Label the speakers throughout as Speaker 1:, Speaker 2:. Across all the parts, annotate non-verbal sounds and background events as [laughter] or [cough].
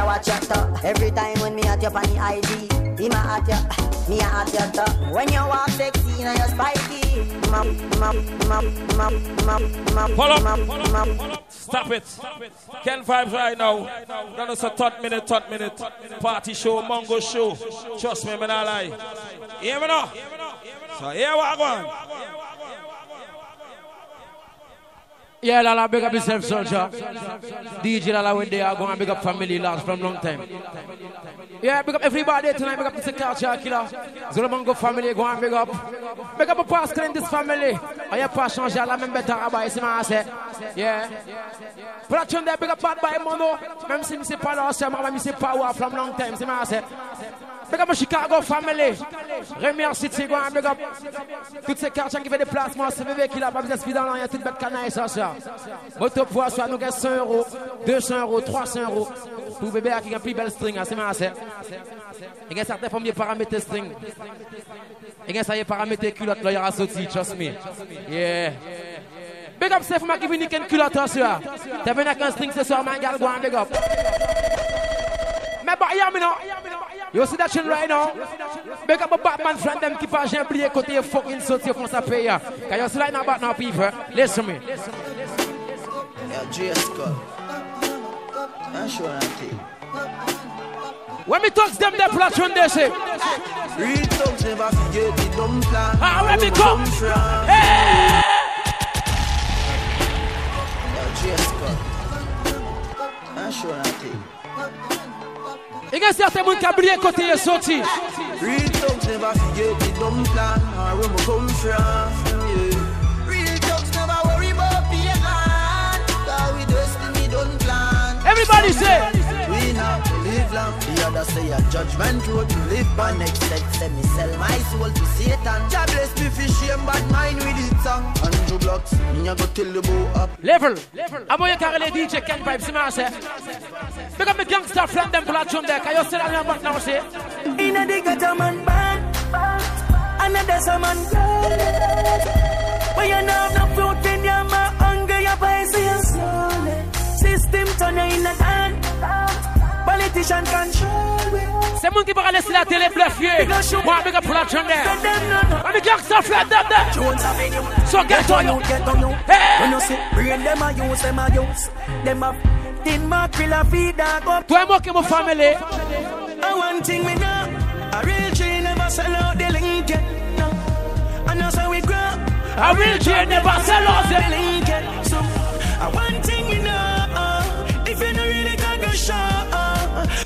Speaker 1: you watch your top. Every time when me at you on the IG, he ma at you, me a at your top. When you walk sexy and you spiky.
Speaker 2: Pull up, pull up, pull up. Stop it. Ken Vybz right now. That is a third minute, third minute. Party show, Mongo show. Trust me, man, I lie. Hear me now? So here I want.
Speaker 3: Yeah, Lala, big up yourself, soldier. DJ Lala, when they are going, big up family last from long time. Yeah, big up everybody tonight, big up the culture killer. Zolomongo family, go and big up. Big up a Pascal in this family. Oh, yeah, pas changer la même bête à c'est ma. Yeah. Production there, big up bad by Mono. Même si c'est pas là, c'est moi, c'est power from long time, c'est ma. Big up Chicago family. Premier City, big up. Toutes ces quartiers qui fait des placements, c'est bébé qui l'a pas besoin de dans a toute bête canaille, ça, ça. Moto poids, soit nous gagnons 100 euros, 200 euros, 300 euros. Pour bébé qui a plus belle string, hein, c'est ma c'est. Il y a certaines formes de paramètres string. Il y a ça est paramètres culotte, là, il y aura sauté, trust me. Yeah. Big up, Seth, qui vient une culotte, ce soir. T'as venu avec un string ce soir, man, gal, go big up. Mais bah, y'a me non. You see that shit right now? Big up a Batman friend them keep a jean oublié côté fucking sauté font ça payer. Can you see right now now people? Listen me.
Speaker 4: J. Scott. I'm sure I'm.
Speaker 3: When me talk them, they platform they say.
Speaker 4: Real thugs never forget the dumb plan.
Speaker 3: Ah, where me come?
Speaker 4: from.
Speaker 3: Hey!
Speaker 4: J. Scott. I'm sure I'm taking.
Speaker 3: Il y a certains gens qui ont oublié côté est sorti.
Speaker 4: Real thugs never forget the dumb plan or where we come from. Yeah. Real thugs never worry about land. Cause we destiny don't plan.
Speaker 3: Everybody say.
Speaker 4: We not to. The other say a judgment road to live by. Next set say me sell my soul to Satan. Jah bless me for shame bad mind with it song. Andrew blocks, me a go tell the boy up.
Speaker 3: Level. À moi, il y a les DJ Ken Vybz, c'est ma c'est. Big up mes gangster friend them platform there. Can you see that back now, say?
Speaker 5: Inna the gutter man bad, another some man good. When you know have no fruit in your mouth, hunger your voice is slowly. System turn you in a hand, politician control we.
Speaker 3: C'est moi qui va laisser la télé bluffer. Moi, big up platform there. I'm a gangster friend them there.
Speaker 5: Jones Avenue.
Speaker 3: So get on you.
Speaker 5: Get on you.
Speaker 3: Hey.
Speaker 5: When you see brain them a use, them a use. Them a thin mackerel a feed dog up.
Speaker 3: Toi et moi qui mon family.
Speaker 5: And one thing we know, a real tree never sell out the link yet. No. And that's how we grow.
Speaker 3: A real tree never sell out the
Speaker 5: link yet. So, uh, one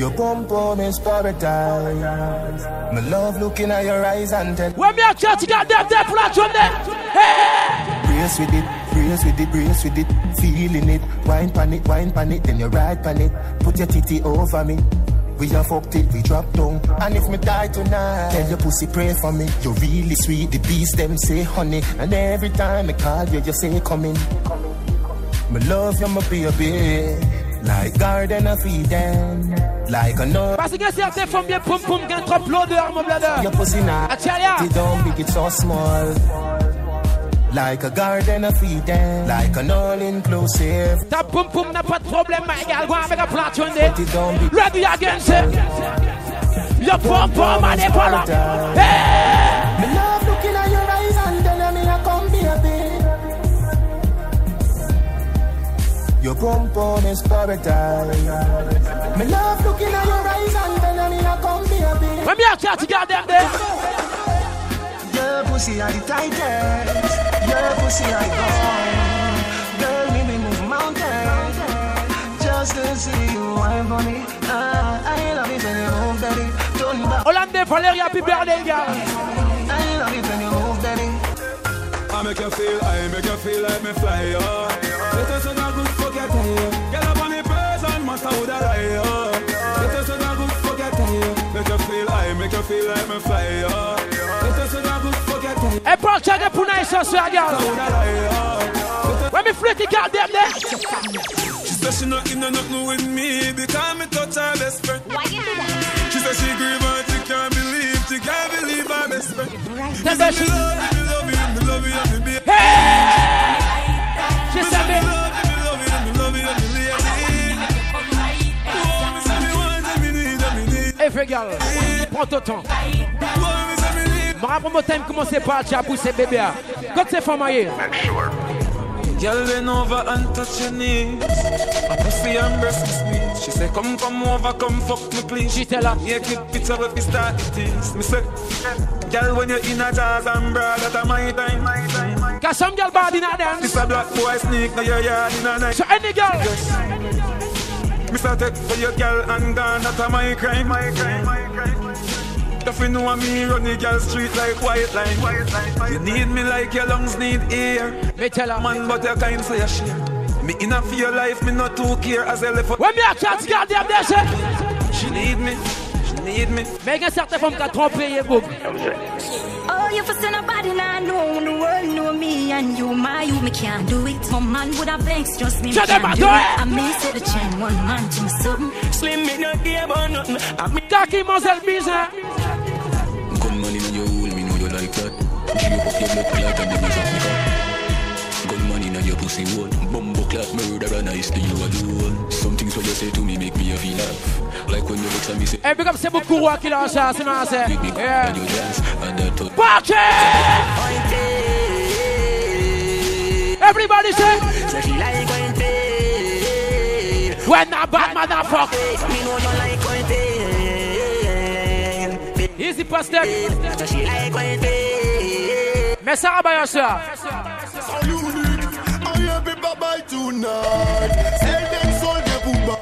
Speaker 3: Your
Speaker 6: pump on is paradise. My love looking at your eyes and tell.
Speaker 3: When me a church got them there, platform there. Hey!
Speaker 6: Brace with it, brace with it, brace with it. Feeling it, wine pan it, wine pan it. Then you ride pan it. Put your titty over me. We have fucked it, we drop down. And if me die tonight, tell your pussy pray for me. You're really sweet, the beast them say honey. And every time I call you, you say coming. Me love you, my baby. Like a garden of Eden. Like a no.
Speaker 3: Parce que certains font bien poum poum quand trop l'odeur, mon bladder.
Speaker 6: Your pussy now.
Speaker 3: Ya.
Speaker 6: It don't big, it so small. Like a garden of Eden. Like an all inclusive.
Speaker 3: Ta poum poum n'a pas de problème, my girl. Go make a platform there.
Speaker 6: But it don't.
Speaker 3: Ready again, say. Your pum pum and they follow. Hey!
Speaker 6: Me love looking Your pum pum paradise. Me love looking at your eyes and telling me I come baby.
Speaker 3: When me a church got them there.
Speaker 6: Your pussy are the tightest. Your pussy are the gold. Girl, me me move mountains just to see you wine for me. Ah, I love it when you move, daddy. Turn back.
Speaker 3: Hollandais, Valérie, happy birthday.
Speaker 6: I love it when you move, daddy.
Speaker 7: I make you feel, I make you feel like me fly, yo. It is so that good forget you. Get up on the person, must I lie, yo. It is so that good forget you. Make you feel, I make you feel like me fly, yo. It is so that good forget you.
Speaker 3: Et pour checker pour nice, so, girl. When me flick it, got them there.
Speaker 6: She
Speaker 7: said she not in nothing with me because me touch her best friend.
Speaker 8: Why you do that?
Speaker 7: She said she grieve and she can't believe, she can't believe her best friend.
Speaker 3: Tell
Speaker 7: Me
Speaker 3: her
Speaker 7: say
Speaker 3: she-
Speaker 7: me love you, me love you, me love you, and me baby.
Speaker 3: She said
Speaker 7: me. Oh.
Speaker 3: Every girl, prends ton temps.
Speaker 7: Oh, me
Speaker 3: rappelle mon time commencer par as poussé bébé. Quand c'est femme ailleurs.
Speaker 7: Girl, bend over and touch your knees. A pussy and breast. She say, come, come over, come fuck me, please.
Speaker 3: She tell her.
Speaker 7: Make it picture if we start it is. Me say, girl, when you're in a jazz and bra, that a my time, my time.
Speaker 3: Cause some girl bad in a
Speaker 7: This
Speaker 3: dance.
Speaker 7: a black boy sneak, now your yard in a night.
Speaker 3: So any girl.
Speaker 7: Me say, take for your girl and gone, that a my crime, my crime, my crime. If you know me, run the girl street like white line. White line. You need me like your lungs need air.
Speaker 3: Me tell her.
Speaker 7: Man, but you kind so you share. Me in a for your life, me not too care as I left.
Speaker 3: When me a chat, girl, them there say.
Speaker 7: She need me, she need me.
Speaker 3: Mais il y a certaines femmes qui ont trompé, y'a beaucoup.
Speaker 8: Oh, you for send nobody now know the world know me and you, my you, me can't do it. Some man would have vex, just me, me
Speaker 3: Shut them
Speaker 8: can't
Speaker 3: up,
Speaker 8: do
Speaker 3: do
Speaker 8: it.
Speaker 3: it.
Speaker 8: I may say the chain, one man to me something.
Speaker 9: Slim me not care about nothing. I mean,
Speaker 3: Kaki, mademoiselle Bizin.
Speaker 10: Gunman in your hole, me know you like that. Give you up your blood clot and then you drop me cut. Gunman in your pussy hole. Bumbo clot murder and I still you alone. Some things what you say to me make me a feel laugh. Like when you look at me say,
Speaker 3: Et big up, c'est beaucoup roi qui l'a ça, c'est non, c'est.
Speaker 10: make me
Speaker 3: Yeah.
Speaker 10: you dance and that touch.
Speaker 3: Party! Everybody say,
Speaker 9: so she like when
Speaker 3: when a bad motherfucker.
Speaker 9: Me know you like when pain.
Speaker 3: Easy pass them.
Speaker 9: So she like when pain.
Speaker 3: Mais Sarah Bayer, ça.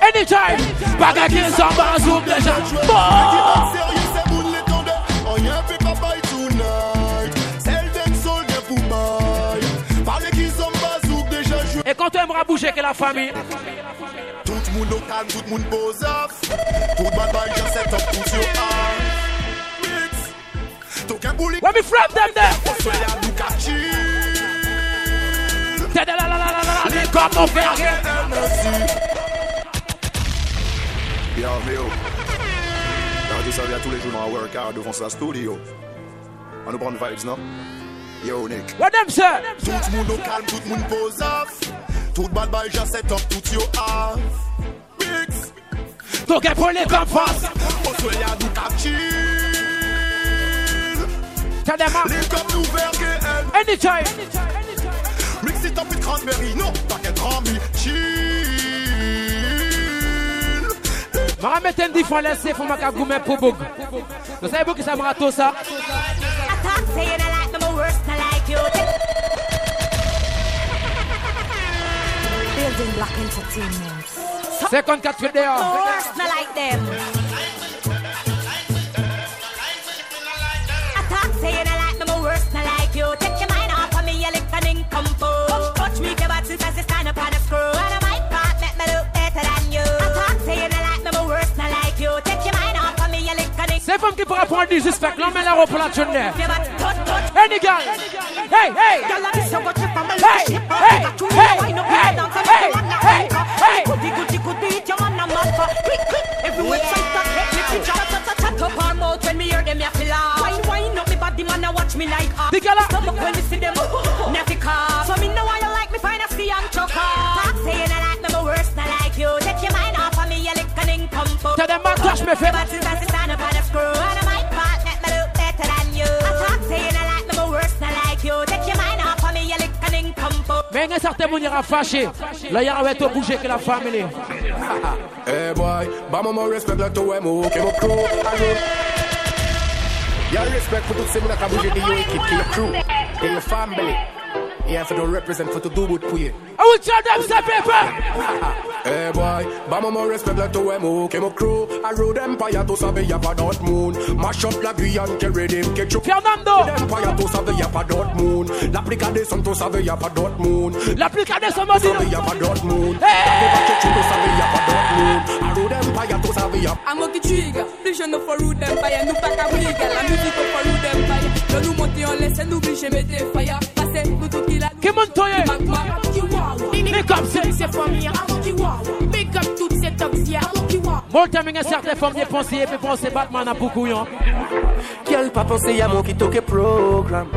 Speaker 3: Anytime. Baga kill some bazook, déjà. Bon. Et quand tu aimeras bouger que la famille,
Speaker 11: Tout le monde au calme, tout le monde pose off. Tout le bad just set up, put your arm. Mix. Tout qu'un bully.
Speaker 3: when we flap them there.
Speaker 11: So ya look at chill.
Speaker 3: T'es de la la la la la la, les corps mon frère.
Speaker 11: Yo, Méo. Quand tu savais tous les jours dans un workout devant sa studio. On nous prend de vibes, non? Yo, Nick.
Speaker 3: What them say?
Speaker 11: Tout le monde au calme, tout le monde pose off. Tout le bad boy just set up, tout your off. Mix.
Speaker 3: Donc elle prend les comme face.
Speaker 11: So ya look at chill.
Speaker 3: Tell them up.
Speaker 11: Les comme nous vers GL.
Speaker 3: Anytime.
Speaker 11: Mix it up with cranberry. Non, t'inquiète, Rami. Chill.
Speaker 3: Mara mettre un différent laissé pour ma cagoumé pour bug. Vous savez beaucoup que ça me rate ça?
Speaker 8: I talk say you don't like me, but worse not like you. Building Block Entertainment.
Speaker 3: 54 feet dehors.
Speaker 8: Worse not like them.
Speaker 3: Femme qui pourra prendre du suspect. L'homme est là pour la
Speaker 8: touch, touch.
Speaker 3: Any guy. Hey, hey.
Speaker 8: I
Speaker 3: Hey, hey, hey,
Speaker 8: I
Speaker 3: hey, hey, hey, hey.
Speaker 8: Body, man, I watch me like ah.
Speaker 3: The girl a-
Speaker 8: Stomach when me see them, never car. So me know why you like me, find a ski and choke Talk say you like me, but worse not like you. Take your mind off of me, you lick an income.
Speaker 3: Tell them back, touch me,
Speaker 8: Your
Speaker 3: certains qui ira fâché. Là, il tout bouger que la famille.
Speaker 12: Hey [laughs] eh, boy, ba mama respect like to where mo okay mo crew. Yeah, respect for to say me like a bougie the you keep to your crew, to your family. Yeah, for to represent for to do good for you.
Speaker 3: I will tell them some people.
Speaker 12: Hey boy, ba mama respect like to where mo okay mo crew. I road empire to save ya pa dot moon. Mash up la vie and carry them catch up.
Speaker 3: Fernando.
Speaker 12: Empire to save ya pa dot moon. L'applica de son to save ya pa dot moon.
Speaker 3: L'application de son modi.
Speaker 12: Save ya pa dot moon.
Speaker 3: Hey!
Speaker 12: Never catch you to save ya pa dot moon. I road empire to save ya
Speaker 13: I'm a trigger, plus je ne for root empire, nous pas qu'à briller, la musique au for root empire. Là nous monter en laisse, nous obligés mettre fire. Qui
Speaker 3: monte Make up
Speaker 13: ces familles. Make up
Speaker 3: toutes ces toxiques. Monte mais certaines formes de pensées et penser Batman à beaucoup. Hein.
Speaker 14: Quel pas penser à mon qui toque programme?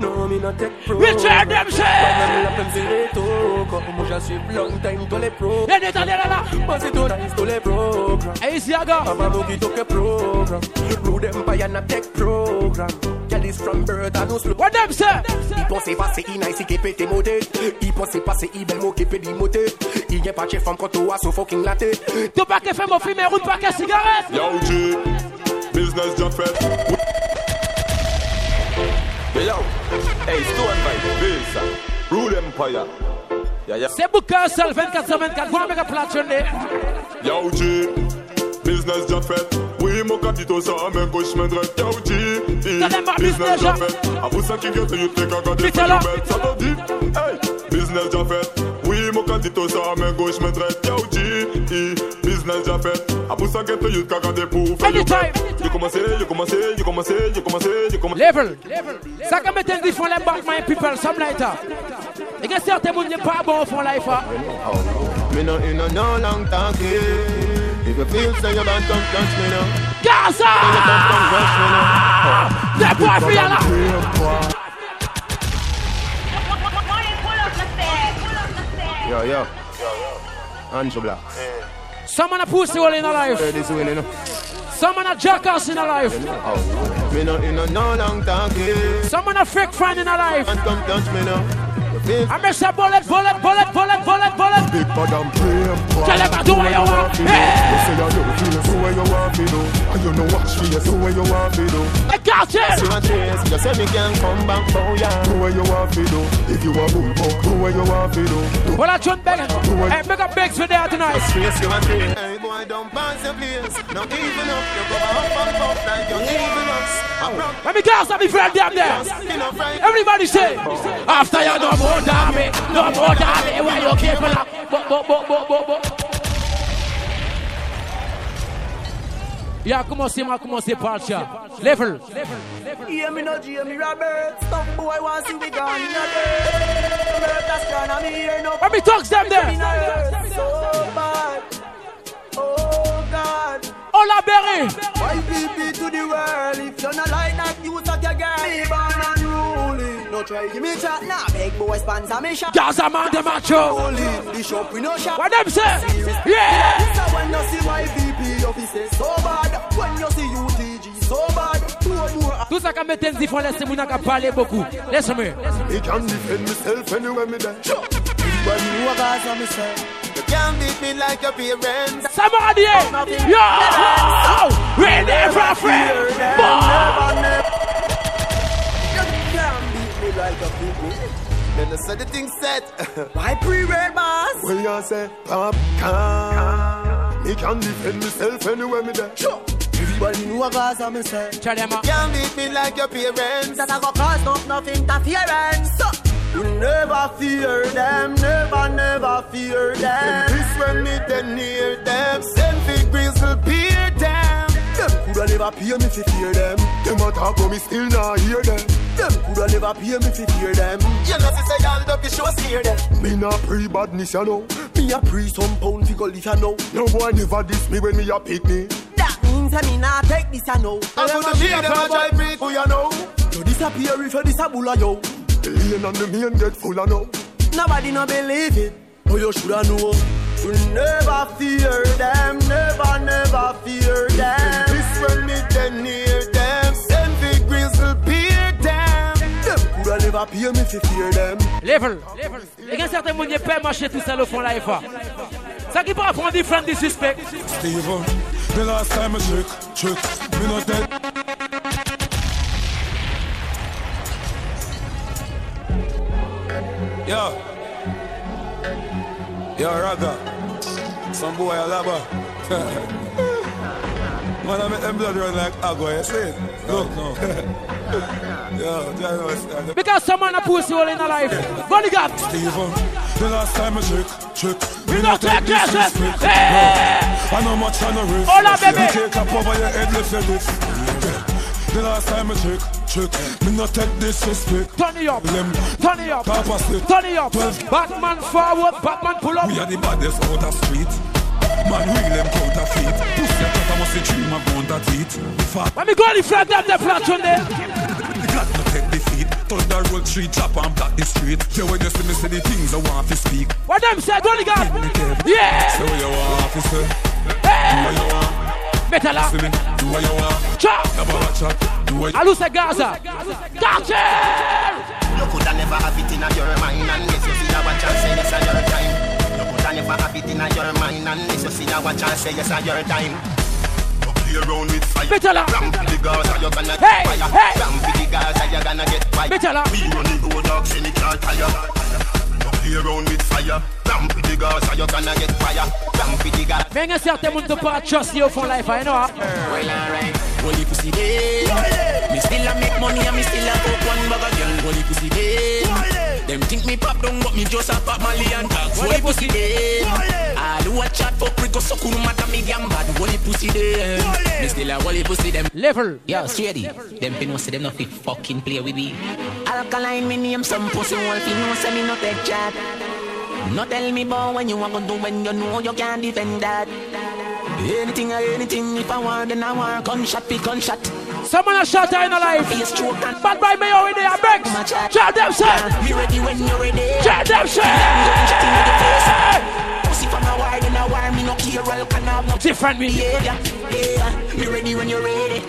Speaker 14: Non, me not take program.
Speaker 3: Richard Dempsey!
Speaker 14: Comme la peine c'est les toko. Moi, je suis long time tous les programmes.
Speaker 3: Et n'est allé là là.
Speaker 14: Moi, c'est tout nice tous les programmes.
Speaker 3: Et ici, aga.
Speaker 14: Papa, mon qui toque programme. Rude Empire, not take program. Girl is from birth, I know slow.
Speaker 3: What them say?
Speaker 14: Il pensait passer, il nice, il pété moté. Il pensait passer, il bel mot qui pété moté. Il n'y a pas de chef femme quand on a son fucking latte.
Speaker 3: Tu pas que fait mon film et roule pas que cigarette.
Speaker 11: Yo, G, business job fait. Yo, hey, Stone Vibe, Bilsa, Rule Empire. Yeah, yeah.
Speaker 3: C'est Booker seul 24 sur 24. Go and make a platine.
Speaker 11: Yo, G, business job fait. Oui, mon capito, ça amène gauche, main droite. Yo, G,
Speaker 3: T'as même pas
Speaker 11: business
Speaker 3: business
Speaker 11: job
Speaker 3: job.
Speaker 11: fait. A vous ça qui get you take a gade
Speaker 3: Vite
Speaker 11: for
Speaker 3: alors.
Speaker 11: you. Ça veut dire, hey, business fait. Oui, mon capito, ça amène gauche, main droite. Yo, G, E, business job fait. A vous ça get you take a gade pour for you
Speaker 3: Anytime.
Speaker 11: bet. You commencez, you commencez, you commencez, you commencez, you commencez.
Speaker 3: Level. Ça comme mettre des fonds les Batman people, some like that. Et que certains monde n'est pas bon au life. hein.
Speaker 6: Me no in a no long talking. If you feel say you bad, come touch me now.
Speaker 3: Gaza!
Speaker 6: Come, come rush me now.
Speaker 3: Free là.
Speaker 6: Yo, yo. Anjo Black.
Speaker 3: Some man a pussy hole in a life.
Speaker 6: This win, you know.
Speaker 3: Some man a jackass in a life.
Speaker 6: Oh. Me no in a no long talking.
Speaker 3: Some man a fake friend in a life.
Speaker 6: And come touch me now. You
Speaker 3: I miss a bullet, bullet, bullet, bullet, bullet, bullet.
Speaker 6: big bad and play.
Speaker 3: Tell them I do what you want.
Speaker 6: You say you don't feel so where you want me do. And you know watch me, so where you want me do.
Speaker 3: I got
Speaker 6: See
Speaker 3: it.
Speaker 6: my chase, you say me can come back, bow ya. Do where you want me do. If you a bull buck, do where you want me do. Do
Speaker 3: Well, I John Beg. Hey, make up begs for there tonight.
Speaker 6: Trace you a trace. Hey boy, don't pass your place. No even up, you go up and up like you're even us.
Speaker 3: Let me girls, let me friend them there.
Speaker 6: you.
Speaker 3: Everybody say, after you no more than me, no more than me, why you keep on but, but, but, but, but, but. Yeah, commencez, moi, commencez par le chat. Level.
Speaker 14: Hear me no Jamie Roberts. Some boy want see we gone in a dirt. Earth astronomy here no.
Speaker 3: Let me talk them there.
Speaker 14: so oh, bad. Oh God.
Speaker 3: Ola Berry.
Speaker 14: Why BP to the world if you're not like that you suck your girl. Me born unruly. No try give me chat now. Big boy sponsor me shop.
Speaker 3: Gaza man, the macho.
Speaker 14: The shop we no shop.
Speaker 3: What them say? Yeah.
Speaker 14: So when you see my VP offices so bad, when you see UTG so bad.
Speaker 3: Tout ça qu'on met des fois, laissez moi n'a parler beaucoup. Laisse-moi.
Speaker 6: Me can defend myself anywhere me there.
Speaker 14: When you a guys on me say,
Speaker 6: You can't beat me like your parents.
Speaker 3: Somebody, yo, we never fear. Boy.
Speaker 14: you can't beat me like a people.
Speaker 6: Then I said the thing set.
Speaker 14: Why [laughs] pre-red boss?
Speaker 6: Well, you say, pop can. Me can defend myself anywhere me there.
Speaker 14: Everybody know a guys on me say,
Speaker 3: Tell them, uh,
Speaker 6: Can't beat me like your parents.
Speaker 14: that I go cause no enough interference. You never fear them, never, never fear them.
Speaker 6: This when me then near them. Send big grizzle beer them.
Speaker 14: Them coulda never pay me fi fear them.
Speaker 6: Them a talk but me still not hear them.
Speaker 14: Them coulda never pay me fi fear them.
Speaker 6: You know, say y'all don't be sure scare them. Me not pre-badness, you know.
Speaker 14: Me a pre some pound fi go live ya know.
Speaker 6: No boy never diss me when me a pick me.
Speaker 14: That means that me not take this ya know.
Speaker 6: I gonna them a try break who you know.
Speaker 14: You disappear if you disabula yo.
Speaker 6: The lane and the main get full of know.
Speaker 14: Nobody no believe it, but you shoulda know. You never fear them, never, never fear them.
Speaker 6: This when me then near them. Send big grizzle beer them.
Speaker 14: Them coulda never pay me fi fear them.
Speaker 3: level. Et quand certains monde pas marcher tout ça le fond life. ah. Ça qui peut apprendre different du suspect.
Speaker 7: Steven, the last time I trick, trick, me not dead. Yo, yo, Raga, some boy a labber. Man, I [laughs] make them blood run like agua, you see? Look, no. [laughs] yo,
Speaker 3: Because someone a pussy hole in a life. Bodyguard.
Speaker 7: Steven, the last time I trick, trick.
Speaker 3: We not take this.
Speaker 7: disrespect.
Speaker 3: Hey.
Speaker 7: I know much on the wrist.
Speaker 3: Hola, baby.
Speaker 7: You take up over your head, lift your lips. The last time I trick, trick. Me not take disrespect.
Speaker 3: Turn it up.
Speaker 7: Them
Speaker 3: Turn it up. Turn it up. Batman forward. Batman pull up.
Speaker 7: We are the baddest out of street. Man, we them counterfeit. Pussy a chat, I must dream of eat. Fuck.
Speaker 3: When me go the flat, them the flat on there.
Speaker 7: God no take defeat. Thunder roll tree, chop and block the street. Yeah, when you see me say the things I want to speak.
Speaker 3: What them say, go the God? Yeah.
Speaker 7: Say what you want to say. Do what you want.
Speaker 3: Better la.
Speaker 7: See me. Do what you want.
Speaker 3: Chop.
Speaker 7: Never watch out. Do what
Speaker 3: I lose a Gaza. Gotcha.
Speaker 9: You coulda never have it in your mind unless you see a watch and say yes, a your time. You coulda never have it in your mind unless you see a watch and say yes, a your time. Play around with fire.
Speaker 3: Better la.
Speaker 9: Ram the Gaza, you gonna
Speaker 3: Hey,
Speaker 9: get fire.
Speaker 3: hey.
Speaker 9: Ram the Gaza, you gonna get fire.
Speaker 3: Better la.
Speaker 9: We run the old dogs in the car tire. You play around with fire. Ram for the Gaza, you gonna get fire. Ram for the Gaza.
Speaker 3: Mais il y a certains monde qui pas trust you for life, I know.
Speaker 9: Well, alright. Well, you pussy dead. Me still a make money and me still a fuck one bag of girl. Well, you pussy dead. Them think me pop down, but me just a pop Mali and tax. Well, you pussy dead. All who a chat fuck Rico so cool matter me damn bad. Well, you pussy dead. Me still a well, you pussy them.
Speaker 3: Level.
Speaker 9: Yo, steady. Them pin see them not fit fucking play with me. Alkaline me name some pussy wolf. You know say me not take chat. No tell me about when you want to do when you know you can't defend that. Anything or anything, if I want, then I want. Gunshot, pick gunshot.
Speaker 3: Someone a shot in a life.
Speaker 9: Face stroke and
Speaker 3: Bad boy me over there, beg. Chat them say.
Speaker 9: Me ready when you're ready.
Speaker 3: Chat them say.
Speaker 9: Gunshot in the face. Pussy from a war, then a war. Me no care, well, can have no
Speaker 3: Different me.
Speaker 9: behavior. Yeah, me ready when you're ready.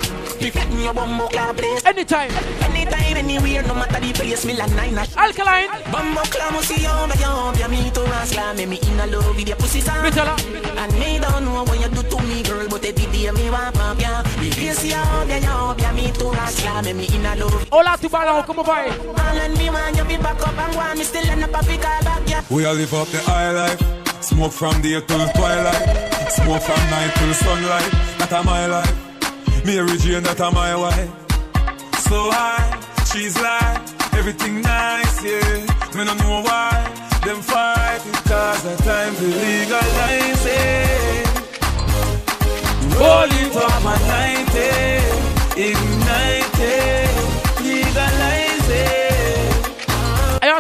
Speaker 9: Me fat your bumbo club place.
Speaker 3: Anytime.
Speaker 9: Anytime, anywhere, no matter the place. Me like nine.
Speaker 3: Alkaline.
Speaker 9: Bumbo club, me see you, me you, you me to rascal. Me me in a love with your pussy sound.
Speaker 3: Better.
Speaker 9: And me don't know what you do to me, girl, but every day me want pump ya. Me face you, ya you, ya me to rascal. Me me in a love.
Speaker 3: Hola tu ballon, como vai?
Speaker 9: All and me want you be back up and want me still end up a pick all back ya.
Speaker 7: We all live up the high life. Smoke from day till twilight. Smoke from night till sunlight. That a my life. Mary Jane, that a my wife. So high, she's like everything nice, yeah. Me no know why them fight because the time to legalize it. Roll it up at 90, ignite it, legalize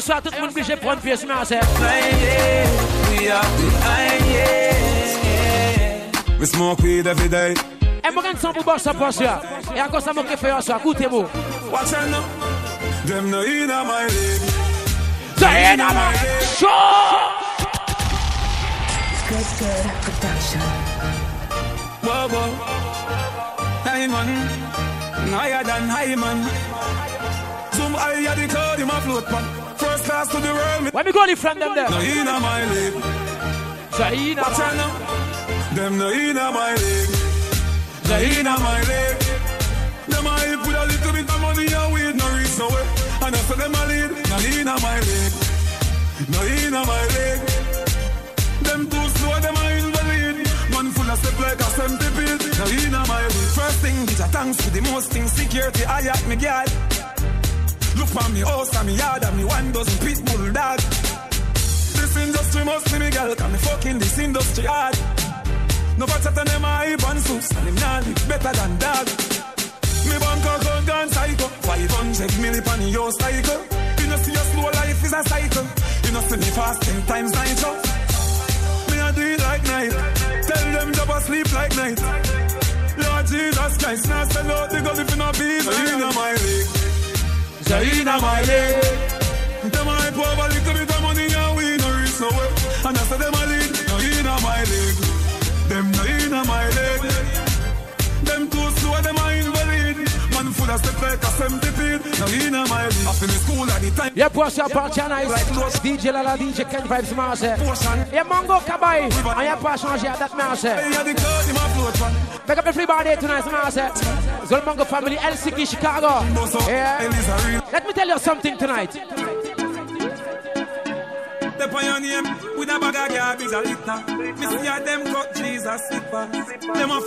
Speaker 7: it.
Speaker 3: Et tout le monde obligé de prendre pièce, mais c'est.
Speaker 7: We are behind. We smoke weed every day.
Speaker 3: Et moi, quand on bosse ça pour ça. Et à cause de moi qui fait ça, écoutez-moi.
Speaker 7: Watch out now. Them no in my league.
Speaker 3: Say in my Show!
Speaker 15: Good, good production.
Speaker 7: Whoa, whoa. Hey man, higher than high man. Zoom higher the cloud in my float man. First class to the world. Me
Speaker 3: When we go the friend them there.
Speaker 7: no in my league.
Speaker 3: Say in
Speaker 7: Watch now. Them no in my league. No in my league. Them a with a little bit of money and weed no reach nowhere. And I say them a lead. No in my league. No in my league. Them too slow, them a invalid. Man full of step like a centipede. No in my league. First thing, bitch, a thanks for the most thing. Security, I at me guard. Look for me oh, house and me yard and me one dozen pit bull dog. This industry must be me girl, can me fucking this industry hard. No but set them a hype and sus, and them nah live better than dog. Me bank account gone psycho, 500 million on your cycle. You know see your slow life is a cycle. You know see me fast ten times nitro. Oh. Me a do it like night, tell them job sleep like night. Lord Jesus Christ, now sell out the girl if you not be in my league. Zaina my league. Them hype over little bit of money and we no reach nowhere. And I say them a league, no in my league. Them no in my league. Of step like a centipede. No in my league. I finish school at the time.
Speaker 3: Y'a pour ça, parti nice. DJ Lala, DJ Ken Vybz Marse. Y'a Mongo Kabay. And y'a pas changé à date Marse.
Speaker 7: Yeah, the cloud in my float man.
Speaker 3: Up everybody tonight, Marse. Zol Mongo family, Helsinki, Chicago. Yeah. Let me tell you something tonight.
Speaker 7: The pioneer with a bag of garbage a litter. Me see a them cut Jesus slipper. Them a.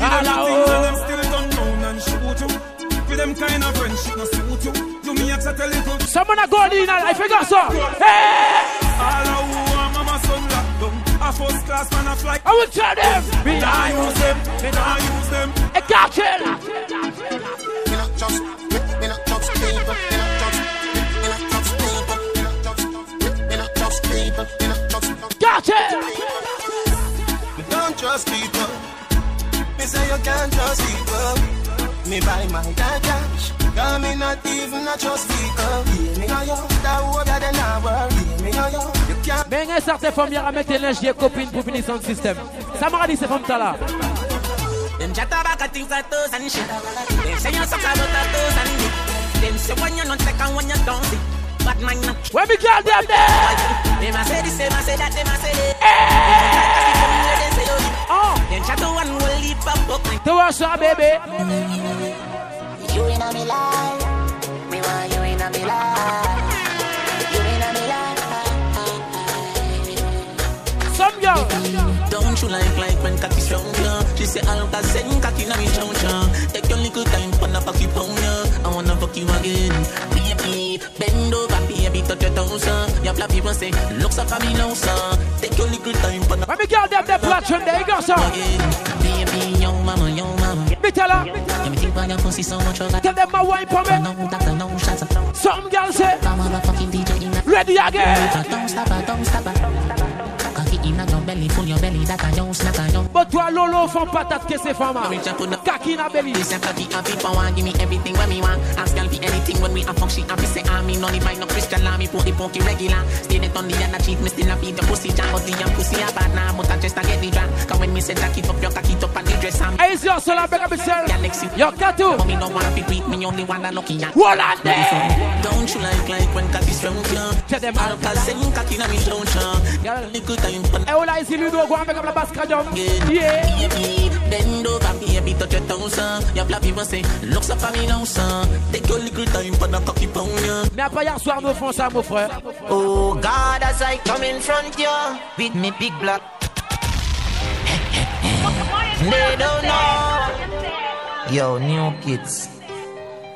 Speaker 3: Hello.
Speaker 7: And them still turn round and shoot you. With them kind of friendship no suit you. Do me a chat a little.
Speaker 3: Someone a go in I forgot so. Hey!
Speaker 7: All of who are mama son locked down. A first class man a fly.
Speaker 3: I will tell them.
Speaker 7: Me nah use them. Me nah use them.
Speaker 3: A cartel.
Speaker 11: Me not just, me not just people. Me not just, me not just people. Me not just, me not just people. Me not just.
Speaker 3: Cartel.
Speaker 11: trust people. Me say you can't trust people. Me buy my dad cash. Cause me not even a trust people. Yeah, me know you. That would than I work. Yeah, me know you. You can't.
Speaker 3: Mais un certain femme hier à mettre linge des copines pour finir son système. Ça m'a dit c'est femme là.
Speaker 9: Them chat about a things like toes and shit. Them say you suck about a toes and dick. Them say when you not take and when you don't see. But man, not
Speaker 3: Where me girl them there?
Speaker 9: Them a say this, them a say that, them a say that.
Speaker 3: Oh.
Speaker 9: Them chat to one will leap up up.
Speaker 3: Us, uh, baby.
Speaker 16: You in a me you in a me life. You in a me life.
Speaker 3: Some girl.
Speaker 9: Don't you like like when cocky? She say I'll send cocky na me chow chow. Take your little time for the cocky pound. I wanna fuck you again. Baby, bend over, baby, touch your toes, uh. Your flat people say, looks like a me now, sir. Take your little time for the
Speaker 3: Let me girl them there platform there, you go, sir.
Speaker 9: Baby, yo mama, yo mama.
Speaker 3: Me tell her.
Speaker 9: Yeah, me think about your pussy so much,
Speaker 3: Tell them my wine for me.
Speaker 9: No, doctor, no shots.
Speaker 3: Some girl say,
Speaker 9: I'm a fucking DJ
Speaker 3: ready again.
Speaker 9: Don't stop don't stop her. Cocky in a your belly, full your belly, that I don't snack, I don't.
Speaker 3: But toi, Lolo, font patate que c'est femme. Kaki na belly.
Speaker 9: Listen, cocky happy for one, give me everything when me want. Ask girl be anything when we a fuck, she happy say I me no buy no Christian law, me put the pokey regular. Stay it on the other cheat, me still a beat the pussy jam, but the young pussy a bad now, but I just a get the drag. Cause when me say jack it up, your cocky up and the dress am.
Speaker 3: Hey, your son, I beg up yourself.
Speaker 9: Galaxy.
Speaker 3: Yo, Katu.
Speaker 9: But me no wanna be beat, me only wanna lucky at.
Speaker 3: Hold on there.
Speaker 9: Don't you like like when cocky strong, yeah?
Speaker 3: Tell them
Speaker 9: I'll call send cocky na me show, yeah. Little time for
Speaker 3: Et on a ici Ludo, go and make up la basse cadium. Yeah.
Speaker 9: Baby, bend over, baby, touch your toes, uh. Your flat people say, looks up at me now, son. Take your little time for the cocky pound, yeah.
Speaker 3: Hier soir, nous font ça, mon frère.
Speaker 14: Oh God, as I come in front you with me big black. they don't know. Yo, new kids.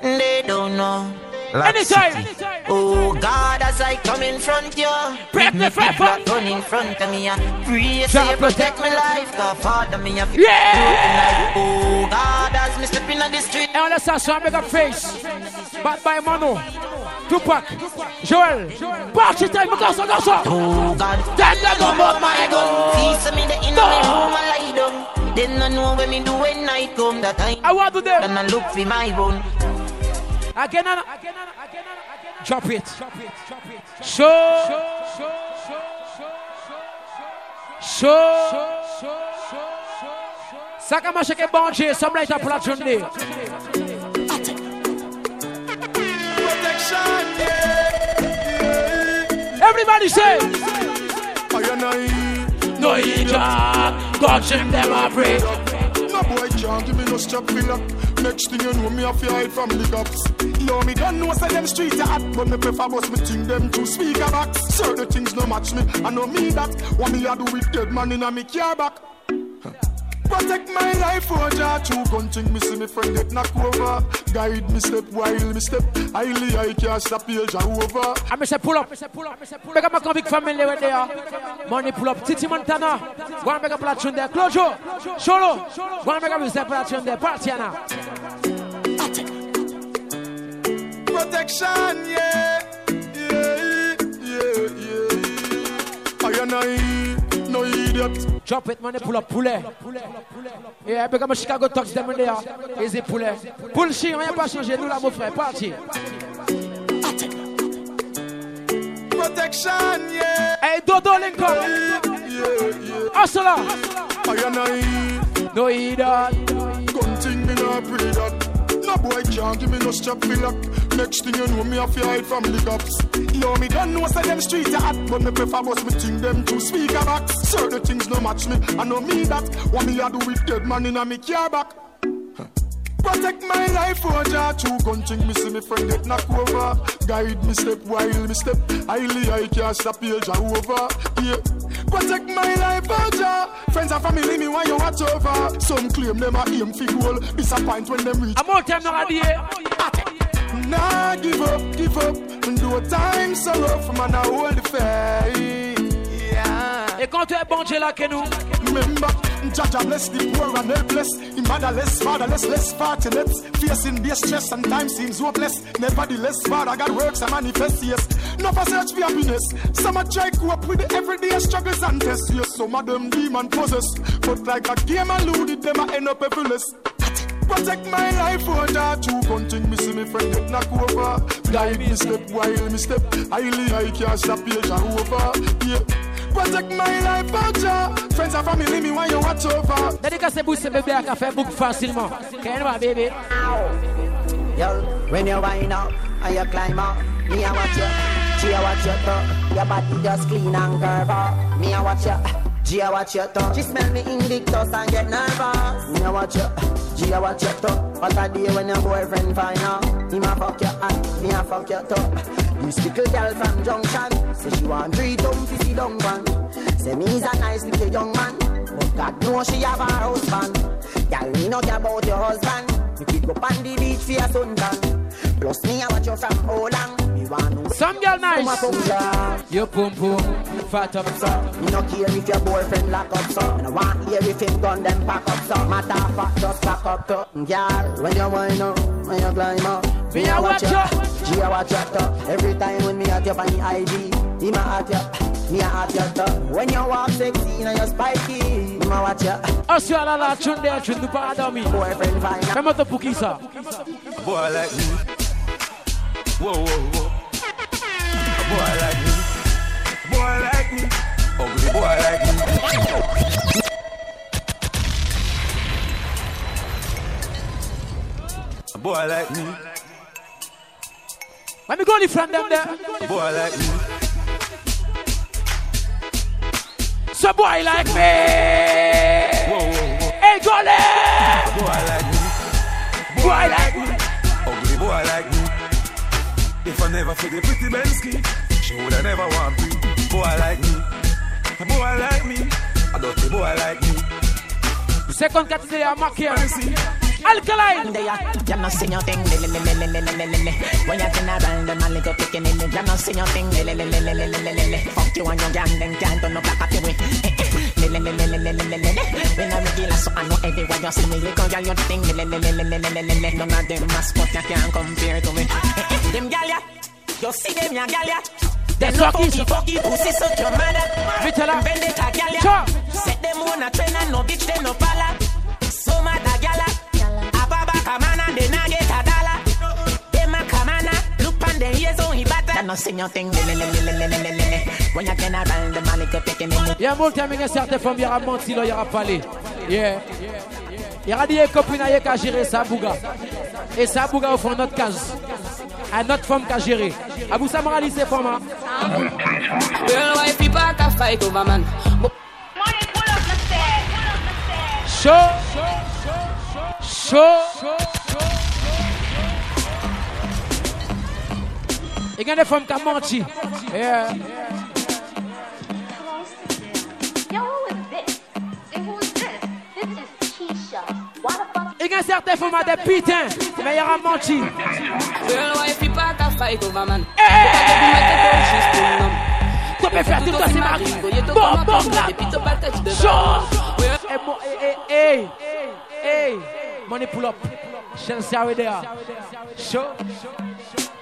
Speaker 14: They don't know. Lock
Speaker 3: Anytime.
Speaker 14: City. Oh God, as I come in front you,
Speaker 3: Break
Speaker 14: with me
Speaker 3: the fire,
Speaker 14: big gun in front of me. uh, Pray say protect my life, cause Father me a
Speaker 3: Yeah.
Speaker 14: Oh God, as me step in the street.
Speaker 3: Et on laisse ça sur un make up face. Bad by Mano. Tupac. Joel. Party time, garçon, garçon.
Speaker 14: Oh God,
Speaker 3: Tell them
Speaker 14: know
Speaker 3: about
Speaker 14: about my gun. Peace me the in my room, I lie down. Then I know when me do when night come that time.
Speaker 3: I want to do
Speaker 14: Then I look for my bone.
Speaker 3: Again and again and Drop it. Show. Show. Ça commence avec bon Dieu, some light up la journée.
Speaker 11: Protection, yeah.
Speaker 3: Everybody say.
Speaker 11: I and I.
Speaker 3: No hijab, God him them a pray.
Speaker 11: No boy can't give me no strap filler. Next thing you know, me have to hide from the cops. Yo, me don't know say them streets are hot, but me prefer bust me think them two speaker box. Certain things no match me, I know me that. What me a do with dead man in a me car back. Protect my life, oh Jah, true gun thing, me see me friend get knock over. Guide me step while me step, highly I can't stop here, Jah over.
Speaker 3: I me say pull up. Make up my convict family right there. Money pull up. Titi Montana. Go and make up la tune there. Closure. Solo. Go and make up this la tune there. Partiana.
Speaker 11: Protection, yeah, yeah, yeah, yeah. I and I, no idiot.
Speaker 3: Drop it, money pull up, poulet. Yeah, up my Chicago Talks them in there. Easy poulet. Pull shit, a pas changé. Nous là, mon frère. Parti.
Speaker 11: Protection, yeah.
Speaker 3: Hey, Dodo Lincoln.
Speaker 11: Yeah, yeah.
Speaker 3: Hustler.
Speaker 11: I and I,
Speaker 3: No
Speaker 11: gun thing me nah pray that. No boy can't give me no strap for lock. Next thing you know, me have to hide from the cops. Yo, me don't know say them streets are hot, but me prefer bust me think them two speaker box. Certain things no match me, I know me that. What me a do with dead man in a me car back. Protect my life, oh Jah, true gun thing, me see me friend get knock over. Guide me step while me step, highly I can't stop here, Jah over. Yeah. Protect my life, oh Jah. Friends and family, me want you watch over. Some claim them a aim for goal, disappoint when them reach.
Speaker 3: I'm all time now, idea.
Speaker 11: Nah, give up, give up. And do a time so rough, man, I hold the faith.
Speaker 3: Et quand tu es bon Dieu là que nous.
Speaker 11: Jaja bless the poor and helpless. In motherless, fatherless, less partyless. Facing base stress and time seems hopeless. Nevertheless, Father God works and manifests, yes. No for search for happiness. Some a try cope with the everyday struggles and tests, yes. Some of them demon possess. But like a game alluded, them a end up everless. Protect my life, oh that two gun me see me friend get knock over. Guide me step while me step. Highly I can't stop page over. Yeah. Protect my life, oh Jah. Friends and family, me when you watch over.
Speaker 3: Dédicacé boost bébé à café book facilement. Qu'est-ce va baby?
Speaker 4: Yo, when you wind up and you climb up, me I watch you. She I watch you too. Your body just clean and curve up. Me I watch you. G I watch you too. She smell me Invictus and get nervous. Me I watch you. G I watch you too. What a day when your boyfriend find out. Him a fuck you and me a fuck you too. This little girl from Junction Say she want three dumb fizzy dung one Say me's a nice little young man But God knows she have a husband. Girl, me no care about your husband. You keep up on the beach for your suntan Plus me I watch you from how Me want know
Speaker 3: Some girl nice.
Speaker 4: Come
Speaker 3: You pum pum Fat up so
Speaker 4: Me no care if your boyfriend lock up so Me no want hear if him gun them pack up so Matter of fact just pack up to Girl, when you wind up When you climb up.
Speaker 3: Me I watch you
Speaker 4: she a watch your top Every time when me at you on the IG He ma at you Me a at your top When you walk sexy and you spiky. He ma watch you
Speaker 3: Asio la la chunde chundu pa adami
Speaker 4: Boyfriend fine
Speaker 3: Kama to pukisa
Speaker 7: Boy like me Whoa whoa whoa A boy like me Boy like me Ugly boy like me A boy like me
Speaker 3: let me go in front them there.
Speaker 7: Boy like me.
Speaker 3: So boy like me.
Speaker 7: Whoa, whoa, whoa.
Speaker 3: Hey, go there.
Speaker 7: Boy like me.
Speaker 3: Boy, boy like me.
Speaker 7: Ugly boy like me. If I never feel the pretty Bensky, she woulda never want me. Boy like me. A boy like me. A dirty boy like me.
Speaker 3: Second category, I'm a Alkaline.
Speaker 9: You not see your thing, when you turn around, them a little picking in it. You not see your thing, fuck you and your gang, then can't turn up like a peewee. When I'm regular, so I know everywhere you see me, little girl, you thing. None of them mascot you can't compare to me. Them gal ya, you see them ya gal ya. Them no fucky fucky pussy suck your mother. Vendetta gal ya. Set them on a train and no bitch them no pala. So mad a gal ya come on and they not get a dollar. Them a come on, look on the ears on he batter. That no sing your thing, When you can around the malik up taking in.
Speaker 3: Il y a un terme une certaine forme, il y aura menti, il y aura parlé. Yeah. Il y aura des copines qui a géré sa bouga. Et sa bouga au fond notre case. À notre femme qui a géré. Abou Samara, c'est format.
Speaker 17: Girl, why people can fight over man?
Speaker 3: Show. Show. You got it from Kamonchi. Yeah.
Speaker 18: The fuck?
Speaker 3: Il y a certains formats de putain, mais il y aura menti.
Speaker 17: Girl, why people can fight over man?
Speaker 3: Tu peux faire tout ça, c'est ma Bon, bon, là. Chaud. Hey, hey, hey. Money pull up. Chelsea are there. Show. Parce qu'il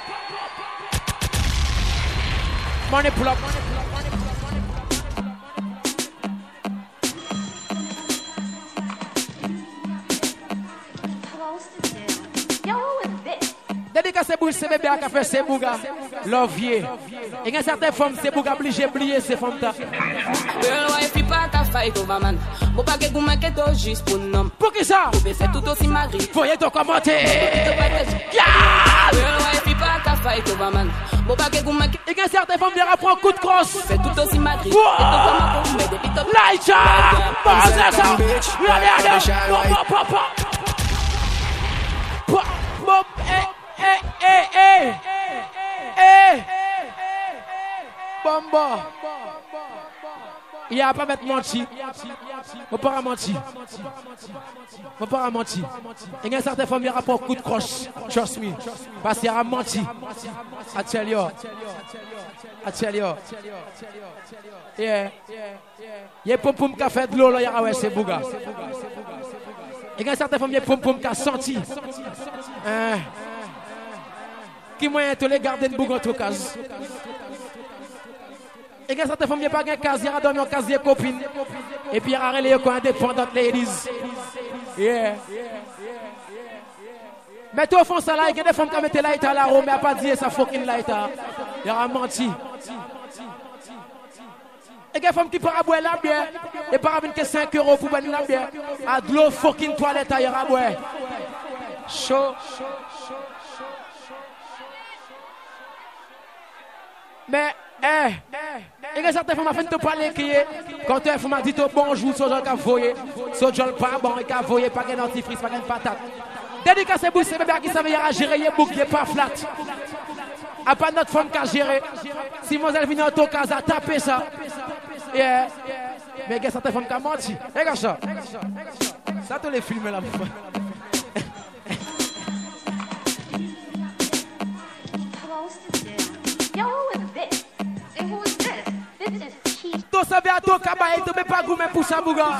Speaker 3: pop. Money pull up. Money pull up. Dédicace bouche, c'est bébé qui a fait ses bougas. L'ovier. Il y a certaines femmes, c'est bougas obligé oublier ces femmes.
Speaker 17: Girl, why if pas ta fight over man? Bon, pas que vous manquez d'eau juste pour nom.
Speaker 3: Pour qui ça?
Speaker 17: Vous pouvez faire tout aussi magri.
Speaker 3: Voyez donc commenter.
Speaker 17: Girl, fight over man? Bon paquet goût maquet.
Speaker 3: Et que certaines femmes viennent prendre coup de crosse.
Speaker 17: Fais tout aussi Madrid.
Speaker 3: Wow.
Speaker 17: Et tout comme un mais des pitots.
Speaker 3: Light up! Bon, c'est ça! Regardez, regardez! Bon, bon, bon, bon. Bon, bon, eh, eh, eh, eh! Eh! Bomba! Il n'y a pas mettre menti. Mon père a menti. Mon père a menti. Il y a certaines femmes qui ont coup de croche. Trust me. Parce qu'il a menti. I tell you. I tell you. Yeah. Il y a pom pom qui a fait de l'eau là, il y a ouais, c'est bouga. Il y a certaines ont pom pom qui a senti. Hein? Qui moyen de les garder de bouga en tout cas? Et quand certaines femmes n'ont pas de casier, ils ont dormi en casier copine. Et puis ils ont relé comme indépendantes ladies. Yeah. Mais toi, font ça là, il y a des femmes qui mettent light à la roue, mais pas dit ça fucking light. Il a menti. Et il y a des femmes qui partent boire la bière, et par avec que 5 euros pour boire la bière, à de l'eau fucking toilette à boire. Chaud. Mais, eh, il y a certaines femmes qui te parler qui est, quand tu femme dit bonjour, ce genre qu'a voyé, ce genre pas bon, et qu'a voyé, pas de dentifrice, pas de patate. Dédicace bouche, c'est bébé qui savait à gérer, il bouc, il pas flat. A pas notre femme qui a géré. Si mademoiselle vient en ton cas, à taper ça. Yeah. Mais il y a certaines femmes qui ont menti. Regarde ça. Ça, tu les
Speaker 19: this? This is Keisha.
Speaker 3: Tu savais à ton cabas et tu ne pas goûter pour ça, bouga.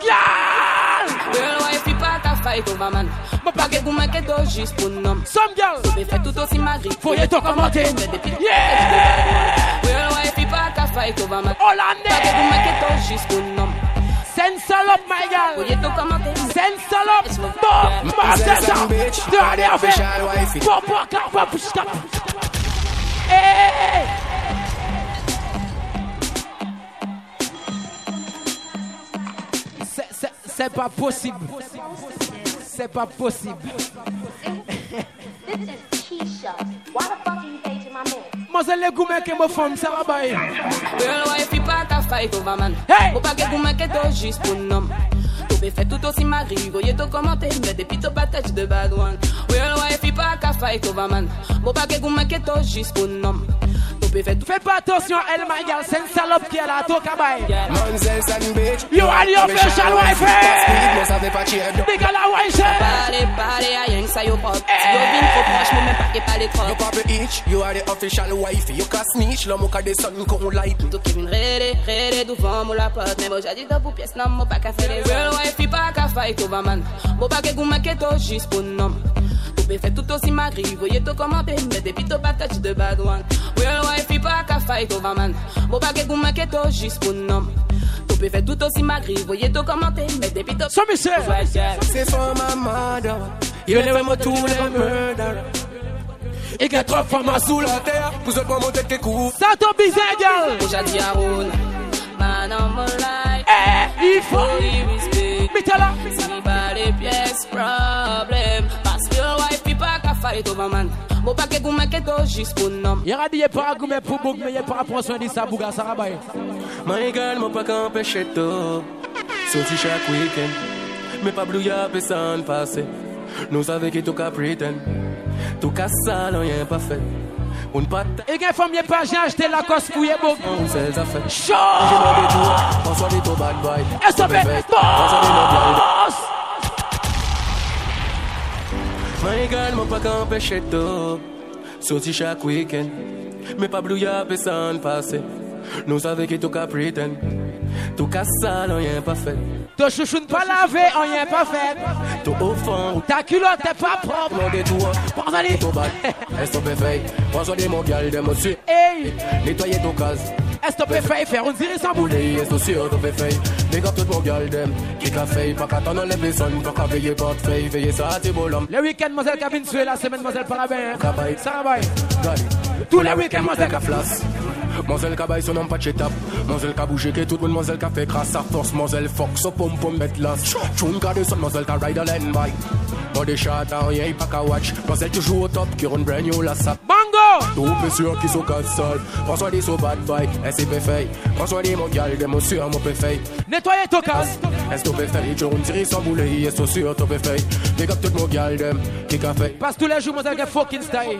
Speaker 3: Girl!
Speaker 17: Girl, wife, il pas ta fight over man. Mon paquet goût maquet d'eau juste pour nom.
Speaker 3: Some girl.
Speaker 17: Tu fais tout aussi magri.
Speaker 3: Faut y être commenté.
Speaker 17: Yeah! Girl, wife, il pas ta fight over man.
Speaker 3: Hollandais.
Speaker 17: Paquet goût maquet d'eau juste pour nom.
Speaker 3: Send salope, my girl.
Speaker 17: Faut y être commenté.
Speaker 3: Send salope. Bon, bah, c'est ça. Tu as c'est- C'est pas possible. C'est pas possible.
Speaker 19: This is Keisha. Why the fuck you say to my man?
Speaker 3: Moi, c'est le goût, mec, qui me forme, ça va bien.
Speaker 17: Girl, wife, il pas ta fight over man.
Speaker 3: Hey!
Speaker 17: Mon paquet goût maquet d'eau juste pour nom. Tu peux faire tout aussi magri. Voyez tout commenter. Mais des pitots patates de bad one. Girl, wife, il pas ta fight over man. Mon paquet goût maquet d'eau juste pour nom. Tout.
Speaker 3: Fais pas attention, elle, my girl, c'est une salope qui est là, toi, cabay.
Speaker 12: Manzel and bitch.
Speaker 3: You are the official wife,
Speaker 12: mais fait.
Speaker 3: Big à la wife,
Speaker 17: Parlez, parlez, à rien que ça, yo pop. Yo vin trop proche, mais même pas qu'il parle trop.
Speaker 12: You pop itch, you are the official wife. You can snitch, l'homme au cas des sons qu'on light.
Speaker 17: Tu qui vin rere, rere, devant mon la porte. Mais moi, j'ai dit pour pièce, non, moi pas qu'à faire les Girl, wife, il pas qu'à fight over man. Moi pas qu'à goût maquette juste pour nom. Tu peux faire tout aussi magri, voyez tout commenter. Mais des pitots patates de bad one. Girl, wife, il pas qu'à fight over man. Moi pas qu'à goût maquette juste pour nom. Tu peux faire tout aussi magri, voyez tout commenter. Mais des pitots.
Speaker 3: So me say.
Speaker 12: C'est for my mother. You never me tous les murder.
Speaker 3: Il y a trop de femmes
Speaker 12: sous la terre. Vous êtes pas mon tête qui couvre.
Speaker 3: Ça ton bizarre, girl.
Speaker 17: J'ai dit à Roun, man on my life.
Speaker 3: Eh, il faut.
Speaker 17: Holy respect.
Speaker 3: Mettez là.
Speaker 17: Si pas les pièces, problème. Il pas qu'à fight over man. Mon paquet goût maquette d'eau juste pour nom.
Speaker 3: Il y a dit, il n'y a pas goût, mais pour boug, mais il n'y a pas prendre soin de ça, bouga, ça va bien.
Speaker 12: My girl, moi pas qu'à empêcher tout. Sorti chaque week-end. Mais pas blou, y'a personne passé. Nous savons que tout cas pretend. Tout cas sale, rien pas fait. On pas
Speaker 3: Et qu'il faut mieux pas, j'ai acheté la cosse pour y boug.
Speaker 12: on sait ça fait.
Speaker 3: Chaud.
Speaker 12: J'ai pas des tours. On soit des tout bad boy.
Speaker 3: Et ça fait.
Speaker 12: Boss!
Speaker 3: Boss.
Speaker 12: My girl, moi pas qu'à empêcher tout. Sorti chaque week-end. Mais pas blou, y'a personne passé. Nous savons que tout cas pretend. Tout cas sale, rien pas fait.
Speaker 3: Ton chouchou ne pas lavé, on y est pas fait.
Speaker 12: Tout au fond,
Speaker 3: Ta culotte est pas propre.
Speaker 12: Mon détour,
Speaker 3: Prends-en-les.
Speaker 12: tout bad. Est-ce que fait? Prends soin de mon gal, de mon suite.
Speaker 3: Hey,
Speaker 12: Nettoyer ton case.
Speaker 3: est-ce que tu peux faire faire une dirait sans boulet?
Speaker 12: Boulet, est-ce que sûr, tu peux faire? Big up tout mon gal, dem. Qui qu'a fait? Pas qu'à t'en enlever les sons, pas qu'à veiller pas de fait. Veiller ça, t'es beau l'homme.
Speaker 3: Le week-end, mademoiselle Cabine Sué, la semaine, mademoiselle Parabin.
Speaker 12: Cabine.
Speaker 3: Ça va bien.
Speaker 12: Gali.
Speaker 3: Tous les week-ends, mademoiselle
Speaker 12: Qu'à flash. Mademoiselle qui baille son nom pas de tap Mademoiselle qui bouge que tout le monde Mademoiselle qui fait grâce à force. Mademoiselle fuck so pom pom met las Tune qui descend Mademoiselle qui ride a land bike Body shot a rien pas qu'à watch. Mademoiselle toujours au top qui run brand new la sap
Speaker 3: Mango
Speaker 12: Tout sûr qui sont casse sale François dit so bad bike SCP fait François dit mon gal des monsieur mon peu fait
Speaker 3: Nettoyer ton casse
Speaker 12: Est-ce que fait Tu roules tiré sans boulet Est-ce sûr tu fait Big up tout mon gal dem Qui fait.
Speaker 3: Passe tous les jours, moi, j'ai fucking style.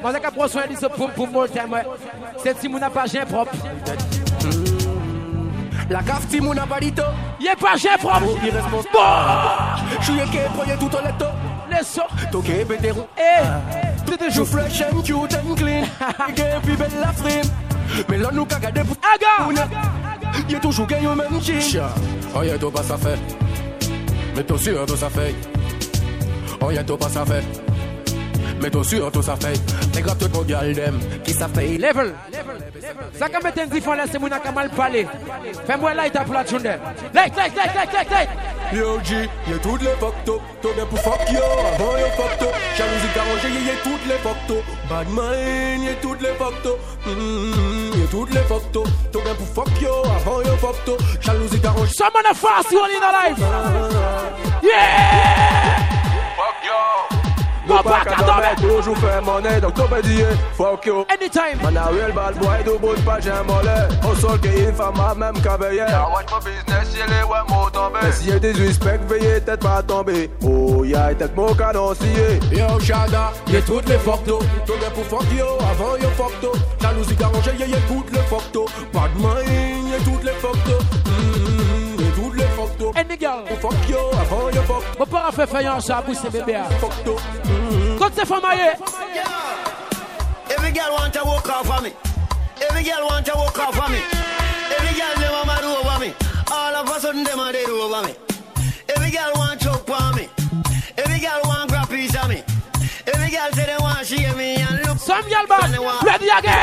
Speaker 3: Moi, j'ai prendre soin de ce poum poum all time. ouais. C'est pas j'ai propre.
Speaker 12: La cave si mon n'a pas dit tout
Speaker 3: Y'a pas j'ai propre.
Speaker 12: Irresponsable Je suis équé Proye tout en letto.
Speaker 3: Les so
Speaker 12: Toqué pétéro
Speaker 3: Eh.
Speaker 12: Tout est fresh and cute and clean. [laughs] Ike puis belle la frime. Mais là nous gardé pour
Speaker 3: Aga
Speaker 12: Y'a toujours gagné au même chin Oh y'a tout pas ça fait. Mais t'es sûr tout ça fait. Oh y'a tout pas ça fait Mais t'es sûr tout ça fait. Les gars tout mon gal dem. Qui ça fait?
Speaker 3: Level. Ça quand mettre un différent là, c'est mon mal parlé. Fais-moi light up la tune. Light, light, light, light, light, light.
Speaker 12: Yo G, y'a toutes les photos. T'as bien pour fuck yo, avant yo photos Jalousie arrangée, y'a toutes les photos. Bad mind, y'a toutes les photos. Mm, Y'a toutes les photos. T'as bien pour fuck yo, avant yo photos Jalousie arrangée.
Speaker 3: Someone a fast one in a life. Yeah!
Speaker 12: Fuck yo
Speaker 3: Go back and double.
Speaker 20: Toujours fait monnaie, donc t'as pas dit fuck you.
Speaker 3: Anytime.
Speaker 20: Man, a real bad boy, do bout pas j'ai mollet. Au sol une femme a même cavalier. watch my business, y'a les ouais, mot tombé. Mais s'il y a des respect, veillez, tête pas tomber. Oh, y'a tête mon canon scié.
Speaker 12: Yo Shada, y'a toutes les photos T'as bien pour fuck yo, avant yo photos Jalousie arrangée, y'a y'a toutes les photos Bad mind, y'a toutes les photos Mm, Y'a toutes les photos
Speaker 3: And the girl.
Speaker 12: Pour fuck yo, avant yo photos
Speaker 3: Mon père a fait faïence à pousser bébé.
Speaker 12: Photos
Speaker 3: Quand c'est femme aïe.
Speaker 21: Every girl want to walk off of me. Every girl want to walk off of me. Every girl them a mad over me. All of a sudden them a dead over me. Every girl want choke on me. Every girl want grab piece of me. Every girl say they want share me and look.
Speaker 3: Some girl bad. Ready again.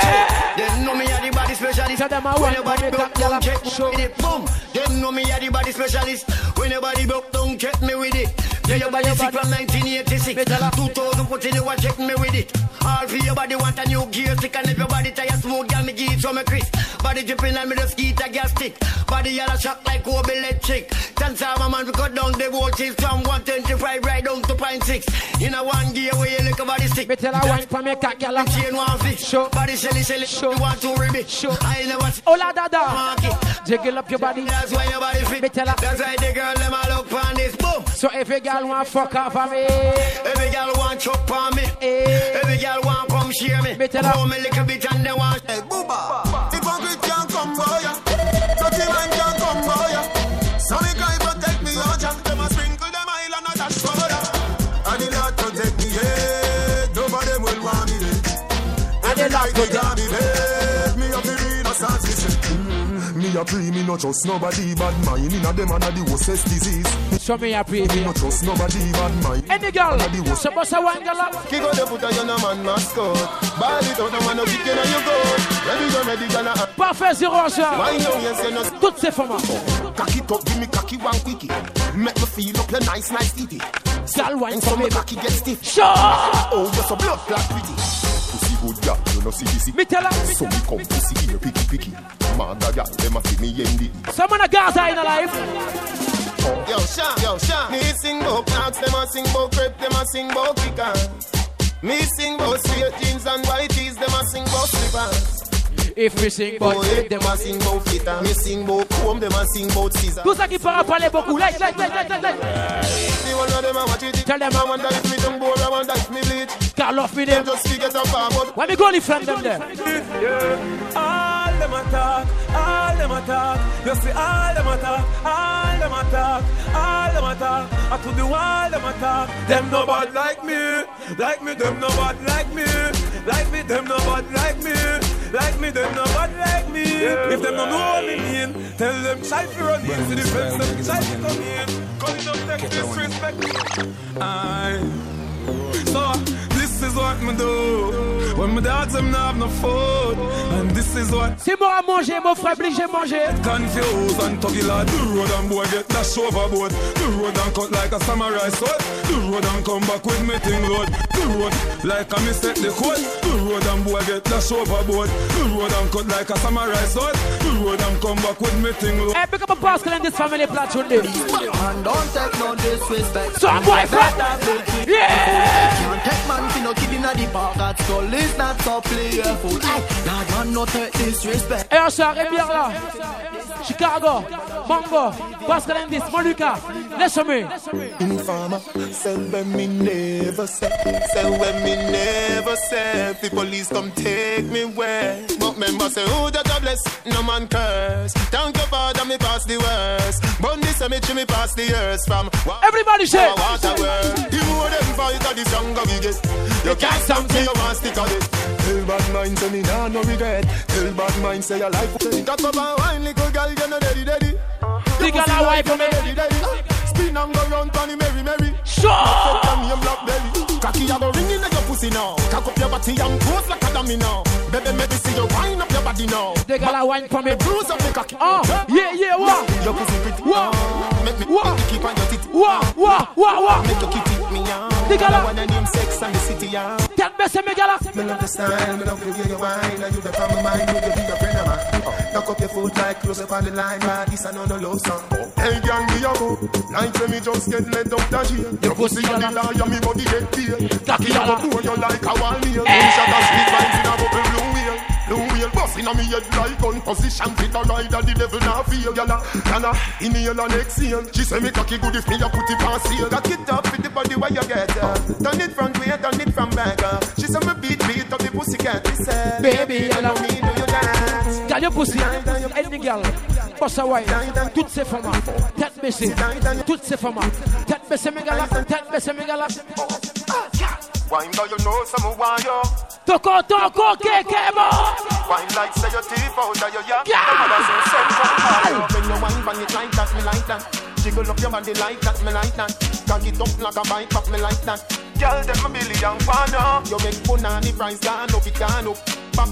Speaker 21: They know me a the specialist.
Speaker 3: Tell them I
Speaker 21: When your body broke down, check me
Speaker 3: show.
Speaker 21: with it. Boom. They know me a the body specialist. When your body broke down, check me with it. Yeah, your body sick from 1986. 2000 put in you and check me with it. All for your body want a new gear stick and if your body tired smooth, girl me give it some Chris. Body dripping and me eat a gas stick. Body yellow shock like Kobe electric. Dance man we cut down the voltage from 125 right down to point six. In a one gear where you look a body stick.
Speaker 3: Me tell her wine for me cock girl.
Speaker 21: Chain one fit.
Speaker 3: Show.
Speaker 21: Body shelly shelly.
Speaker 3: Show.
Speaker 21: You want to ribbit.
Speaker 3: Show.
Speaker 21: I never see.
Speaker 3: Hola dada.
Speaker 21: Market.
Speaker 3: Jiggle up your body.
Speaker 21: That's why your body fit.
Speaker 3: Me tell her.
Speaker 21: That's why the girl them a look on this. Boom.
Speaker 3: So every girl want fuck off of me.
Speaker 21: Every girl want chop on me. Eh. Every girl want come share me.
Speaker 3: Me tell her.
Speaker 21: Throw me little bit and they want. Hey,
Speaker 6: Booba. If hungry can't come boy, ya. dirty man can come boy. ya. So dead.
Speaker 3: And the Lord
Speaker 6: Every night me dead. Me up the read a start to say. Mm, Me a pray, me no trust nobody bad mind. Inna them and a the worstest disease.
Speaker 3: Show me a
Speaker 6: Me
Speaker 3: preview.
Speaker 6: no trust nobody bad mind.
Speaker 3: Any girl.
Speaker 6: Inna the worst-
Speaker 3: So boss a one girl up.
Speaker 6: Kick out the put on your man mascot. Ball it out, no man no kick in on your goal. Ready, go ready, gonna
Speaker 3: Parfait zéro ça.
Speaker 6: Wine down, yes, you know.
Speaker 3: Toutes ces femmes.
Speaker 6: Cock it up, give me cocky one quickie. Make me feel up your nice, nice titty.
Speaker 3: Girl wine
Speaker 6: And
Speaker 3: for
Speaker 6: so
Speaker 3: me.
Speaker 6: me cocky get stiff.
Speaker 3: Sure.
Speaker 6: Oh, you're so blood black pretty. Pussy good girl, you know see this.
Speaker 3: Me tell her.
Speaker 6: So me come pussy here picky picky. Man, that girl, them a see me yendi.
Speaker 3: Someone a Gaza in a life.
Speaker 6: Yo, Sha, yo, Sha. Me sing about knocks, them a sing about crepe, them a sing about kickers. Me sing about straight jeans and white tees, them a sing about slippers.
Speaker 3: If we sing
Speaker 6: Boy,
Speaker 3: but
Speaker 6: them a sing about flitter. Me sing about comb, them a sing about scissors.
Speaker 3: Tout ça qui para parler beaucoup. Like, like, like, like, like, like.
Speaker 6: See one of them a watch it.
Speaker 3: Tell them
Speaker 6: I wonder if me tongue bore, I wonder if me bleach.
Speaker 3: Call off me them.
Speaker 6: Just forget about what
Speaker 3: When me go in front them there.
Speaker 7: Yeah. All them attack, all them attack. You see all them attack, all them attack, all them attack. I to the wall them attack. Them no bad like me, like me. Them no bad like me, like me. Them no bad like me, like me. Them no bad like me. If them no know me mean, tell them try to run into the fence. Them try to come in, cause it don't take disrespect. I. So this is what me do when my dogs them not have no food, and This is what
Speaker 3: C'est bon à manger, mon frère, obligé manger.
Speaker 7: Confused and tuggy lad The road and boy get dash overboard The road and cut like a samurai sword The road and come back with me thing load The road like a me set the code The road and boy get dash overboard The road and cut like a samurai sword The road and come back with me thing load
Speaker 3: Hey, pick up a basket in this family platoon there.
Speaker 14: Man, don't take no disrespect.
Speaker 3: Some boy front.
Speaker 14: Yeah. Can't take man fi no kid inna the park. That skull is not so playful. Aye, Nah, man, no take disrespect.
Speaker 3: Et on s'est arrêté bien là. Chicago, Mango, Pascal Endis, Moluka, listen me.
Speaker 6: Informer, say when me never say, say when me never say, the police come take me where. But member say, who that God bless, no man curse. Thank you Father, me pass the worst. But this cemetery me pass the years from.
Speaker 3: Everybody say,
Speaker 6: water world. You know them fight at the younger we get. You can't stop me, you want stick on it. Tell bad mind say me nah no regret. Tell bad mind say your life. Talk about wine, little girl, you know daddy daddy.
Speaker 3: The girl a wife for me.
Speaker 6: Daddy daddy. Spin and go round, Tony Mary Mary.
Speaker 3: Sure.
Speaker 6: Take your black belly. Cocky a go ring in your pussy now. Cock up your body and pose like a dummy now. Baby, maybe see you wind up your body now.
Speaker 3: The girl a wine for me.
Speaker 6: Bruise up the cocky.
Speaker 3: Oh, yeah, yeah, what?
Speaker 6: Your pussy pretty.
Speaker 3: What?
Speaker 6: Ah, make me,
Speaker 3: What?
Speaker 6: make me keep on your titty.
Speaker 3: What? What? What? What?
Speaker 6: Make your keep it me on.
Speaker 3: The girl a-
Speaker 6: I wanna name sex and the city yeah.
Speaker 3: Tell me, say me girl
Speaker 6: Me love the style, me love the way you whine And you the from my mind, you the be a friend of mine. Knock up your foot like close up on the line Man, this another love song. Hey, gang, me a go. Like when me just get let up that here Your pussy on the liar, me body get tear Cocky a go do you like a wall meal. Hey! Shot a street vibes in a bubble blue wheel Blue wheel bust in a me head like gun position. Fit a rider, the devil not feel Yalla, yalla, inhale and exhale. She say me cocky good if me a put it on sale Cock it up with the body where you get uh. Turn it front way, turn it from back uh. She say me beat, beat up the pussy cat. She say,
Speaker 3: Baby,
Speaker 6: follow me, do you dance?
Speaker 3: Girl, your pussy, any girl, bossa wine, toutes ces femmes, tête baissée, toutes ces femmes, tête baissée, gars, tête baissée, gars.
Speaker 6: Wine though you know some wine yo
Speaker 3: Toko, toko, kekemo.
Speaker 6: Wine like say your teeth out of your yap
Speaker 3: Yeah.
Speaker 6: When you wine bang it like that, me like that. Jiggle up your body like that, me like that. Cock it up like a bike pop, me like that. Girl, them a billion pan You make punani price gone up, it gone up.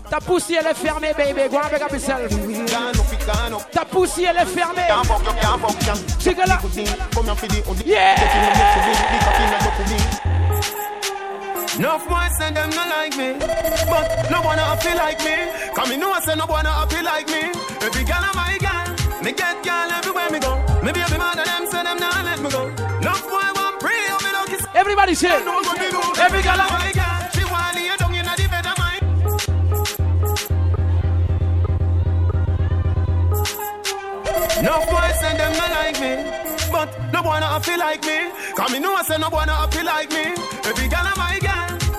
Speaker 3: Ta pussy elle est fermée, baby. Go and pick up yourself.
Speaker 6: Gone up, gone up.
Speaker 3: Ta pussy elle est fermée.
Speaker 6: Can't fuck can't fuck you.
Speaker 3: Jiggle up.
Speaker 6: Come here for the only
Speaker 3: Yeah.
Speaker 6: Enough boys say them not like me But no one happy like me. Come me know I say no one happy like me. Every girl a my girl Me get girl everywhere me go. Me baby mother them say them not let me go. Enough boy want pray oh me kiss
Speaker 3: Everybody say,
Speaker 6: know what me do.
Speaker 3: Every girl a-
Speaker 6: my girl She want lay down in the bed of mine. No boy say them not like me, but no not feel like me. Come me know I say no not feel like me.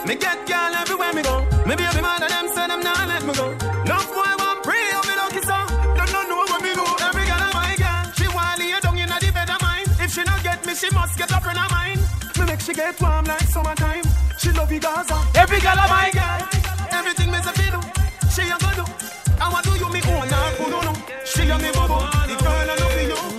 Speaker 6: Me get girl everywhere me go. Me baby man of them say them not let me go. No boy want pray on me don't kiss her. Don't know know what me do. Every girl a my girl, she want lay down in the bed of mine. If she not get me, she must get a friend of mine. Me make she get warm like summertime. She love you Gaza.
Speaker 3: Every girl a my
Speaker 6: girl, everything me say fi do, she a go do. I want do you me own who don't know. She a me bubble, the girl I love you.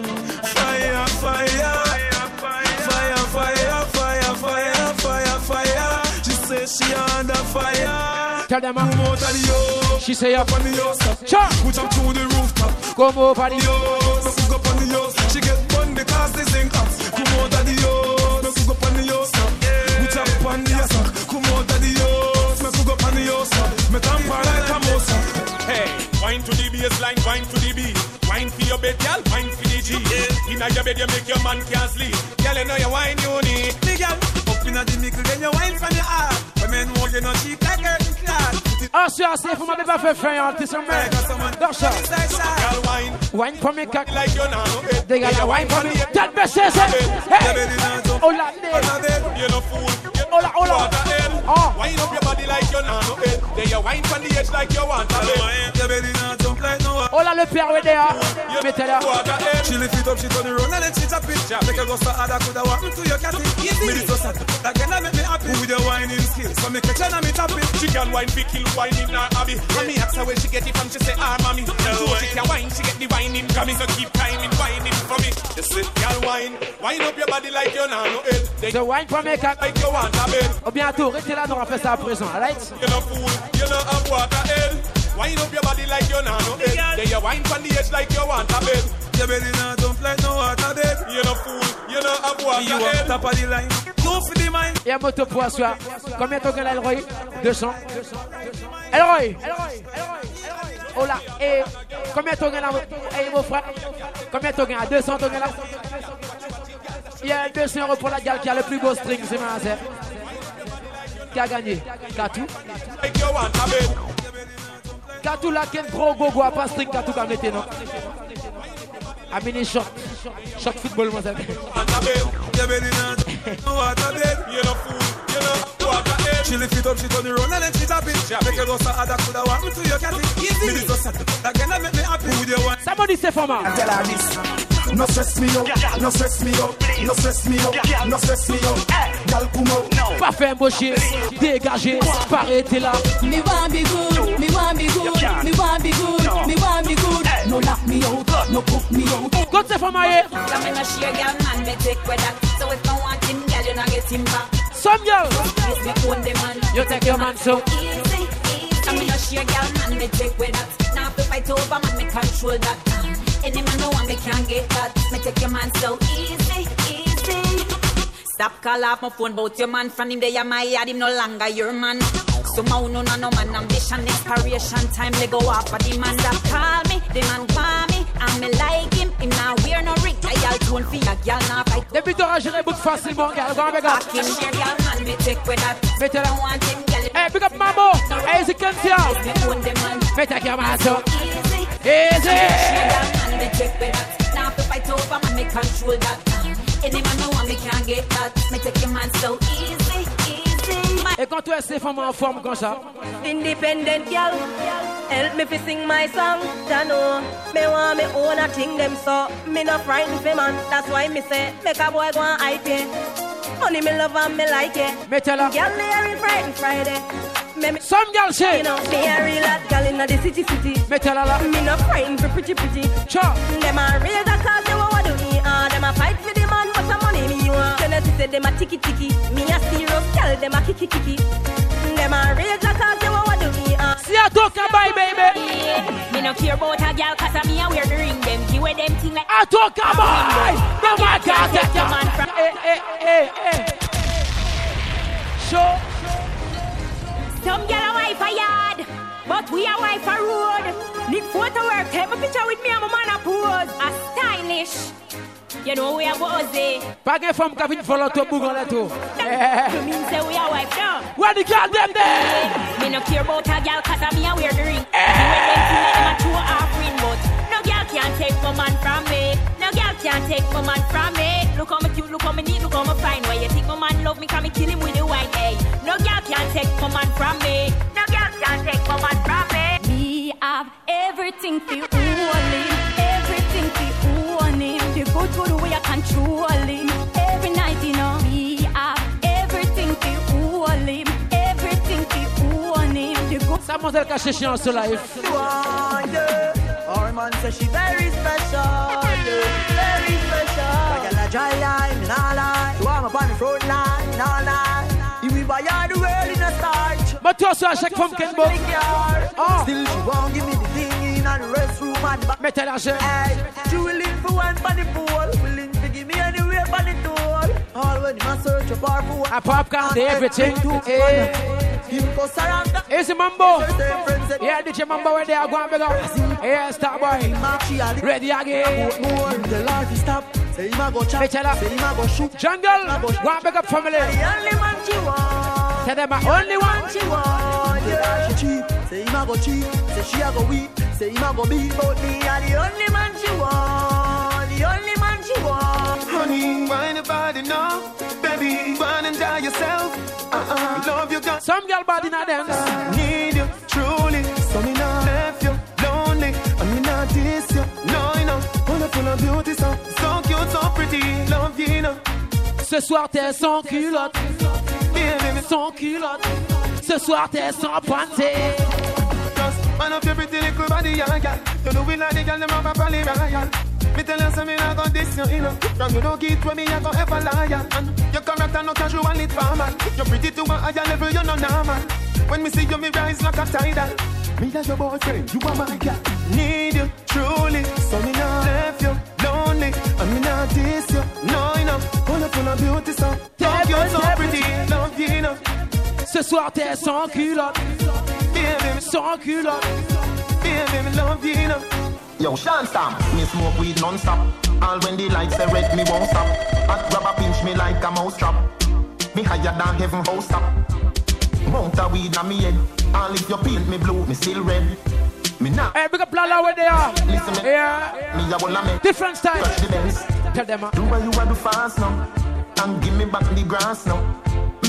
Speaker 7: She says she under fire.
Speaker 3: Tell them, uh,
Speaker 7: Come out of the yo.
Speaker 3: She say, uh, up
Speaker 7: on the yo.
Speaker 3: Cha.
Speaker 7: Put up to the rooftop.
Speaker 3: Come over the
Speaker 7: yo. No cook up on the yo. She get bun because they sing ups. Come out of the yo. No cook up on the yo. Put up on the yo. Come out of the yo. Me cook up on the yo. Me tamper like a mouse.
Speaker 22: Hey, wine to the baseline, wine to the beat. Wine for your bed, girl, wine for the G. Inna your bed, you make your man can't sleep. Girl, you know you wine, you need.
Speaker 7: The girl up inna the middle, then you wine from your heart. You know she like her cloud.
Speaker 3: Ah, c'est assez, faut m'aller pas faire faire, t'es sur moi. Dorsa.
Speaker 22: Girl, wine.
Speaker 3: Wine for me, cock.
Speaker 22: Like you now.
Speaker 3: They got a wine for me. That best says Hey. Hola,
Speaker 22: You no fool.
Speaker 3: Hola, hola.
Speaker 22: Oh. Wine up your body like you now. no head. Then you wine from the edge like you want to bed.
Speaker 7: Your belly not jump like no one.
Speaker 3: Hola, le père, ouais, there. Mettez-la.
Speaker 7: She lift it up, she turn it round and then she tap it. Make her go so hard, I coulda walked into your cat. Me this was sad. That girl make me happy with your whining skills. So me catch her and me tap it.
Speaker 22: She can wine fi kill wine in her hobby. And me ask her where she get it from. She say, ah, mommy. So she can wine, she get the wine in coming. So keep timing, whining for me. You see, girl, wine. Wine up your body like you now no head.
Speaker 3: The wine for me, cock.
Speaker 22: like you want a bed.
Speaker 3: Bientôt, restez là, on va faire ça à présent, alright?
Speaker 22: You no fool, you no have water head. Wine up your body you wine from the edge like you want a bed.
Speaker 6: Your belly not dump like no water bed.
Speaker 22: You no fool, you no have water
Speaker 6: You top of the line. You for the mind.
Speaker 3: Et un moto pour asseoir. Combien gain là, Elroy? 200. Elroy Oh là, et combien gain là Eh mon frère? Combien ton gain 200 ton gain là Il y a 200 euros pour la gale qui a le plus beau string, c'est ma. Qui a gagné? Katou
Speaker 22: Like you want a bed.
Speaker 3: Katou là, quel gros gogo à pas string Katou qui a metté non A mini short. Short football, moi ça.
Speaker 6: Your belly not no water bed.
Speaker 22: You no fool, you no have water head.
Speaker 6: She lift it up, she turn it round and then she tap it. Make you go so hard, that coulda want me to you, cat it. Easy. Me this just again, that make me happy with your one.
Speaker 3: Somebody say for me.
Speaker 11: Tell her this. No stress me up, no stress me up, no stress me up, no stress me up. Gal come out.
Speaker 3: Pas fait embaucher, dégagé, arrêtez là.
Speaker 8: Me want be good, me want be good, me want be good, me want be good. No lock me out, no put me out.
Speaker 3: Go to for my
Speaker 23: Come in a share, girl, man, me take with that. So if I want him, girl, you not get him back.
Speaker 3: Some girl.
Speaker 23: Yes, me own the man.
Speaker 3: You take your man so.
Speaker 23: Easy, easy. Come in a share, girl, man, me take with that. Now if I fight over, man, me control that. Any man no want me can't get that. Me take your man so easy, easy. Stop call off my phone about your man from him. They are my yard, him no longer your man. So my no no no man ambition expiration time. They go off for the man that call me, the man want me, and me like him. Him now wear no ring. I all tone for a girl now fight.
Speaker 3: Depuis tu auras géré bout facilement, gars. Go on, up.
Speaker 23: Back in here, girl, man, me take with that. I want him, girl.
Speaker 3: Hey, big up Mambo. Hey, Kentia?
Speaker 23: Me own the man.
Speaker 3: Mettez your man so.
Speaker 23: Easy.
Speaker 3: Easy.
Speaker 23: Man, me take with that. Now if I fight over, man, me control that. Any man no want me can't get that. Me take your man so easy, easy.
Speaker 3: Et quand tu es ces femmes en forme comme ça,
Speaker 24: Independent girl, help me fi sing my song. Ya know, me want me own a thing them so. Me no frightened fi man, that's why me say make a boy go and hype it. Money me love and me like it.
Speaker 3: Mettez là.
Speaker 24: Girl, me a real frightened Friday. Me, me,
Speaker 3: Some girl say.
Speaker 24: You know, me a real hot girl inna the city city.
Speaker 3: Mettez là là.
Speaker 24: Me no frightened for pretty pretty.
Speaker 3: Cha.
Speaker 24: Them a real that cause they want do me. Ah, them a fight for the man, but some money me want. Tennessee say them a ticky ticky. Me a serious girl, them a kicky kicky. Them a real that cause they want do me. Ah.
Speaker 3: See I talk about baby.
Speaker 23: Me no care about a girl cause me a wear the ring them. Give away them thing like
Speaker 3: I talk about. No man can't take
Speaker 23: your
Speaker 3: your
Speaker 23: man from.
Speaker 3: Hey, hey, hey, hey. Show.
Speaker 23: Some girl a wife a yard, but we a wife a road. Need photo work, take my picture with me and my man a pose. A stylish. You know we a buzzy.
Speaker 3: Pas de femme qui a vite follow to bougon là tout.
Speaker 23: You mean say we a wife now?
Speaker 3: Where the girl them there?
Speaker 23: Me no care about a girl cause a eh. me a wear the ring. Me wear thing like them a two half ring, but no girl can't take my man from me. No girl can't take my man from me. Look how me cute, look how me neat, look how me fine. Why you think my man love me? Can me kill him with the wine? Hey, no girl can take my man from me. No girl can take my man from me.
Speaker 8: Me have everything for own him, everything for own him. The good good way I control him. Every night, you know. Me have everything for own him, everything for own him. The good.
Speaker 3: Mademoiselle caché chien sur live.
Speaker 4: wonder. Our man say she very special, dry line, nah lie. So I'm on the front line, nah lie. You will buy all the world in a starch.
Speaker 3: Mais toi, ça, à chaque femme qu'elle boit.
Speaker 4: Oh. Still she won't give me the thing in the restroom and back.
Speaker 3: Mettez l'argent.
Speaker 4: Hey, she willing for one for the pool, willing to give me anywhere for the tool. All when you search for for
Speaker 3: I pop count everything. Hey. Easy mambo. Yeah, DJ mambo where they are going big up. Yeah, star boy. Ready again.
Speaker 4: More the life stop. Say him a go chop.
Speaker 3: Say
Speaker 4: him a go shoot.
Speaker 3: Jungle. Go and big up family.
Speaker 4: The only man she want.
Speaker 3: Tell them uh, I only one.
Speaker 4: she want. Yeah, she cheap. Say him a go cheap. Say she a go weep. Say him a go beat. But me a the only man she want. Want.
Speaker 6: Honey, why nobody know? Baby, run and die yourself. Uh-uh. Love you, got
Speaker 3: Some girl body not dance.
Speaker 6: need you truly. So me not left you lonely. And me not diss you. No, you know. Wonderful and beauty, so, so cute, so pretty. Love you, know.
Speaker 3: Ce soir t'es sans culotte.
Speaker 6: Baby,
Speaker 3: Sans culotte. Ce soir t'es sans.
Speaker 6: Just man up your pretty little body, yeah, yeah. You know we like the girl, them have a pally royal. Me tell you something, I got this, you know. From you don't get where me, I go ever liar. And your character no casual, it's formal. You're pretty to a higher level, you're not normal. When me see you, me rise like a tidal. Me as your boyfriend, you are my girl. Need you truly, so me not left you lonely. And me not diss you, no enough. Pull up on a beauty so. Love you so pretty, love you enough.
Speaker 3: Ce soir t'es sans culotte. Sans culotte.
Speaker 6: Baby, love you enough.
Speaker 25: Yo, Sean Stam, me smoke weed non-stop. All when the lights are red, me won't stop. Hot grabber pinch me like a mouse trap. Me higher than heaven house top. Mount a weed on me head. All if you paint me blue, me still red. Me not.
Speaker 3: Hey, big up Lala where they are.
Speaker 25: Listen me.
Speaker 3: Yeah.
Speaker 25: Me a wanna make.
Speaker 3: Different style.
Speaker 25: Touch the Benz.
Speaker 3: Tell them. Uh.
Speaker 25: Do what you want to fast now. And give me back the grass now.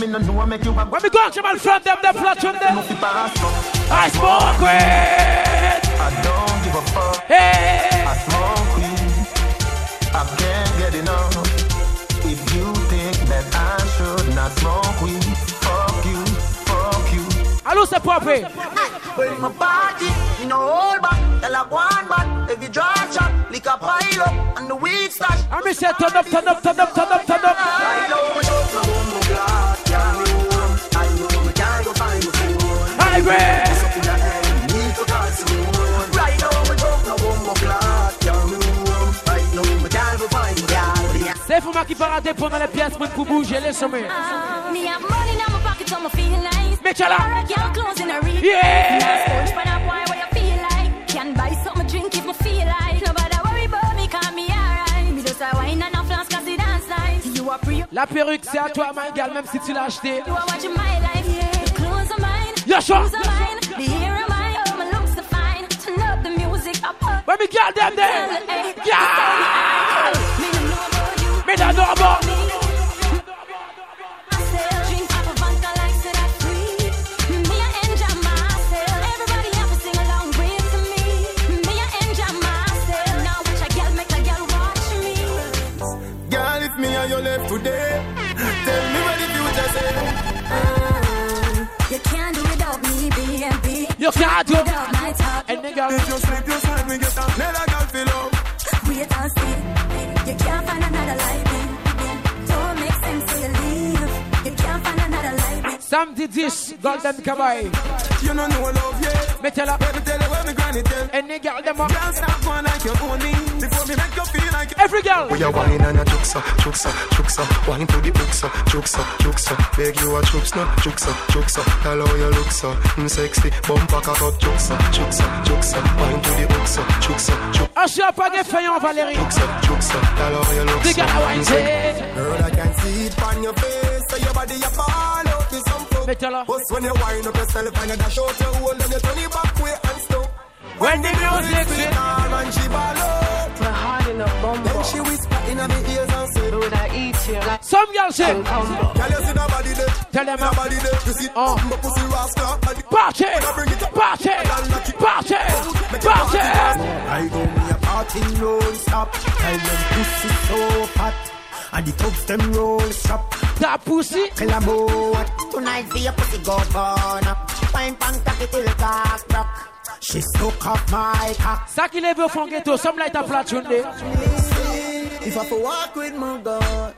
Speaker 25: Me no know make you a.
Speaker 3: When me go to my front them, the flat on them.
Speaker 25: Must be pass now.
Speaker 3: I smoke weed.
Speaker 25: I don't give a fuck.
Speaker 3: Hey.
Speaker 25: I smoke weed. I can't get enough. If you think that I should not smoke weed, fuck you, fuck you.
Speaker 3: Allô, c'est propre.
Speaker 14: When my party, you know hold back, tell a one back, if you draw a shot, lick a pile up, and the weed stash.
Speaker 3: I me say turn up, turn up, turn up, turn up, turn up.
Speaker 14: I know me don't know my blood, yeah me warm. I know me can't go find my phone.
Speaker 3: High grade. Pendant les pièces pour bouger les sommets.
Speaker 8: Me have money in my pocket, so me feel nice.
Speaker 3: Bitch, ala.
Speaker 8: I rock your clothes in a real.
Speaker 3: Yeah.
Speaker 8: Now sponge for that boy, what you feel like. Can buy something drink if me feel like. Nobody worry about me, call me alright. Me just a wine and a flask 'cause it dance nice. You are pre.
Speaker 3: La perruque, c'est à toi, my girl, même si tu l'as acheté.
Speaker 8: You are watching my life, yeah. The clothes are mine.
Speaker 3: Yeah, sure.
Speaker 8: Shoes are mine. The hair are mine. Oh, my looks are fine. Turn up the music up. up.
Speaker 3: When me girl them there.
Speaker 8: Yeah. Me
Speaker 3: don't know about.
Speaker 8: myself. Drink up a vodka like said I free. Me I enjoy myself. Everybody have to sing along with me. Me I enjoy myself. Now watch a girl make a girl watch me.
Speaker 6: Girl, if me and you left today, tell me what the future say.
Speaker 8: You can't do without me, baby.
Speaker 3: You can't do
Speaker 8: without my talk.
Speaker 3: And nigga,
Speaker 6: If you sleep, you slide me get another girl feel up.
Speaker 8: Wait and see. You can't find another like me. Don't make you leave. You can't find another like me.
Speaker 3: Samedi 10, Golden Cabaret.
Speaker 6: You don't know love yet.
Speaker 3: Me tell her.
Speaker 6: Baby, tell me granny tell.
Speaker 3: And nigga, them up.
Speaker 6: Can't stop going like you own me. Before me make you feel like
Speaker 3: Every girl.
Speaker 6: We are wine and a juksa, juksa, juksa. Wine to the hooksa, juksa, juksa. Beg you a juks no, juksa, juksa. Tell how you look so, mm, sexy. Bumper cock up, juksa, juksa, juksa. Wine to the hooksa, juksa, juksa.
Speaker 3: Ah, je suis pas défaillant, Valérie.
Speaker 6: Juksa, juksa. Tell how you look so,
Speaker 3: got a wine
Speaker 6: mm, Girl, I can see it on your face, so your body you fall out with some flow.
Speaker 3: Me.
Speaker 6: But when you wind up yourself and you dash out your hole, then you turn it back way and stop.
Speaker 3: When the music
Speaker 6: sweet, and she ball out.
Speaker 26: My heart in a bumble.
Speaker 6: Then she whisper in my ears and say,
Speaker 26: Would I eat you like
Speaker 3: Some girls say.
Speaker 26: combo?
Speaker 6: Girl, you see that body there?
Speaker 3: Tell them
Speaker 6: That
Speaker 3: up.
Speaker 6: body there. You see uh.
Speaker 3: Oh.
Speaker 6: my pussy rascal. and the-
Speaker 3: Party!
Speaker 6: When I it up,
Speaker 3: Party! Party! Party!
Speaker 6: I go me a party non-stop. Tell them pussy so hot. And the tubs them roll stop.
Speaker 3: That pussy.
Speaker 6: Clamour.
Speaker 14: Tonight see your pussy go burn up. Wine pan cocky till it cock rock.
Speaker 6: She stuck off my cock.
Speaker 3: Lève au fond ghetto, some light a flat tune there.
Speaker 14: If I for walk with my God.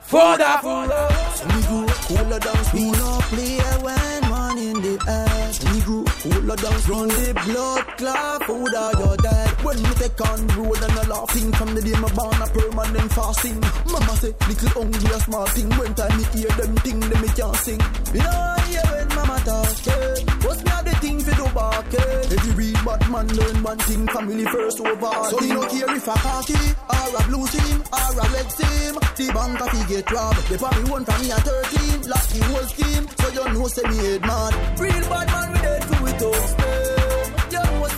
Speaker 3: For that.
Speaker 14: We go cooler dance, we no play when man in the air. We go cooler dance, run the blood clot, food are your dead. When me take on road and a laughing from the day my born a permanent fasting. Mama say little hungry a small thing. When time me hear them thing, them me can't sing. You know I hear when mama talk, yeah. What's me the thing for do back, yeah. Every real bad man learn one thing, family first over. all So me no care if a khaki or a blue team or a red team. The bank a fi get robbed. They probably won from me at 13. Lost the whole scheme, so you know say me head mad. Real bad man we dead for it them. You know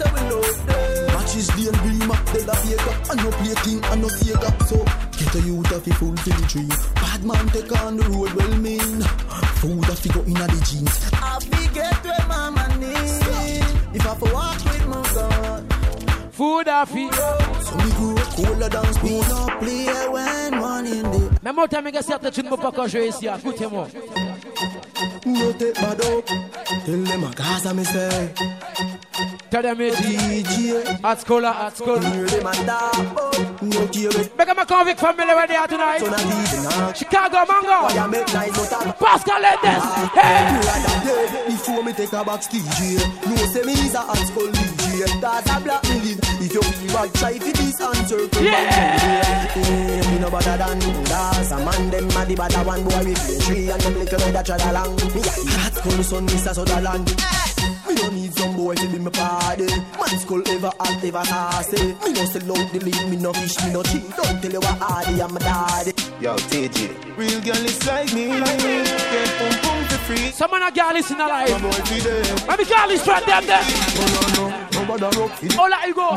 Speaker 14: say we love them. Matches the and beamer, they la Vega. I no play king, I no Sega. So get a youth a fi fulfill the dream. Bad man take on the road well mean. Food a fi go inna the jeans. I fi get where mama need. If I for walk with my God.
Speaker 3: Food a fi.
Speaker 14: So we go cooler dance, we no play when one in the
Speaker 3: Même au temps, il certaines tunes ne peux pas jouer ici. Écoutez-moi.
Speaker 14: No take bad up. Tell them a Gaza me say.
Speaker 3: Tell them it's
Speaker 14: DJ.
Speaker 3: At school, at school. Make my convict family where they are tonight. Chicago, Mango. Pascal Lendes. Hey.
Speaker 14: Before me take a box DJ No say me is a hot skull DJ Cause a black me live If you feel bad try this answer from
Speaker 3: Yeah.
Speaker 14: Me no better than Das a man them a the better one boy with play tree And them little head a tread along Me a hot skull son a Sutherland need some boy to be my party Man skull ever hot ever saucy Me no sell out the lead Me no fish me no cheat Don't tell you what hardy I'm a daddy
Speaker 6: Yo, TJ. Real girl is like me. Get pum pum for free.
Speaker 3: Someone a girl listen alive.
Speaker 6: Come on, feed them.
Speaker 3: Let me girl is right them there. Oh, let you go.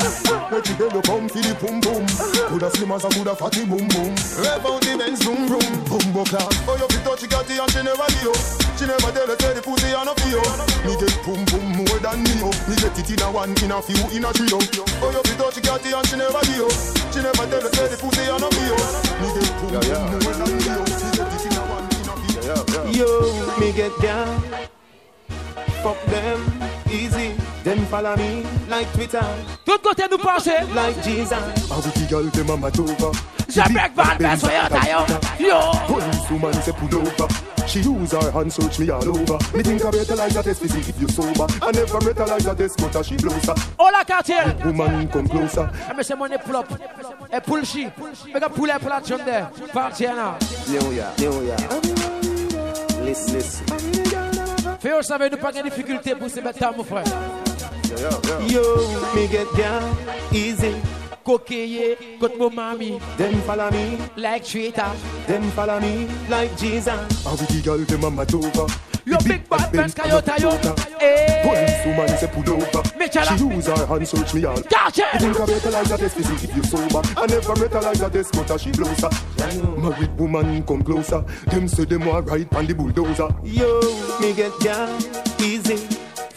Speaker 6: Make you you come for the pum pum. Coulda slim as a coulda fatty boom boom. Rev out the Benz boom boom. Bumbo class. Oh, you fit touch she got and she never give you. She never tell her say the pussy a no for you. Me get pum pum more than me oh. Me get it in a one, in a few, in a trio. Oh, you fit touch she got and she never give you. She never tell her say the pussy a no for you. Me get pum pum more than me oh. In a. Yo, me get down. Fuck them, easy. Them follow me like Twitter.
Speaker 3: Tout côté nous passer.
Speaker 6: Like Jesus. I will be girl them a mad over.
Speaker 3: The big van best for your tire. Yo.
Speaker 6: Police woman say pull over. She use her hand search me all over. Me think I brutalize a test to see if you sober. I never brutalize a test, but she blows her.
Speaker 3: Hola, cartier.
Speaker 6: Woman come closer.
Speaker 3: I me say money pull up. Et pull she. Make a pull up la chum there. Party now.
Speaker 6: New York, Listen.
Speaker 3: Fais au savez nous pas de difficulté pour se mettre à mon frère.
Speaker 6: Yo, me get down easy.
Speaker 3: Coquille, côte mon mamie.
Speaker 6: Them follow me,
Speaker 3: Like traitor.
Speaker 6: them follow me like Jesus. I will be girl them a mad over.
Speaker 3: Yo big bad Benz Coyote yo. Eh.
Speaker 6: Police woman say pull over.
Speaker 3: Me.
Speaker 6: She use her hand search me all.
Speaker 3: Gotcha.
Speaker 6: You think I brutalize a test see if you sober. I never brutalize a test, but she blows her. Married woman come closer. Them say them want ride on the bulldozer. Yo, me get down easy.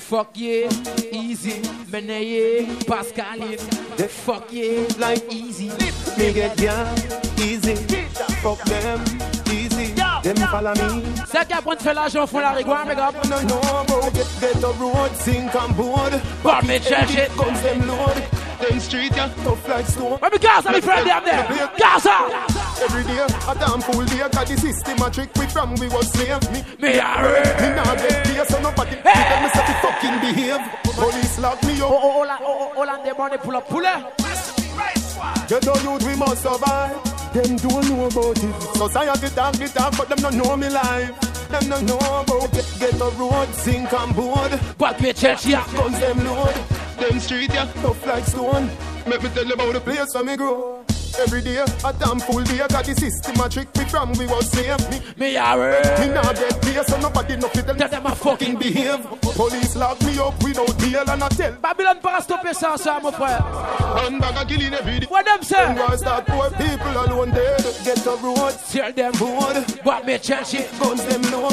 Speaker 3: Fuck yeah, easy. Mene yeah, Pascaline. Fuck yeah,
Speaker 6: like
Speaker 3: easy.
Speaker 6: Me get down easy. Fuck them easy. Them follow me.
Speaker 3: C'est qu'à prendre fait l'argent, font la rigouane, mes gars.
Speaker 6: No, no, bro, get, get the road, sink on board.
Speaker 3: But me change it.
Speaker 6: Guns them load. Them street, yeah, tough like stone.
Speaker 3: Let me Gaza, me friend, them there. Gaza.
Speaker 6: Every day, a damn fool day, cause the system a trick we from we was slave. Me,
Speaker 3: Me a real.
Speaker 6: me nah get here, so nobody
Speaker 3: Hey.
Speaker 6: tell me say to fucking behave. Police lock me up.
Speaker 3: oh, oh, oh, oh, oh, the money pull up, pull up.
Speaker 6: Get the youth, we must survive. Them don't know about it. Society talk the talk, but them don't know me life. Them don't know about get, get the road, sink on board.
Speaker 3: But me church, yeah.
Speaker 6: Guns them load. Them street, yeah, tough like stone. Make me tell you about the place where me grow. Every day, a damn fool day, got the system a trick me from we was slave. Me,
Speaker 3: Me a real.
Speaker 6: me nah get here, so nobody know fit tell me
Speaker 3: them a fucking
Speaker 6: behave. Police lock me up without bail and I tell.
Speaker 3: Babylon pas stopper ça, ça, mon frère.
Speaker 6: And bag a killing every day.
Speaker 3: What them say?
Speaker 6: And Why start poor people alone dead? Get the road,
Speaker 3: Tell them,
Speaker 6: board.
Speaker 3: but me church it.
Speaker 6: Guns them load,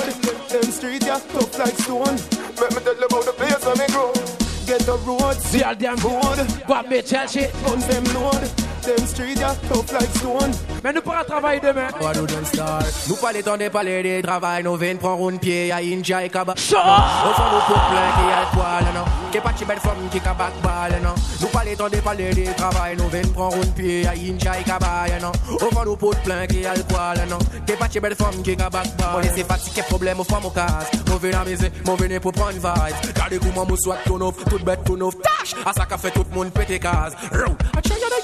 Speaker 6: them street yeah, tough like stone. Let me tell you about the place where me grow. Get the road,
Speaker 3: Tell them,
Speaker 6: board.
Speaker 3: but me church it.
Speaker 6: Guns them load, them street yeah, tough like stone.
Speaker 3: Mais nous pourrons travailler demain.
Speaker 12: What do them start? Nous pas temps de parler de travail, nous venons prendre un pied à Inja et Kaba.
Speaker 3: Sure.
Speaker 12: Au fond, nous pour plein qui a le poil, non? Qui pas de belle femme qui a back balle, non? Nous pas temps de parler de travail, nous venons prendre un pied à Inja et Kaba, non? Au fond, nous pour plein qui a le poil, non? Qui pas de belle femme qui a back balle. On laisse problème, au fond, mon casse. Nous venons amuser, nous venons pour prendre comment soit tout neuf, toute bête, tout neuf. Tâche! À ça qu'a fait tout le monde pété case.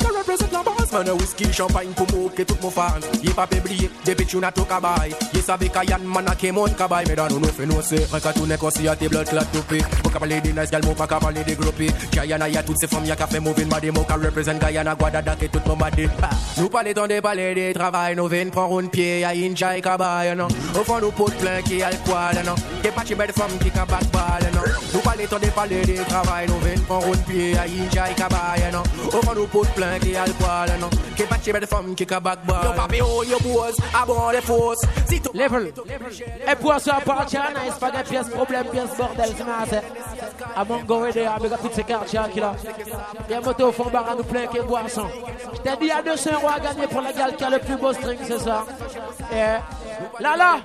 Speaker 12: I represent man. Whisky, champagne pour tout mon fans. Y'a pas péblié, depuis tu n'as tout cabay. Y'a savait qu'à Yann, man, a qui mon cabay. Mais dans nous, nous fait nous, c'est un n'est qu'aussi à tes blood toupé. Faut qu'à parler des nice gal, mon pas parler des groupés. Guyana, y'a toutes ces femmes, y'a qu'à fait mauvais madé, mon qu'à represent Guyana, Guadada, qui tout mon madé. Nous parlons temps de parler des travail, nous venons prendre un pied à Inja et cabay, non. Au fond, nous potes plein qui a le poil, non. Qui pas de belle femme qui a balle, non. Nous parlons parler des travail, nous venons prendre à Inja et cabay, non. Au fond, nous potes plein a. Qui pas de belle femme qui a back balle. Yo, papi, oh, yo, boys, abon les fausses. Si tout.
Speaker 3: Level. Et pour ça, partir, nice, pas de pièce, problème, pièce, bordel, c'est ma c'est. À mon go, aider, avec toutes ces quartiers qui là. Il y a un moto au fond, bar à nous plein que boisson. Je t'ai dit, il y a 200 euros à gagner pour la gale qui a le plus beau string, c'est ça. Et là, là,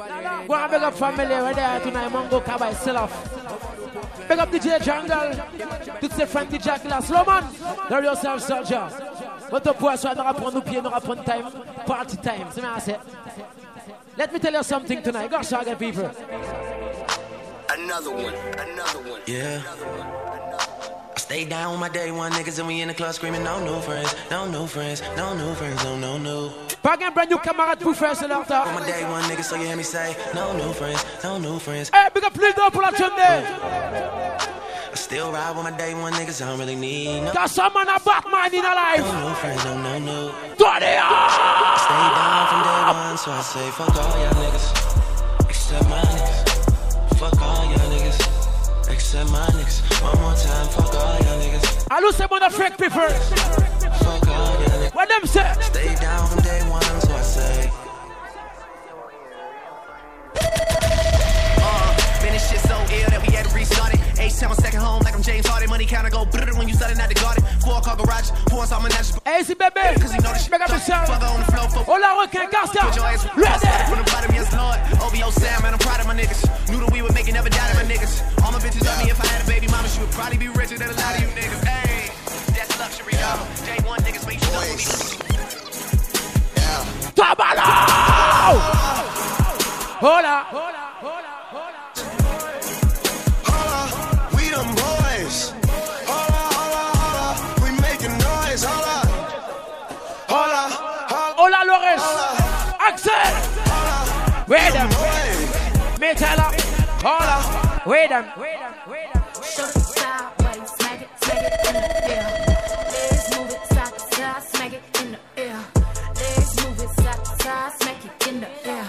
Speaker 3: voir avec la famille, aider, tonight, Mongo, Kabay, c'est off. Big up DJ Jungle. Toutes ces fans DJ là. Slow man. There yourself, soldier. Votre poids soit nous rapprendre nos pieds, nous rapprendre time. Party time. C'est bien assez. Let me tell you something tonight. Go shag people.
Speaker 27: Another one, another one.
Speaker 28: Yeah. I stay down with my day one niggas and we in the club screaming no new friends, no new friends, no new friends, oh, no no no.
Speaker 3: Pas un brand new camarade pour faire ce leur temps.
Speaker 28: On my day one niggas so you hear me say no new friends, no new friends.
Speaker 3: Hey, big up plus d'or pour la journée.
Speaker 28: I still ride with my day one niggas I don't really need no.
Speaker 3: Got someone a Batman in a life.
Speaker 28: No new friends, no no no.
Speaker 3: Twenty
Speaker 28: I ah. stay down from day one so I say fuck all y'all niggas, except my niggas, my niggas. One more time, fuck all y'all niggas.
Speaker 3: I lose some of the freak people.
Speaker 28: Fuck all y'all niggas.
Speaker 3: What them say?
Speaker 28: Stay down from day one so I say.
Speaker 29: Uh, man, this shit so ill that we had to restart it. H time on second home, like I'm James Harden. Money counter go brrr when you starting at the garden. Four car garage, pouring some natural.
Speaker 3: Hey, c'est bébé.
Speaker 29: Cause he know this shit.
Speaker 3: Big up yourself.
Speaker 29: Fuck on the floor for.
Speaker 3: Oh, la requin, Casca.
Speaker 29: Put your ass
Speaker 3: Ready.
Speaker 29: From the bottom, yes, Lord. OVO Sam, man, I'm proud of my niggas. Knew that we would make it, never doubted my niggas. All my bitches love me. If I had a baby mama, she would probably be richer than a lot of you niggas. Hey, that's luxury, dog. Day one niggas make you know me.
Speaker 3: Tabala! Hola!
Speaker 30: We
Speaker 3: Wait them! Metala! Hola! Wait them!
Speaker 8: Show the sideways, smack it, smack it in the air. Let's move it side to side, smack it in the air. Let's move it side to side, smack it in the air.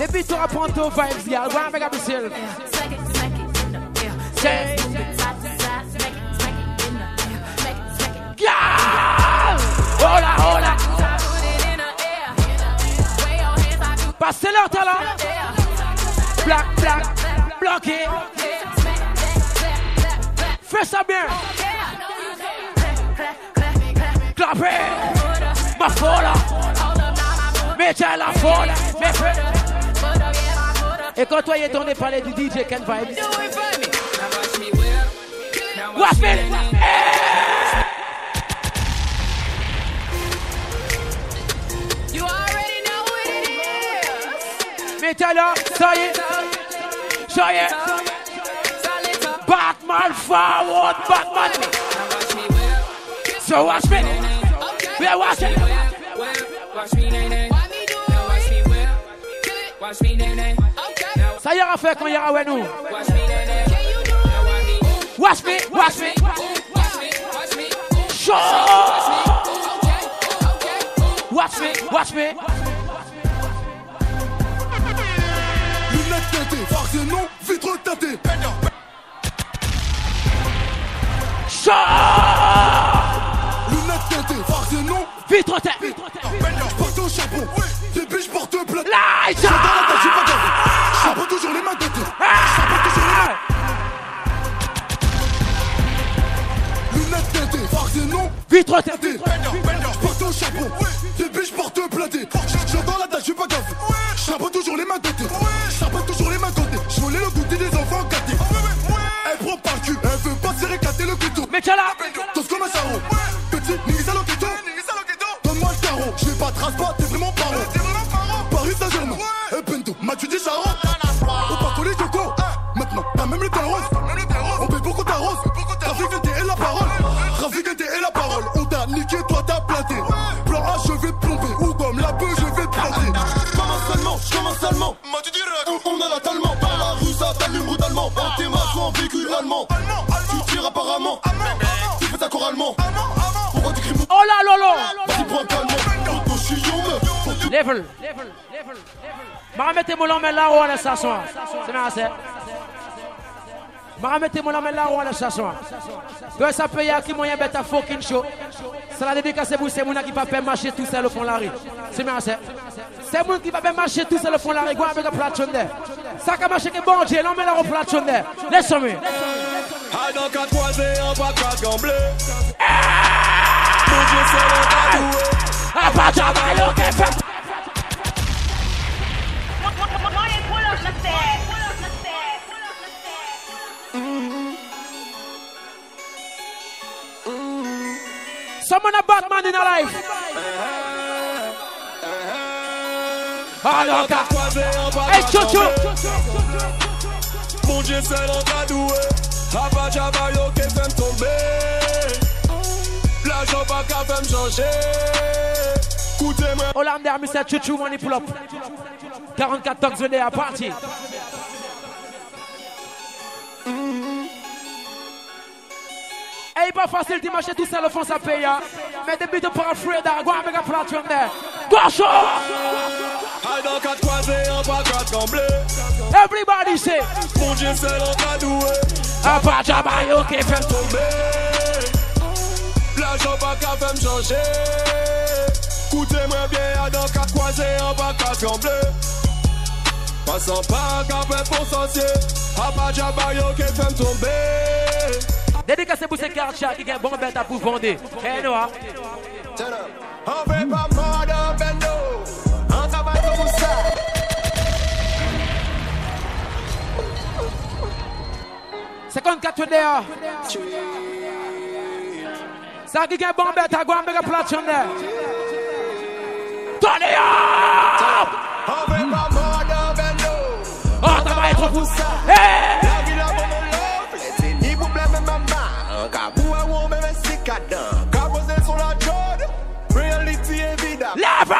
Speaker 3: Depuis tu apprends ton vibes. Go and make up yourself.
Speaker 8: Smack it, smack it in the air. Let's move it side to side, smack it, smack it in the air. Smack it, smack it.
Speaker 3: Girl! Hola, hola! Passez leur talent! Black, black, bloqué! Fais ça bien! Clapez! Ma fola! Mettez la fais- Et quand toi, est tourné parler du DJ Ken Vibes. Watch Ça y est! Ça y est! Batman forward! Batman! So watch me! Yeah, watch it!
Speaker 17: Watch me, watch me.
Speaker 3: Ça ira faire quand ouais nous.
Speaker 17: Watch me, watch me.
Speaker 3: Me, watch.
Speaker 17: Watch me, watch me.
Speaker 11: Teintées, farce et non, vitre teintée.
Speaker 3: Show!
Speaker 11: Lunettes teintées, farce et non,
Speaker 3: vitre teintée.
Speaker 11: Je porte au chapeau, des biches porte plainte.
Speaker 3: Light!
Speaker 11: Je suis dans la tête, je suis pas gavé. Je sens pas toujours les mains teintées. Je sens pas toujours les mains. Lunettes teintées, farce et non,
Speaker 3: vitre teintée.
Speaker 11: Je porte au chapeau, des biches porte plainte. J'entends la tête, je suis pas gavé. Je sens pas toujours le couteau.
Speaker 3: Mais s'asseoir. C'est bien assez. Mara mettez mon lamel là où on est s'asseoir. Donc ça peut y avoir qui moyen bête à fucking show. C'est la dédicace pour ces gens qui ne peuvent pas marcher tout seul au fond de la rue. C'est bien assez. C'est gens qui ne peuvent pas marcher tout seul au fond de la rue. Go avec un plateau d'air. Ça qui a marché que bon Dieu, l'emmène là au plateau d'air. Laisse-moi.
Speaker 7: Ah, dans quatre croisés, en bas, quatre gamblés. Mon Dieu, c'est le tatoué.
Speaker 3: Ah, pas de travail, ok, fait. Someone a bad man in a life. Alors, gars. Hey, Chocho.
Speaker 7: Mon Dieu, c'est l'encadoué. Abba Jabayo qui fait me tomber. L'argent pas qu'à faire me changer. Écoutez-moi.
Speaker 3: Hollander, Mr. Chuchu, money pull up. 44 togs venez à party. Hey, pas facile de marcher tout seul au fond, ça paye. hein. Mais depuis de pas afraid, go and make a platform there. Go show!
Speaker 7: Aïe dans quatre croisés, en pas quatre gamblés.
Speaker 3: Everybody say.
Speaker 7: Mon Dieu, c'est l'encadoué.
Speaker 3: Abba Jabayo qui fait
Speaker 7: tomber. L'argent pas qu'à faire me changer. Écoutez-moi bien, à dans quatre croisés, en pas quatre gamblés. Passant pas qu'à faire pour sorcier. Abba Jabayo qui fait tomber.
Speaker 3: Dédicacé pour ces quartiers qui ont bon bête à pour vendre. Hey, Noah.
Speaker 7: On fait pas mort de bendo. On travaille comme ça.
Speaker 3: C'est 54 there. Ça qui est bon bête à a there. Turn it up!
Speaker 7: On fait pas mort de bendo.
Speaker 3: On travaille trop pour ça. Hey!
Speaker 7: De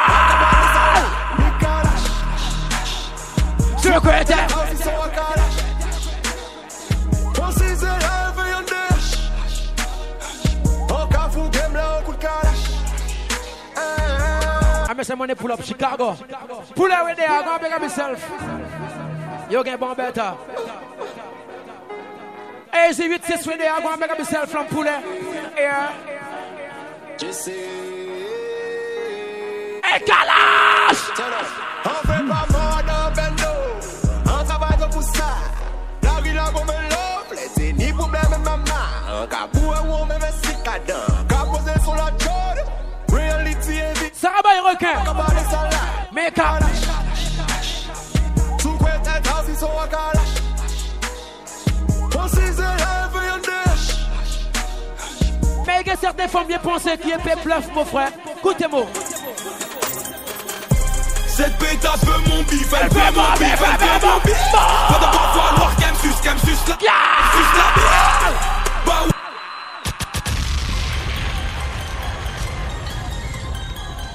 Speaker 7: calache.
Speaker 3: I miss money pull up Chicago. Pull out with there, I'm gonna big up myself. You get bon better. Hey, see with this with there, I'm gonna big up myself from Pull Here. Hey, Kalash!
Speaker 7: On fait pas mort de bendo. On travaille comme pour ça. La vie là comme un love. C'est ni problème maman. Car pour un homme, même si cadent. Car posé sur la jode. Reality évident.
Speaker 3: Ça va, il requin. Make up.
Speaker 7: Sous quoi tête, assis sur la calache. On s'y c'est la vie en dash.
Speaker 3: Mais il y a certaines femmes bien pensées qui est fait bluff, mon frère. Écoutez-moi.
Speaker 7: Cette pétasse veut mon bif, elle veut mon bif, elle veut mon bif. Va d'abord falloir qu'elle me suce, qu'elle me suce la, suce la bif. Bah ouais.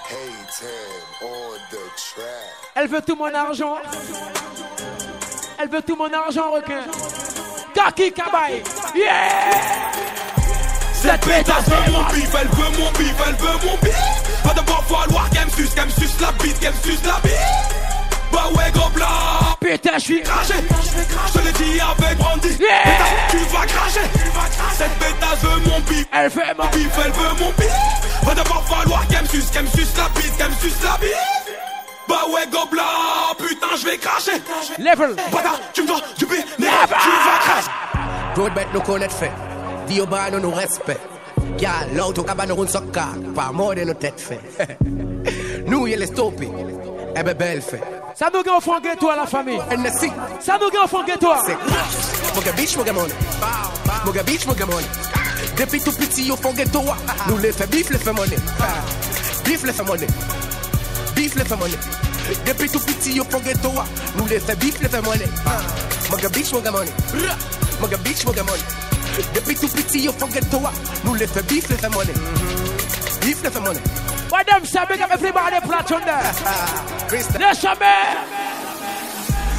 Speaker 31: Hey, Tim, on the track.
Speaker 3: Elle veut tout mon argent. Elle veut tout mon argent, requin. Kaki Kabaye. Yeah!
Speaker 7: Cette pétasse veut mon bif, elle veut mon bif, elle veut mon bif. Va d'abord falloir qu'elle me suce, qu'elle me suce la bite, qu'elle me suce la bite. Bah ouais, gros blanc.
Speaker 3: Putain, je suis
Speaker 7: craché. Je l'ai dit avec Brandy. Pétasse, tu vas cracher. Cette pétasse veut mon bif.
Speaker 3: Elle veut mon
Speaker 7: bif, elle veut mon bif. Va d'abord falloir qu'elle me suce, qu'elle me suce la bite, qu'elle me suce la bite. Bah ouais, gobelin, putain, je vais cracher.
Speaker 3: Level.
Speaker 7: Bata, tu me dois du bif, tu vas cracher.
Speaker 12: Road bet nous connaît fait. Dio ba nous nous respect. Gal, l'auto cabane roule sur car. Pas mort de nos têtes fait. [laughs] Nous, il est stoppé. Eh ben, belle fait.
Speaker 3: Ça nous gagne fond ghetto à la famille.
Speaker 12: NSC.
Speaker 3: Ça nous gagne fond ghetto.
Speaker 12: C'est Moga bitch, moga money. Moga bitch, moga money. Depuis tout petit, au fond ghetto. Nous les fait bif, les fait money. Bif, les fait money. Bif, les fait money. Depuis tout petit, au fond ghetto. Nous les fait bif, les fait money. Moga bitch, moga money. Moga bitch, moga money. Depuis tout petit, au fond ghetto. Ah. Nous les fait bif, les fait money. Bif, les fait money.
Speaker 3: Why them say big up everybody platform there? Yes, man.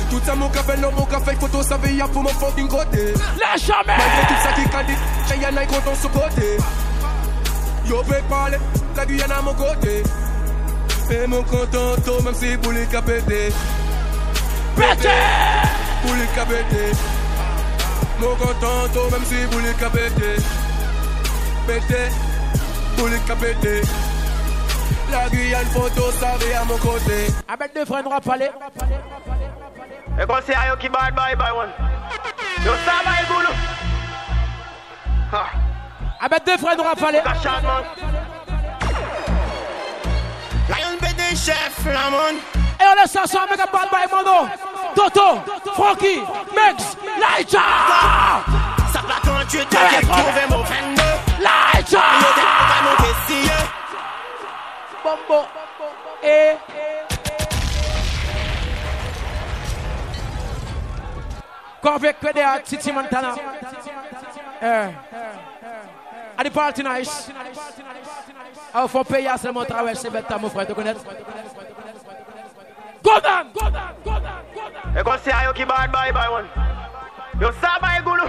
Speaker 32: Tout ça mon café, non mon café, photo ça veille pour mon fucking côté.
Speaker 3: Lâche jamais.
Speaker 32: Malgré tout ça qui candide, j'ai y'en a content sur côté. Yo peut parler, la Guyane à mon côté. Et mon content, même si pour les capéter.
Speaker 3: Pété!
Speaker 32: Pour les capéter. Mon content, même si pour les capéter. Pété, pour les capéter. La Guyane photo, ça veille à mon côté.
Speaker 3: Avec deux frères noirs parler.
Speaker 33: E kon se a yo ki bad boy boy one Yo sa ba e goulou
Speaker 3: Avec deux frères noirs parler.
Speaker 33: Kachan man Lion PD chef la man
Speaker 3: Et on laisse ça sur avec un bad boy mono. Toto, Frankie, Mex, Laïcha!
Speaker 33: Sa pla 38 yo ke prouve mo fende
Speaker 3: Laïcha!
Speaker 33: Yo te prouve monte si
Speaker 3: Bumbo. Eh. Corvette where they are, Titi Montana. Eh. À the party nice. Ah, faut payer à seulement travail, c'est bête, mon frère, tu connais? Go down, go down, go down, go down.
Speaker 6: You gonna see how you keep bad bye bye one. You saw my gulu.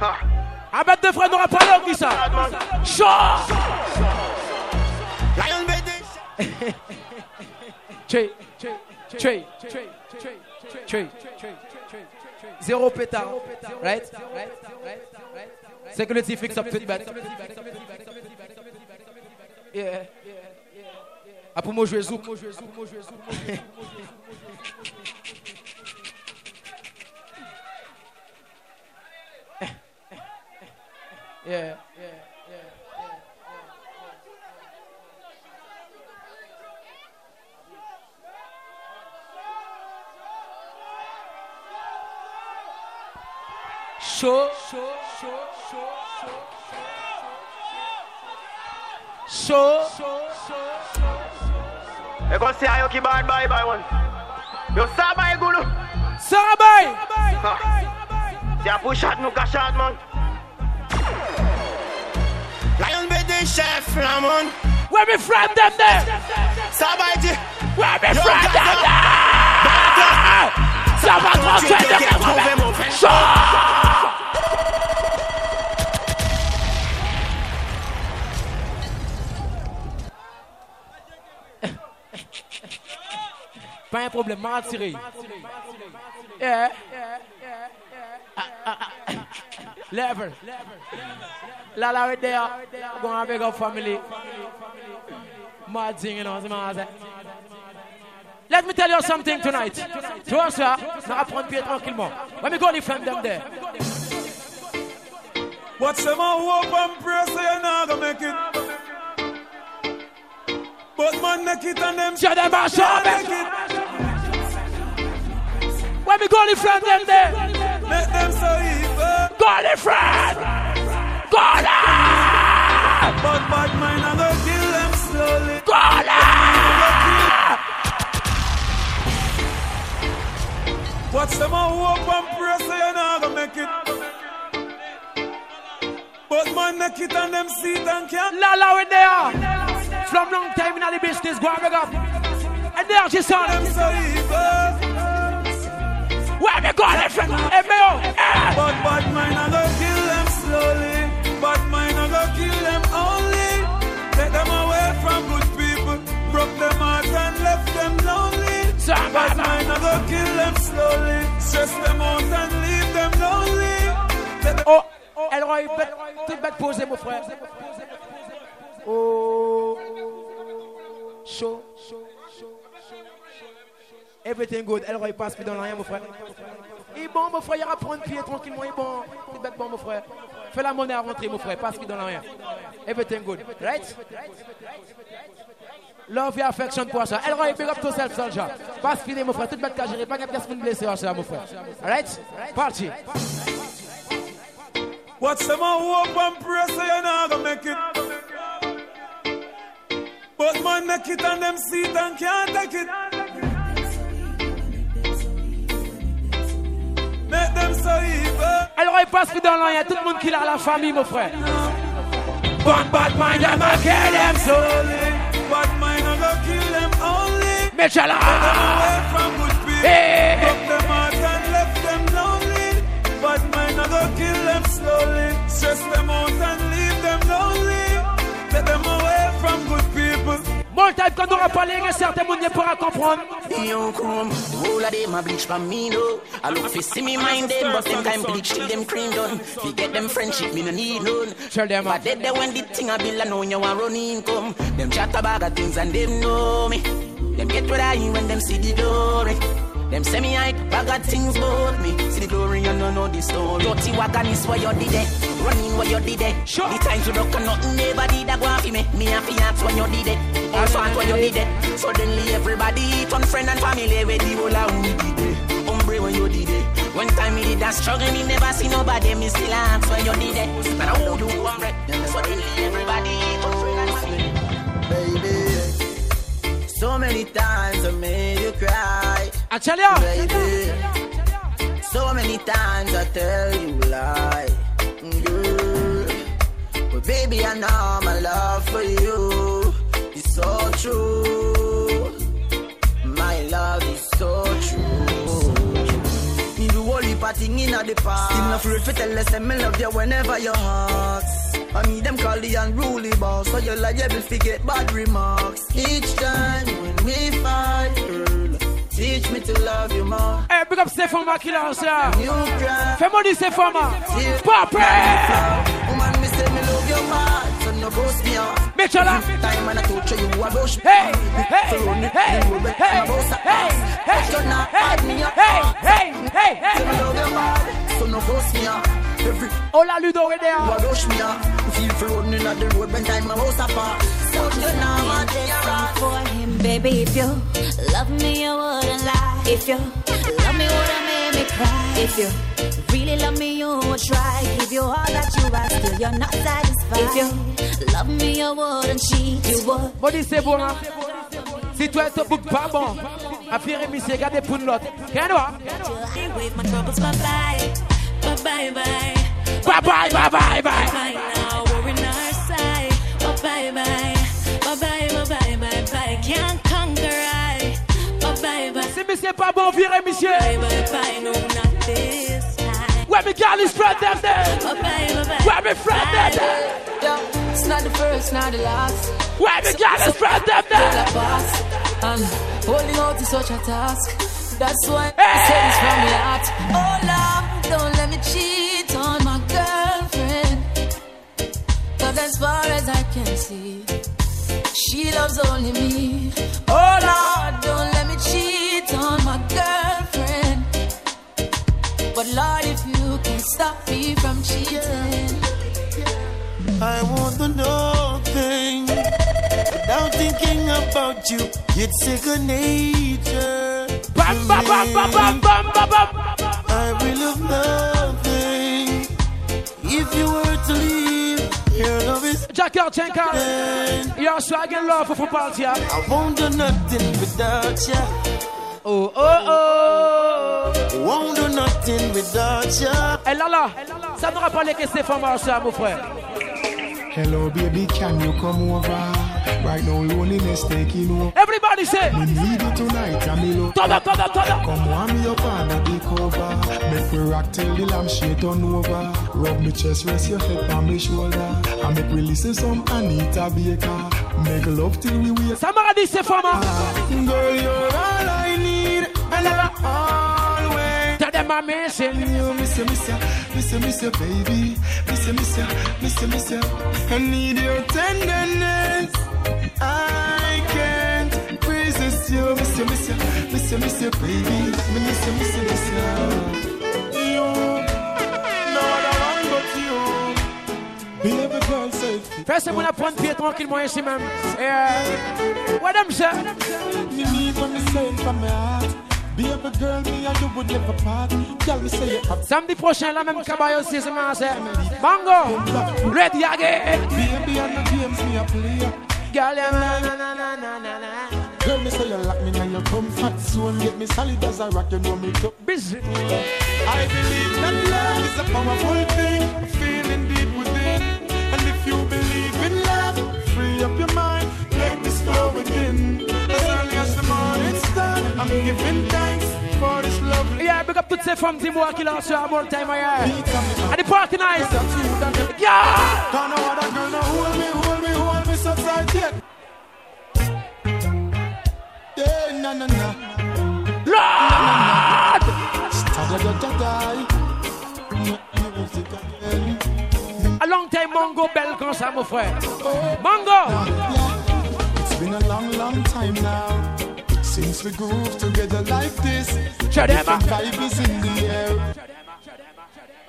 Speaker 6: Ha.
Speaker 3: Ah, bête de frère n'aura pas l'air qui ça. Chaud.
Speaker 6: Lion baby.
Speaker 3: Che, che, che, che, che, che, Zéro pétard, right? Security fix up tout bête. Yeah. Ah, pour moi jouer zouk. Yeah, yeah, yeah. Chaud, chaud, chaud, chaud, chaud, chaud.
Speaker 6: E kon se a yo ki bad bay bay wan. Yo sa bay goulou.
Speaker 3: Sa
Speaker 6: bay. Se a pou chat nou ka chat man.
Speaker 34: Lion be de chef la man.
Speaker 3: Where me from dem de?
Speaker 34: Sa bay di.
Speaker 3: Where me from dem de? Sa bay kon se de me kon ve mon fen. Sa bay. Problème, m'a attiré. Yeah. Ah, ah, ah. Level. La la right there. Go and big up family. Mad thing, you know, c'est. Let me tell you something tonight. Tu vois ça? On va prendre pied tranquillement. Let me go in front them there.
Speaker 7: Watch them all hope and pray so you're not gonna make it. But man make it and them
Speaker 3: Shut them out, shut them
Speaker 7: make it.
Speaker 3: Let me go in them there.
Speaker 7: Make them so evil.
Speaker 3: Go in front. Go there.
Speaker 7: But bad mind I go kill them slowly.
Speaker 3: Go there.
Speaker 7: Watch them all hope and pray so you're not gonna make it. But man make it and them see it and can't.
Speaker 3: La la with there. From long time in the business, go and up. And there she son.
Speaker 7: Them so evil.
Speaker 3: Where me go in front? Hey, me oh. Eh.
Speaker 7: But bad mind I go kill them slowly. Bad mind I go kill them only. Take them away from good people. Broke them heart and left them lonely. Bad
Speaker 3: bad
Speaker 7: mind I go kill them slowly. Stress them out and leave them lonely.
Speaker 3: Oh, Elroy, toute bête posée, mon frère. Oh, chaud, chaud. Everything good. Elroy passe plus dans rien, mon frère. Il bon, mon frère, il va prendre pied tranquillement. Il bon. Toute bête bon, mon frère. Fais la monnaie à rentrer, mon frère. Passe plus dans rien. Everything good. Right? Love et affection pour ça. Elroy, big up yourself, soldier. Passe filer, mon frère. Toute bête qu'à. Pas personne blessée, ça, mon frère. Alright? Party.
Speaker 7: Watch them all hope and pray you're not gonna make it. But man it. Make them so evil.
Speaker 3: Elroy passe dans rien. Tout le monde qui l'a la famille, mon frère. One bad mind, I'm a kill them
Speaker 7: Slowly, bad mind I go kill them only.
Speaker 3: Mitchell.
Speaker 7: Take them away from good people.
Speaker 3: Hey.
Speaker 7: Broke them heart and left them lonely. Bad mind I go kill them slowly. Stress them out and
Speaker 3: Mon type qu'on n'aura pas les certains monde ne pourra comprendre.
Speaker 9: Young chrome, all of them a bleach from me no. I look fi see me mind them, but them time bleach till them cream done. Fi get them friendship, me no need none.
Speaker 3: Tell them,
Speaker 9: But dead there when the thing a bill, I know you want run income. Them chat about the things and them know me. Them get what I when them see the glory. Them say me hype, I got things about me. See the glory, you know know the story. Dirty wagon is what you did it. Running what you did it.
Speaker 3: Sure.
Speaker 9: The times you broke nothing, never did that go off me. Me and fiance when you did it. All fat when you did it. Suddenly everybody turn friend and family with the whole of we did it. Hombre when you did it. One time me did that struggle, me never see nobody. Me still ask when you did it. But I hold you hombre. Suddenly everybody turn friend and family.
Speaker 4: to make you cry.
Speaker 3: I tell ya.
Speaker 4: Baby, so many times I tell you lie, girl. Mm-hmm. But baby, I know my love for you is so true. My love is so true. Me do all heap of thing in the past. Still not afraid to tell us that me love you whenever you ask. I mean them call the unruly boss, so you liable to get bad remarks. Each time when we fight, girl, teach me to love you more.
Speaker 3: Hey, big up Stefan Makila, sir. Fais-moi du Stefan, Papa.
Speaker 4: Woman, me say me love you mad, so no boast me off.
Speaker 3: Bitch, hold on.
Speaker 4: Time when I touch you, you a brush me.
Speaker 3: Hey,
Speaker 4: hey, hey, hey, hey, hey, you not hide me up.
Speaker 3: Hey, hey, hey, hey.
Speaker 4: Say me love you mad, so no boast me off. Every
Speaker 3: Hola, Ludo, right there.
Speaker 4: you a rush me off. Feel for running at the road when time my house apart. So you know what
Speaker 16: for him, baby. If you love me, you wouldn't lie. If you love me, wouldn't make me cry. If you really love me, you would try. Give you all that you ask, still you're not satisfied. If you love me, you wouldn't cheat. You would.
Speaker 3: Bon, dis, c'est bon, hein. Si toi, tu bouc pas bon, affaire émission, regardez pour l'autre.
Speaker 16: Bye bye, bye bye bye.
Speaker 3: Bye bye bye, bye
Speaker 16: Can't conquer I. Bye bye bye.
Speaker 3: Si monsieur pas bon, virez oh, monsieur.
Speaker 16: Bye bye bye, no not this time.
Speaker 3: Where me girl is friend them there?
Speaker 16: Bye bye bye bye.
Speaker 3: Where me friend them there?
Speaker 35: Yeah, it's not the first, not the last.
Speaker 3: Where me girl is friend them
Speaker 35: Girl
Speaker 3: there?
Speaker 35: a boss, and holding out is such a task. That's why I say this from my heart. Oh Lord, don't let me cheat on my girlfriend. Cause as far as I can see, she loves only me. Oh Lord, don't let me cheat on my girlfriend. But Lord, if you can stop me from cheating.
Speaker 36: I want to know things without thinking about you. It's second nature.
Speaker 3: Bam, bam, bam, bam, bam, bam, bam, bam.
Speaker 36: I will have nothing if you were to leave. Your love is
Speaker 3: Jack out, check out. You're swagging love for.
Speaker 36: I won't do nothing without you.
Speaker 3: Oh, oh, oh.
Speaker 36: Won't do nothing without you.
Speaker 3: Et là, là, ça n'aura pas les que Stéphane Marchand, mon frère.
Speaker 6: Hello, baby, can you come over? Right now, loneliness taking over.
Speaker 3: Everybody say.
Speaker 6: Me need you tonight, and me love.
Speaker 3: Tada, tada, tada.
Speaker 6: Come warm me up under the cover. Make me rock till the lampshade turn over. Rub me chest, rest your head on me shoulder. And make we listen some Anita Baker. Make love till we wake.
Speaker 3: Samara dit Stéphane.
Speaker 6: Girl, you're all I need, and I always.
Speaker 3: Tell them I'm missing
Speaker 6: you, oh, miss you, miss you, miss you, miss you, baby, miss you, miss you, miss you, miss you. I need your tenderness. I can't resist you, miss you, miss you, miss you, miss you, baby, miss you, miss you, miss you. You, no other one but you. Baby girl, say.
Speaker 3: Fais ce qu'on a prendre pied tranquillement ici même. Et what them say?
Speaker 6: Me need when me say it from my heart. Ah. Baby girl, me and you would never part. Girl, me say it.
Speaker 3: Samedi prochain, la même cabaye aussi, c'est moi, c'est Mango, ready again.
Speaker 6: Baby, and the games me a play.
Speaker 3: Girl, yeah, na na na na na na na.
Speaker 6: Girl, me say you lock me in your comfort zone. Get me solid as a rock, you know me too.
Speaker 3: Busy.
Speaker 6: I believe that love is a powerful thing, feeling deep within. And if you believe in love, free up your mind,
Speaker 3: big up ces femmes qui moi qui lancent à mon time, yeah. And the party nice. Yeah. Lord! A long time Mongo belle comme ça, mon frère. Mongo!
Speaker 6: It's been a long, long time now since we groove together like this.
Speaker 3: Chadema.
Speaker 6: Different vibe is in the air.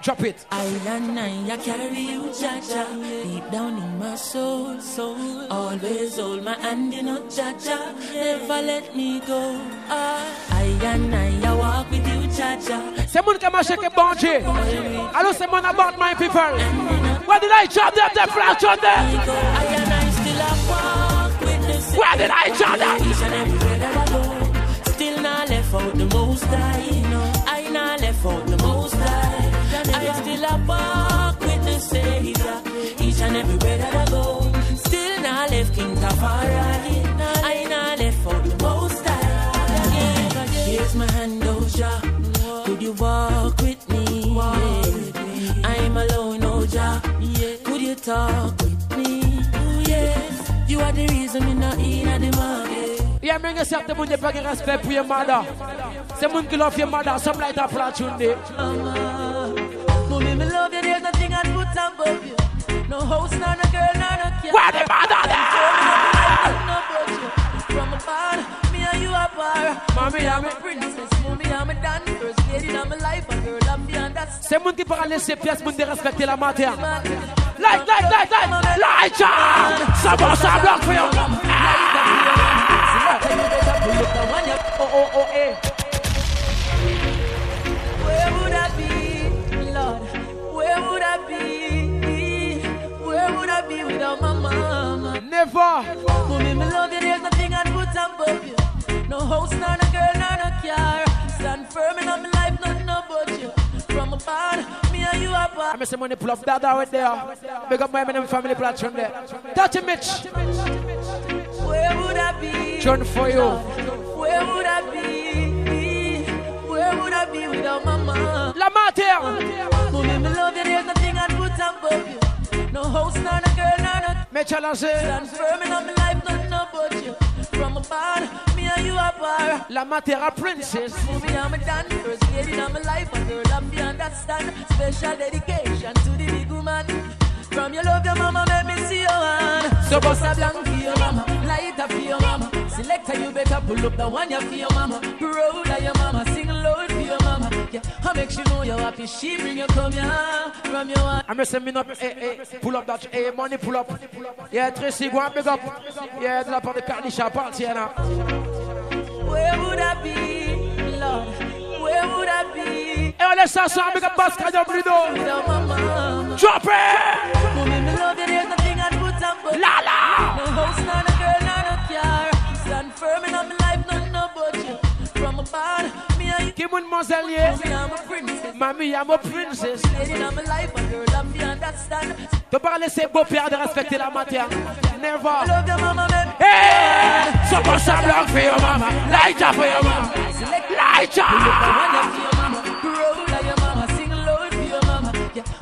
Speaker 3: Drop it.
Speaker 35: I and I, I carry you, Jaja, deep down in my soul, soul. Always hold my hand, you know, Jaja, never let me go. Ah, I and I, I walk with you, Jaja.
Speaker 3: C'est mon qui m'a checké bon Dieu. Alors c'est mon about my people. Where did I drop them? The flash on them.
Speaker 35: I and I still a walk with the
Speaker 3: Where did I drop them?
Speaker 5: Left out the most high. No, I not left out the most high. I still a walk with the Savior each and everywhere that I go. Still not left King Tafari. I not left out the most. Yeah, here's my hand, oh Jah. Could you walk with me? I'm alone, oh Jah. Yeah. Could you talk
Speaker 3: Yeah, bring yourself the money back and respect mother, some light up flat tune day.
Speaker 5: Mommy, me love you, there's nothing I'd put above you. No.
Speaker 3: Where the mother
Speaker 5: From a bar, me and you are bar.
Speaker 3: Mommy, I'm
Speaker 5: a princess. Mommy, I'm a dance. First lady in my life, a girl, I'm beyond that.
Speaker 3: C'est mon qui parle laisser pièce, mon de respecter la. Like, like, like, like, like, John. Ça va, ça bloque for you. Oh, oh, oh, eh.
Speaker 5: Where would I be, Lord? Where would I be? Where would I be without my mama?
Speaker 3: Never.
Speaker 5: Mommy, me love you. There's nothing I'd put above you. No house, nor no girl, nor no car. Stand firm in my life, nothing about you. From a barn, me and you are part.
Speaker 3: I'm say money pull up that right there. Big up my family platform there. Touch it, Mitch.
Speaker 5: Where would I be?
Speaker 3: For you.
Speaker 5: Where would I be? Where would I be without my mama?
Speaker 3: La mater.
Speaker 5: Mommy, me love you. There's nothing I'd put above you. No house, nor no girl, nor no.
Speaker 3: Me challenge.
Speaker 5: Stand firm in my life, nothing about you. From a barn, me and you are par.
Speaker 3: La Matera princess.
Speaker 5: I'm a dance. First lady in my life, a girl, I'm beyond that stand. Special dedication to the big woman. From your love, your mama, make me see your hand.
Speaker 3: So
Speaker 5: bust a blank for your mama, light up for your mama. Selector, you better pull up the one you for your mama. Proud of your mama, sing loud for your mama. Yeah, I make sure know you're happy. She bring you come here from your heart.
Speaker 3: I'm just saying, up, hey, hey, pull up that, hey, money pull up. Yeah, Tracy, go and big up. Yeah, de la part de Carlisha, parti, là.
Speaker 5: Where would I be, Lord? Where would I be?
Speaker 3: Laisse ça sur un big up bass, Kadio Bruno.
Speaker 5: Without.
Speaker 3: Drop it!
Speaker 5: Mommy,
Speaker 3: La la!
Speaker 5: No girl, nor no car. Stand firm in my life, nothing about you. From a barn, me and you.
Speaker 3: Give me mademoiselle, yeah.
Speaker 5: Mommy, I'm a princess.
Speaker 3: Mamie, I'm a princess.
Speaker 5: Lady in my life, a girl, I'm beyond that stand.
Speaker 3: Tu peux pas laisser beau-père de respecter la matière. Never.
Speaker 5: Love your mama, man.
Speaker 3: Hey! So put some love for your mama. Light up for your mama. Light up!
Speaker 5: Proud of your mama, sing loud for your mama.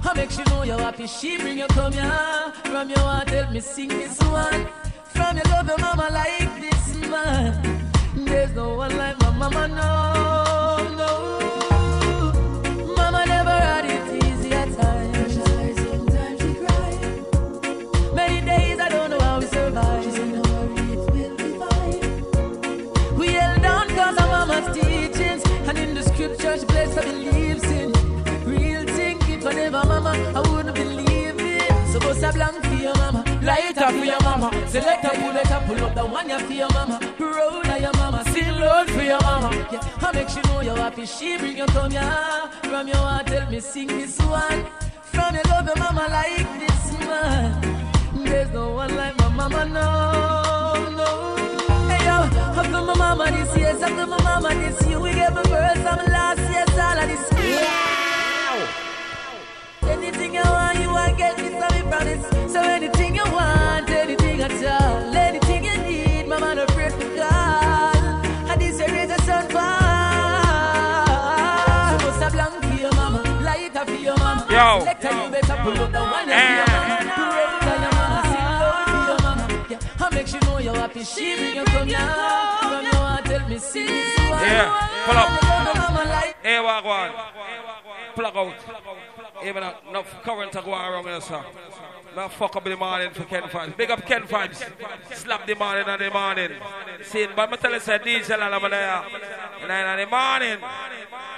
Speaker 5: I make sure know you're happy. She bring you come here. From your heart, help me sing this one. From your love, your mama like this man. There's no one like my mama, no. Scriptures, I believes in. Real thing, if I never mama, I wouldn't believe it. So bust a blank for your mama, light up for your mama. Select a pull it up, pull up the one you for your mama. Proud of your mama, sing loud for your mama. Yeah, I make sure know you're happy. She bring you come here from your heart. Tell me sing this one. From your love, your mama like this man. There's no one like my mama, no. Hey yo, my mama this year, after my mama this year, we gave birth some last year, all of this year. Anything you want, you want get this, I promise. So anything you want, anything at all, anything you need, mama no pray for God. And this year is a sun fall. So bust a blank for your mama, light up for your mama.
Speaker 2: Yo.
Speaker 5: Her, you better pull up the one for your mama. Happy. She bring you come now. From your heart, tell me this one.
Speaker 2: Yeah, pull up. Hey, eh, walk one. Plug out. Even enough current to go around here, sir. Now fuck up in the morning for Ken Vybz. Big up Ken Vybz. Slap the morning and the morning. See, but I'm telling you, DJ and I'm there. And in the morning.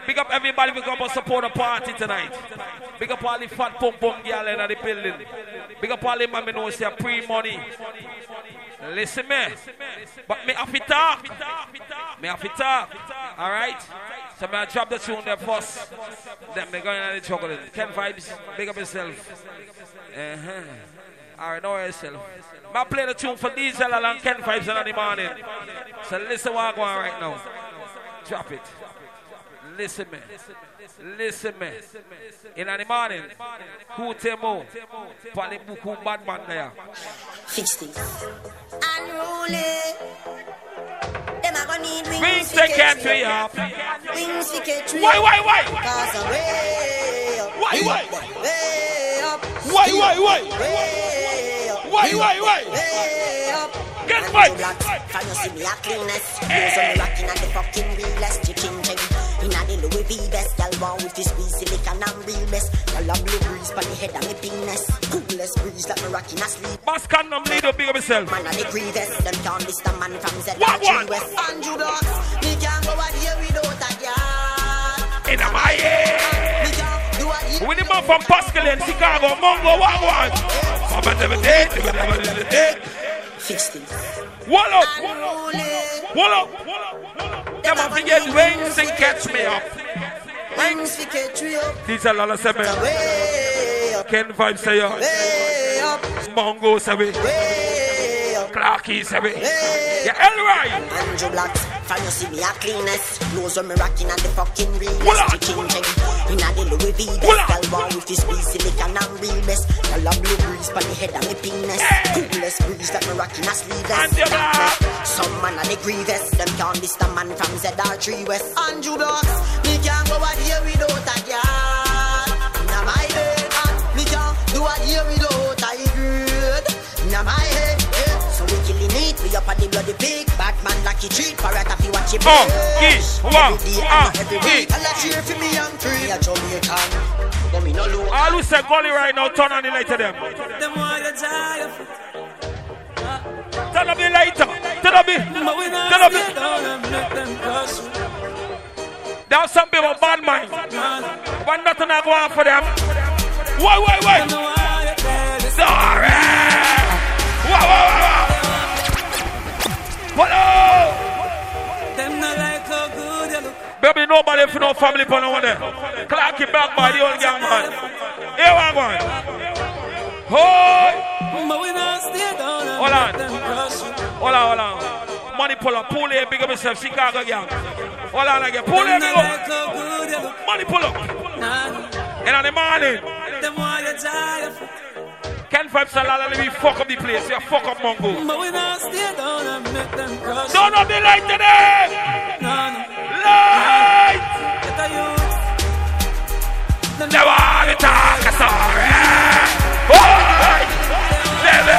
Speaker 2: Big up everybody who come to support the party tonight. Big up all the fat pump pump girl in the building. Big up all the man know say pre-money. Listen me. But me have to talk. Me have to talk. Alright? So me I drop the tune there first. Then me going on the chocolate. Ken Vybz, big up yourself. Uh-huh. Alright, know yourself. I play the tune for Diesel and Ken Vybz in the morning. So listen what I'm going right now. Drop it. Listen me. Listen me. In the morning, who temo? Pali buku bad man there.
Speaker 4: Fix things. Unruly. Them a gonna need wings.
Speaker 2: Wings to
Speaker 4: catch me
Speaker 2: me up.
Speaker 4: Wings fi catch me
Speaker 2: Why,
Speaker 4: up.
Speaker 2: why, why?
Speaker 4: Cause I'm way up.
Speaker 2: Why, why?
Speaker 4: Way up.
Speaker 2: Why, why, why?
Speaker 4: Way up.
Speaker 2: Why, why, why?
Speaker 4: Way up.
Speaker 2: Get
Speaker 4: And
Speaker 2: fight.
Speaker 4: you Can you see me a cleanest? Use on me rocking at the fucking realest chicken thing. A the Louis V best, y'all want with this squeeze silicon and real best. Y'all a blue breeze pon the head of me penis. Coolest breeze like me rocking asleep.
Speaker 2: Boss Condom lead up, big up yourself.
Speaker 4: Man a the grievous, them can't list a man from Z
Speaker 2: What, what?
Speaker 4: West. Andrew Blocks, me can't go out here without a girl.
Speaker 2: In a my head.
Speaker 4: Me can't do a here.
Speaker 2: With the man from Pascal in Chicago, Mongo, what, what? Papa, never did, never, never, never did.
Speaker 4: Fix things.
Speaker 2: Wall up, wall up, wall up. Them a forget wings and catch me up.
Speaker 4: Wings fi catch me up.
Speaker 2: These are Lala
Speaker 4: up.
Speaker 2: Ken Vibe say. Uh,
Speaker 4: Way up.
Speaker 2: Mongo Sebe.
Speaker 4: Way up.
Speaker 2: Clarky Sebe.
Speaker 4: Way
Speaker 2: Yeah, Elroy.
Speaker 4: Andrew Blocks, can you see me a cleanest? Nose when me rocking at the fucking
Speaker 2: Walla.
Speaker 4: realest chicken thing. In a the Louis V best, girl born with this squeeze silicon and real best. Girl a blue breeze pon the head of me penis. Coolest breeze that me rocking a sleeveless.
Speaker 2: Andrew Blocks.
Speaker 4: Some man a the grievous, them can't list a man from ZR3 West. Andrew Blocks, me can't go out here without a girl. Now my head, me can't do a here without a good. Now my head, we killing. We up at the bloody pig. Batman lucky treat. Parrot if you watch it.
Speaker 2: Oh, geez, wow,
Speaker 4: Every day
Speaker 2: ah,
Speaker 4: and every
Speaker 2: geez.
Speaker 4: week. All a cheer for me and free. A Jamaican. But me no low.
Speaker 2: All who say gully right now, turn on the light to them.
Speaker 7: Them want you die.
Speaker 2: Turn up the lighter. Turn up the.
Speaker 7: But we
Speaker 2: Turn up the.
Speaker 7: down and let them you.
Speaker 2: There are some people bad mind. But nothing I go on for them.
Speaker 7: Them want you dead.
Speaker 2: Sorry. Wow, wow, wow, wow. Hello.
Speaker 7: Them not like how good you look.
Speaker 2: Baby, nobody you know family for no one there. Clarky back by the old gang man. Here we go. Hold.
Speaker 7: But we not stay down and
Speaker 2: Hold on.
Speaker 7: them crush you.
Speaker 2: Hold on, hold on. Money pull up. Pull it, big up yourself. Chicago gang. Hold on again. Pull it, big up.
Speaker 7: like how good you look.
Speaker 2: Money pull up. And in the morning,
Speaker 7: them want you.
Speaker 2: Ken Five Salala, let me fuck up the place. You fuck up Mongo.
Speaker 7: But we not stay down and let them crush
Speaker 2: Turn up the light today.
Speaker 7: Nah,
Speaker 2: Light.
Speaker 7: get a youth.
Speaker 2: Never to talk a story. Hold. Baby.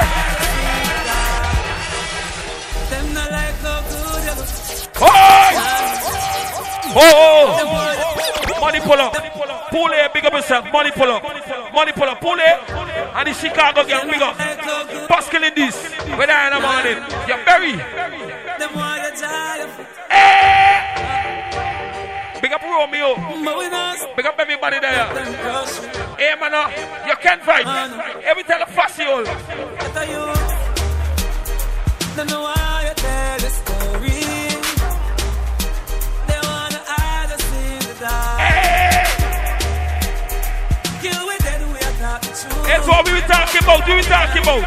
Speaker 7: Them not like how good you
Speaker 2: Oh. Money pull up. Pull it, big up yourself. Money pull up. Money pull up. Pull it. And the Chicago gang big up. Pascal in this. When I in the morning. You're very.
Speaker 7: You die.
Speaker 2: Big up Romeo. Big up everybody there. Hey man, uh, you can't fight. Every all.
Speaker 7: A youth. Them you dark.
Speaker 2: That's what we were talking about. We were talking about.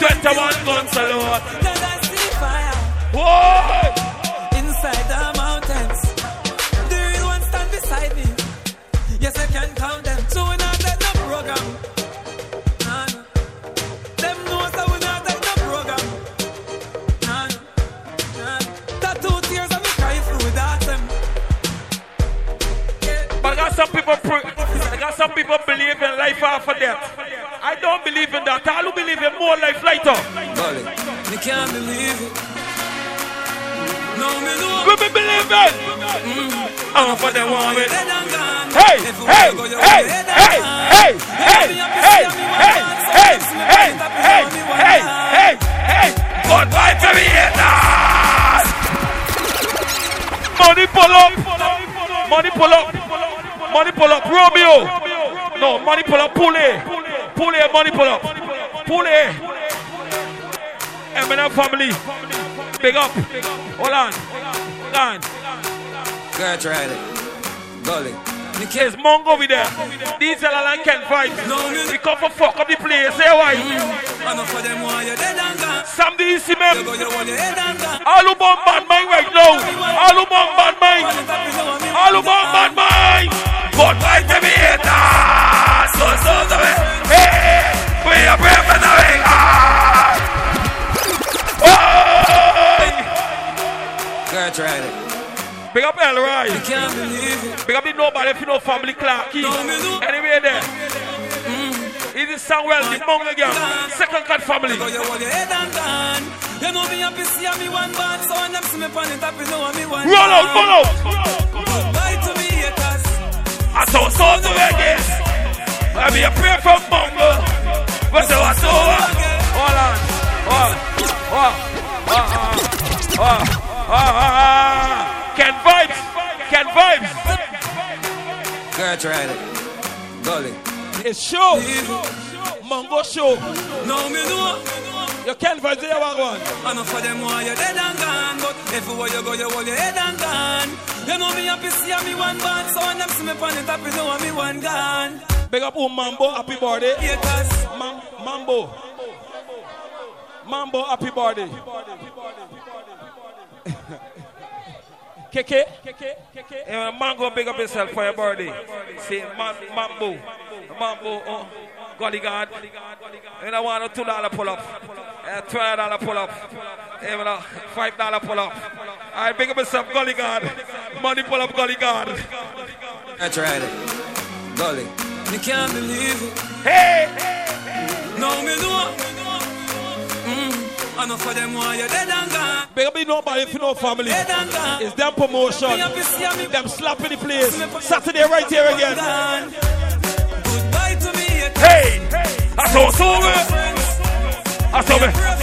Speaker 2: 21 guns alone.
Speaker 7: Cause I see fire
Speaker 2: Whoa!
Speaker 7: inside the mountains. The real ones stand beside me. Yes, I can count them. So we not let no program. Nah. Them know so we not let no program. Nah, nah, nah. Tattoo tears and me cry through that them.
Speaker 2: But I got some people, pre- I got some people believe in life after death. I don't believe in that. All who believe in more life later.
Speaker 7: Me can't believe it. No, me know.
Speaker 2: We be believing. I'm for the one with.
Speaker 7: Dead and.
Speaker 2: Hey, hey,
Speaker 7: wanna go, you
Speaker 2: hey, hey, hey, hey, hey, hey, hey, hey, hey,
Speaker 7: see me one
Speaker 2: hey, hey, hey. Goodbye to me haters. Money pull up. Money pull up. Money pull up. Romeo. No, money pull up. Pull it. Pull it. Money pull up. Pull it. Eminem family. Big up. Hold on. Hold on.
Speaker 7: Girl, try it. Gully.
Speaker 2: There's Mongo over there. These are like Ken fight. We come for fuck up the place. Say why? Mm.
Speaker 7: I know for them why you dead and gone.
Speaker 2: Some these see me. All who born bad mind right now. All who born bad mind. All who born bad mind. Be me haters. So so so. Hey, we are brave and away. Ah.
Speaker 37: Girl, try it.
Speaker 2: Big up Elroy. Big up the nobody if you know family Clark Anyway there. It is Samuel, the Mong again. Second cut family.
Speaker 7: You know me happy see me one bad so when them see me pan it up you know me one
Speaker 2: Roll out, roll out.
Speaker 7: To me haters
Speaker 2: I saw so to again. I be a prayer from Mongo. But so I saw Hold on. Hold on. Hold on. Hold on. Can vibes. Can vibes.
Speaker 37: Girl, try it. Gully.
Speaker 2: It's show. Mongo show.
Speaker 7: No me know
Speaker 2: You can't vibes there one.
Speaker 7: I know for them why you dead and gone But everywhere you go you hold your head and gone You know me happy see me one bad So when them see me pan it up you know me one gone
Speaker 2: Big up um Mambo, happy birthday.
Speaker 7: Haters
Speaker 2: Mam- Mambo. Mambo, happy birthday. [laughs] Keke, yeah, Mango, big up yourself for your birthday. Say Mambo, Mambo, oh, Golly God. And I want a two dollar pull up, a twelve dollar pull up, even a five dollar pull up. I big up yourself, Golly God. Money pull up, Golly God.
Speaker 37: Girl, try it. Gully.
Speaker 7: Me can't believe it
Speaker 2: Hey!
Speaker 7: No me know. I know for them why you dead and gone
Speaker 2: Big up be nobody if you know family.
Speaker 7: Dead and gone
Speaker 2: It's them promotion.
Speaker 7: Me happy see me
Speaker 2: Them slapping the place. Saturday right here again. Hey! I saw so me. I saw me.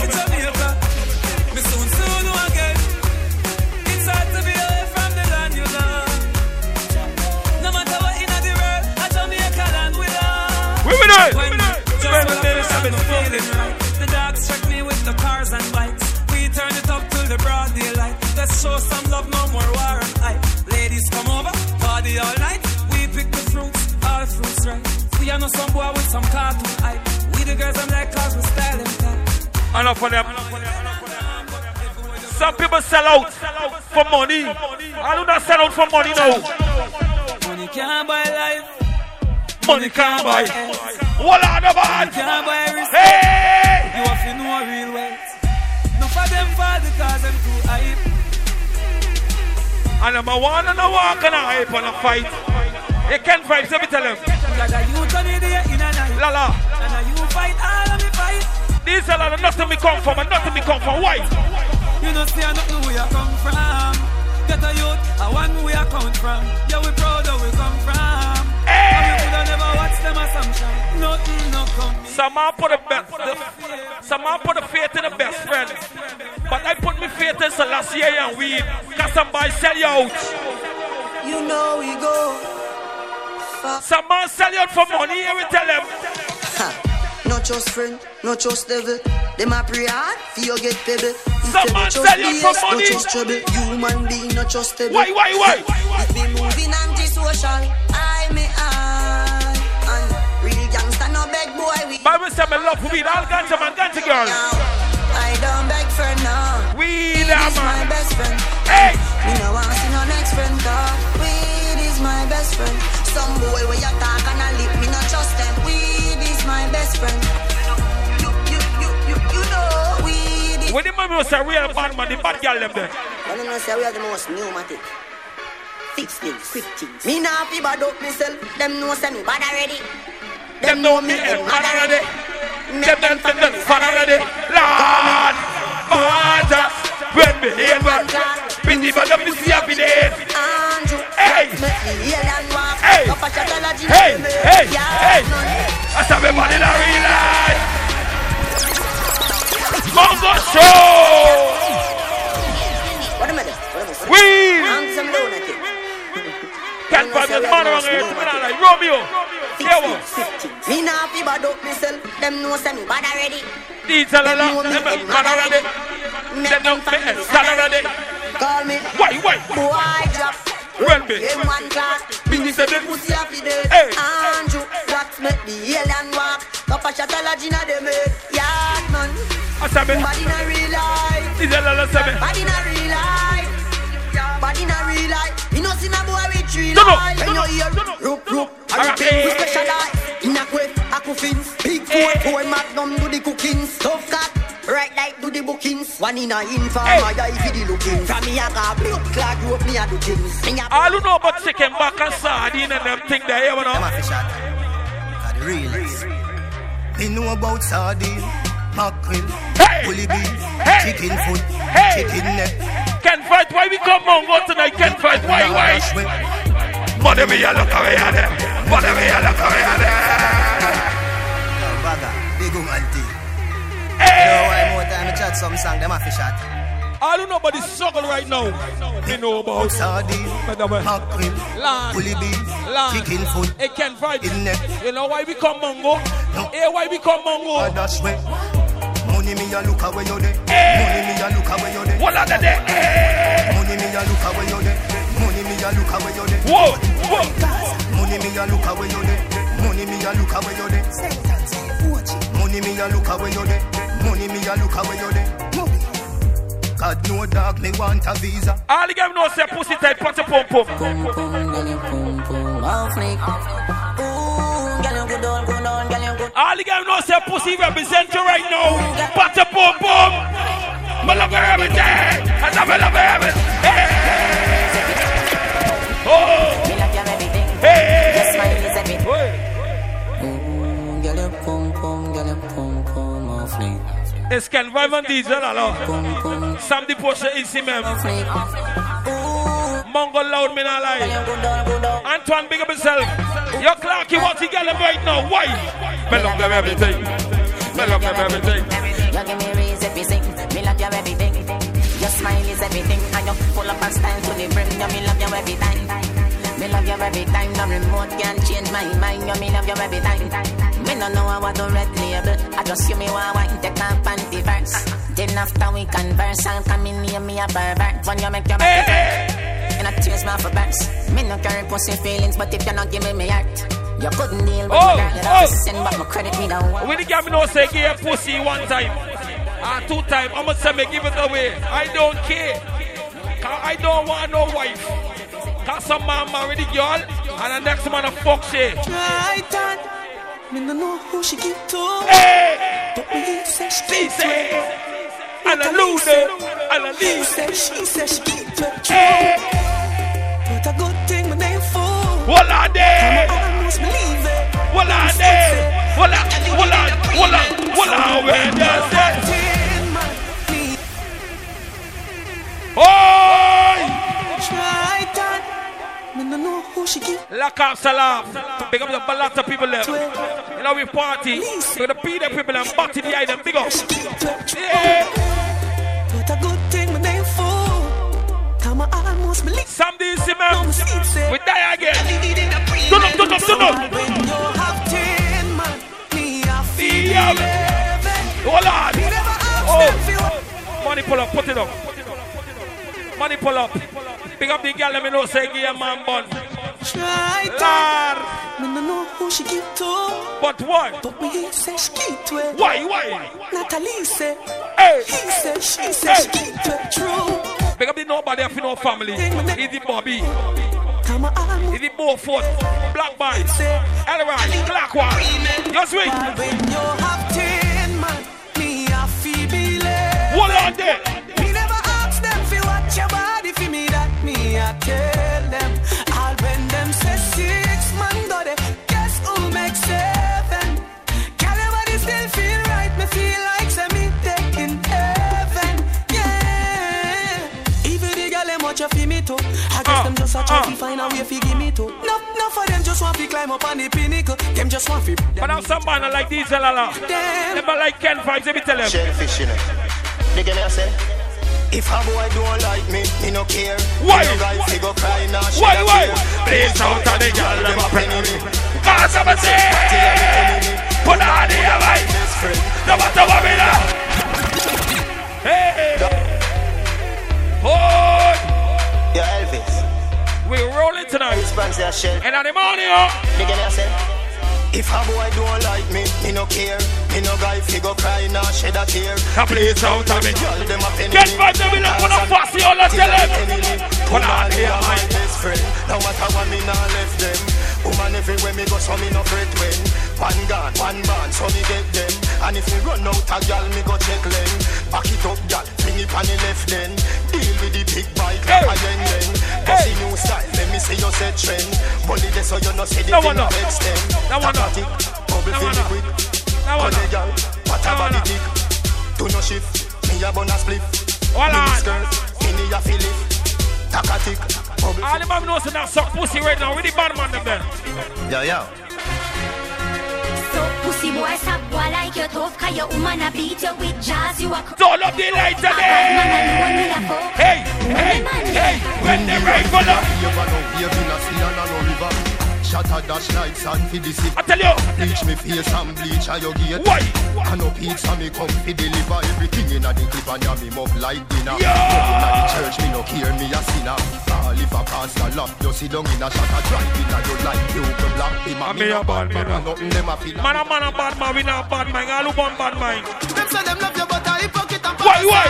Speaker 7: Are no some boy with some cartoon hype We the girls I'm like cause we style them
Speaker 2: Enough for them. Some people sell out for money. I do not sell out for money now.
Speaker 7: Money can't buy life
Speaker 2: Money can't buy. What on the bad?
Speaker 7: can't buy respect
Speaker 2: Hey!
Speaker 7: You have to know real wealth No for them fall because them too hype
Speaker 2: And I'm a one and a walk and a hype and a fight. You can't fight, let me tell them.
Speaker 7: Day in a night
Speaker 2: La la.
Speaker 7: And a you fight all of me fight
Speaker 2: These are the nothing me come from and nothing me come from. Why?
Speaker 7: You know see I nothing where you come from Get a youth, I want where you come from Yeah we proud of where we come from And we coulda never watch them assumption Nothing no come
Speaker 2: Some man put the best, the, some man put the faith in the best friend. But I put my faith in Selassie and weed. Cause somebody sell you out.
Speaker 4: You know we go.
Speaker 2: Some man sell you out for money, here we tell them.
Speaker 4: Not just friend, not just devil. Them a pray hard, for you get pebble.
Speaker 2: Some man sell you for money.
Speaker 4: No trust trouble. Human being, no trustable.
Speaker 2: Why, why, why?
Speaker 4: If me moving antisocial, I me I. And real gangster no beg boy we.
Speaker 2: Bible said me love weed, all ganja man, ganja girl.
Speaker 4: I don't beg for now.
Speaker 2: Weed, man.
Speaker 4: my best friend.
Speaker 2: Hey!
Speaker 4: Me no want see no next friend dog. My best friend. Some boy where you talk and a lip, me no trust them. Weed is my best friend. You, you, you, you, you know weed is.
Speaker 2: When the man was a real bad man, the bad girl them there.
Speaker 4: When you know say we are the most pneumatic. Fix things, quick things. Me nah fi bad up myself. Them know say me bad already.
Speaker 2: Them know me and mad already. Them them them fun already. Lord, Father, when me hear one, busy but up me see happy days. Hey,
Speaker 4: me yell and walk.
Speaker 2: hey,
Speaker 4: Up a shot
Speaker 2: hey, hey, hey.
Speaker 4: none.
Speaker 2: I saw me body in real life. Mango show.
Speaker 4: What a minute. What a minute.
Speaker 2: Weed.
Speaker 4: I'm some lunatic.
Speaker 2: Can't find this man around here. Come on, like Romeo. One.
Speaker 4: Me nah fi bad up myself. Them know say me bad already.
Speaker 2: These are the
Speaker 4: know me
Speaker 2: them
Speaker 4: head
Speaker 2: man already. Them don't fit and stand already.
Speaker 4: Call me.
Speaker 2: Why, why?
Speaker 4: Boy drop.
Speaker 2: Run me.
Speaker 4: In one class.
Speaker 2: Busy said it.
Speaker 4: Pussy happy day.
Speaker 2: Hey.
Speaker 4: Andrew, what make the alien walk? Cup of shot allergy na dem head. Yard man.
Speaker 2: I Mama said me.
Speaker 9: Bad in a real life.
Speaker 2: Is Lala.
Speaker 9: Bad in a real life. In a real life. You know, see a boy with three
Speaker 2: No, no,
Speaker 9: life.
Speaker 2: no,
Speaker 9: When
Speaker 2: no,
Speaker 9: you hear
Speaker 2: no, no.
Speaker 9: roop, roop, I
Speaker 2: Alright,
Speaker 9: repeat, we
Speaker 2: eh.
Speaker 9: specialize in a quiff, a coffin. Four, eh, eh, four eh. magnum do the cooking. Tough cat. Right like do the bookings One in a inform. I die for the looking From me a got blood clot you up me a do things
Speaker 2: All you know about chicken back and sardine and them thing there, you know.
Speaker 6: Them a fish out. Got the realest. Me know about sardine, mackerel, bully beef, chicken foot, chicken neck.
Speaker 2: Can fight why we come on go tonight? Can fight why why? Money me a look away at them. Money me a look away at them.
Speaker 6: Yo, bagger, big woman thing. You know why more time I chat some song, them a fish out.
Speaker 2: All you know about the struggle right now. Me know about
Speaker 6: sardine, mackerel, bully beef, chicken foot.
Speaker 2: It can fight. You know why we come Mango? Hey, why we come
Speaker 6: Mango? That's way. Money me a look away you there. Money me a look away you there.
Speaker 2: What are they?
Speaker 6: Money me a look away you there. Money me a look away you there.
Speaker 2: Whoa, whoa.
Speaker 6: Money me a look away you there. Money me a look away you there. Money me a look away you there. Money me a look away you there. God no dog me want a visa.
Speaker 2: All the game know say pussy tight, put a pum pum.
Speaker 9: Pum pum, girl you pum pum, off flick. Ooh, girl you good on, good on, girl you good.
Speaker 2: All the game know say pussy represent you right now. Put a pum pum. Me love you everything. I love you, love you oh. everything. Hey. Oh.
Speaker 9: Me love you everything.
Speaker 2: Hey.
Speaker 9: Your smile is everything. Ooh, girl you pum pum, flick.
Speaker 2: It's Ken Vybz and DJ Lala. Sam the Porsche Easy Mem. Mango loud me not lie. Antoine big up himself. Yo Clarky what he got right now. Why? Me love them everything. Me love them everything.
Speaker 9: You give me reason to sing. Me love you everything. Your smile is everything, and you full up of style to the brim. You me love you every time. Me love you every time. No remote can change my mind. You me love you every time. Me no know what the red label. I just you me want wine take off panty first. Then after we converse, I'll come in near me a pervert. When you make your it hurt. And I tears my for burst. Me no carry pussy feelings, but if you not give me me heart. You couldn't deal with
Speaker 2: Oh,
Speaker 9: me, girl.
Speaker 2: Oh.
Speaker 9: send back my credit, me want.
Speaker 2: When the girl me know say give a pussy one time. Ah, two time. I'ma say me give it away. I don't care. Cause I don't want no wife. Cause some man marry the girl and the next man a fuck she.
Speaker 38: Right on. Me no know who she give to.
Speaker 2: Hey.
Speaker 38: But me say she give to.
Speaker 2: and I lose it, and I
Speaker 38: say,
Speaker 2: it.
Speaker 38: she say she give to.
Speaker 2: Hey.
Speaker 38: But a good thing my name fool.
Speaker 2: What are they?
Speaker 38: I almost believe it.
Speaker 2: What are they? What are, what are, what are, what are, where they say? Oi!
Speaker 38: Right on. Me no know who she give.
Speaker 2: Lock up salam. Big up the of people there. You know we party. We're the people and party the item. Big up. Yeah.
Speaker 38: But a good thing my name for. Time I almost believe.
Speaker 2: Some days, man. We die again. Turn up, turn up, turn up.
Speaker 38: When you have ten man, me a feel
Speaker 2: Yeah. Hold on.
Speaker 38: Me never ask oh. them for what.
Speaker 2: Oh. Money pull up, put it up. Money pull up. Big up the girl, let me know, say, give a man bun. Lord.
Speaker 38: on. Me no know who she give to.
Speaker 2: But what?
Speaker 38: But me say she give to it.
Speaker 2: Why, why?
Speaker 38: Natalie say.
Speaker 2: Hey.
Speaker 38: He said, she said, she give to it. True.
Speaker 2: Big up the nobody have no family. Easy Bobby.
Speaker 38: Time I almost
Speaker 2: Easy Beaufort. Black Boy. Elroy. Clockwise. Just wait.
Speaker 38: When you have ten man, me a feel.
Speaker 2: What on there?
Speaker 38: Me a tell them. All when them say six man go there, guess who make seven? Can everybody still feel right? Me feel like say me taking heaven, yeah. Even the girl them watch you fi me too. I guess uh, them just a try to uh. find a way fi give me too. No, no for them just want fi climb up on the pinnacle. Them just want fi.
Speaker 2: But now some man like these, Lala. Them like Ken Vybz, let me tell them.
Speaker 6: Shellfish, you know. They get me I say. If a boy don't like me, me no care.
Speaker 2: Why?
Speaker 6: Me no guy fi go cry now.
Speaker 2: Why, why? Please out of the girl, them a penny me. Cause I'm a say, put on the light. No matter what we do. Hey. Hold.
Speaker 6: Yeah, Elvis.
Speaker 2: We rolling tonight.
Speaker 6: Sponsor a shell.
Speaker 2: And on the morning, oh.
Speaker 6: They me say. If a boy don't like me, me no care.
Speaker 21: Me no guy fi go cry nor shed a tear.
Speaker 2: Now play it out of me.
Speaker 21: Girl, them a penny
Speaker 2: Get back, them will up on a fussy, all I tell them.
Speaker 21: They are my best friend. No matter what me nah left them. Woman everywhere me go, so me no fret when. One gun, one man, so me get them. And if me run out a gal, me go check them. Back it up, gal, fling it on the left then. Deal with the big bike like a yen yen. Bossy new style, let me see your set trend. Bully this so you no see the
Speaker 2: No
Speaker 21: thing
Speaker 2: one, no.
Speaker 21: of extend.
Speaker 2: No one, no.
Speaker 21: Bubble
Speaker 2: No
Speaker 21: fill me quick.
Speaker 2: No one, no.
Speaker 21: gal, what
Speaker 2: No
Speaker 21: a body tick. Do no shift, me a bun a spliff.
Speaker 2: Hold
Speaker 21: Mini
Speaker 2: on.
Speaker 21: skirt, mini a fillet. Takatic, bubble
Speaker 2: All the man knows that suck pussy right now. We the bad man them then.
Speaker 21: Yo, yo.
Speaker 9: So pussy boy, stop boy like you tough, cause your woman a beat you with jazz, you a cr-
Speaker 2: Turn up the lights
Speaker 9: A bad man alone me
Speaker 2: again.
Speaker 9: a fuck.
Speaker 2: Hey, hey, hey. When the rifle up.
Speaker 11: You gonna wave in a sea and a no river. Shatter dash like sand for the city.
Speaker 2: I tell you.
Speaker 11: Bleach me face and bleach a your gate.
Speaker 2: Why?
Speaker 11: I no pizza me come fi deliver everything in a the clip and me mug like dinner.
Speaker 2: Yo!
Speaker 11: Going a the church me no care me a sinner. All if a pastor lock you sit down in a shatter drive in a your life you can block him.
Speaker 2: I
Speaker 11: and
Speaker 2: me a bad
Speaker 11: man
Speaker 2: man.
Speaker 11: nothing them a feel.
Speaker 2: Man a man a bad man. We not bad man. All who born bad man.
Speaker 6: Them say them love you, but a hypocrite and
Speaker 2: Why, why?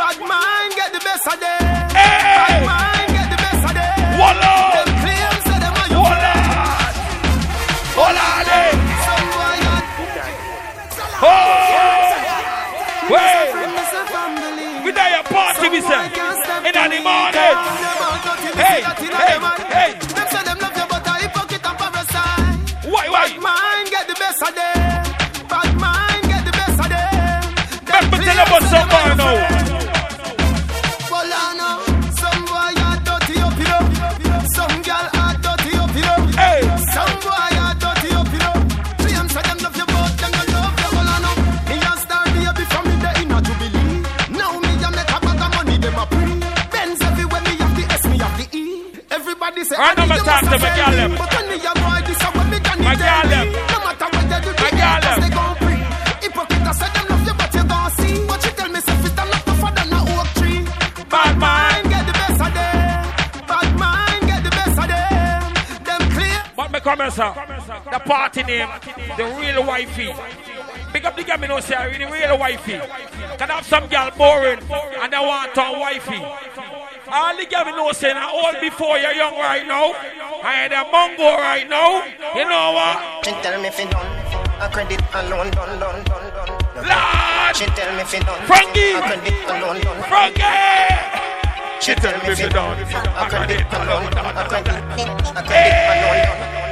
Speaker 6: Bad mind get the best of them.
Speaker 2: Hey!
Speaker 6: Bad mind get the best of them.
Speaker 2: Wallah!
Speaker 6: Olale!
Speaker 2: Oh! Wait! We die a party, we say. In the morning!
Speaker 6: Say I need
Speaker 2: talk to my girl them.
Speaker 6: But when me a boy, this a when me done
Speaker 2: My girl them.
Speaker 6: No matter what you do,
Speaker 2: My
Speaker 6: they
Speaker 2: girl them.
Speaker 6: they gon' pre. Hypocrite I say them love you, but you gon' see. But you tell me say fit I'm not tougher than a oak tree.
Speaker 2: Bad man.
Speaker 6: get the best of them. Bad mind get the best of them. Them clear.
Speaker 2: But me come here, sir. The party name, the real wifey. Pick up the girl, me know say, I the real wifey. Can have some girl boring and they want a wifey. All the me know say, now old before you're young right now. I had a mongo right now. You know what?
Speaker 21: She tell me fi done. A credit alone done done done done.
Speaker 2: Lord!
Speaker 21: She tell me fi done.
Speaker 2: Frankie!
Speaker 21: A credit alone done.
Speaker 2: Frankie!
Speaker 21: She tell me fi done. A credit alone done. A credit alone done.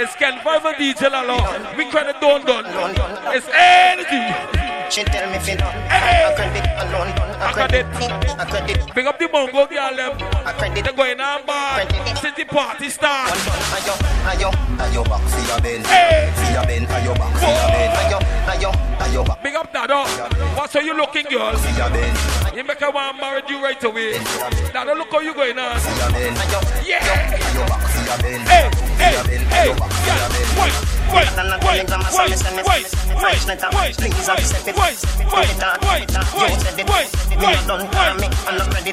Speaker 2: It's Ken Vybz DJ Lala. We credit do don don't. It's energy.
Speaker 21: She tell me fi done.
Speaker 2: Hey.
Speaker 21: A credit alone
Speaker 2: I credit. Big up the Mango girl, them.
Speaker 21: A credit.
Speaker 2: They're going on bar. City party start.
Speaker 21: Ayo, ayo, ayo back for your ben.
Speaker 2: Hey.
Speaker 21: For your ayo back for your ben. Ayo, ayo, ayo back
Speaker 2: Big up Dado. What's how you looking, girl?
Speaker 21: for your ben.
Speaker 2: You make a man marry you right away. Dado, look how you going on.
Speaker 21: For your ben. Ayo,
Speaker 2: Yeah.
Speaker 21: ayo back for your ben.
Speaker 2: Hey,
Speaker 21: For
Speaker 2: hey,
Speaker 21: your ben,
Speaker 2: wait,
Speaker 21: wait, wait, French
Speaker 2: letter,
Speaker 21: please accept
Speaker 2: it. Wait, wait, wait, wait, Me a done for me, I'm not ready.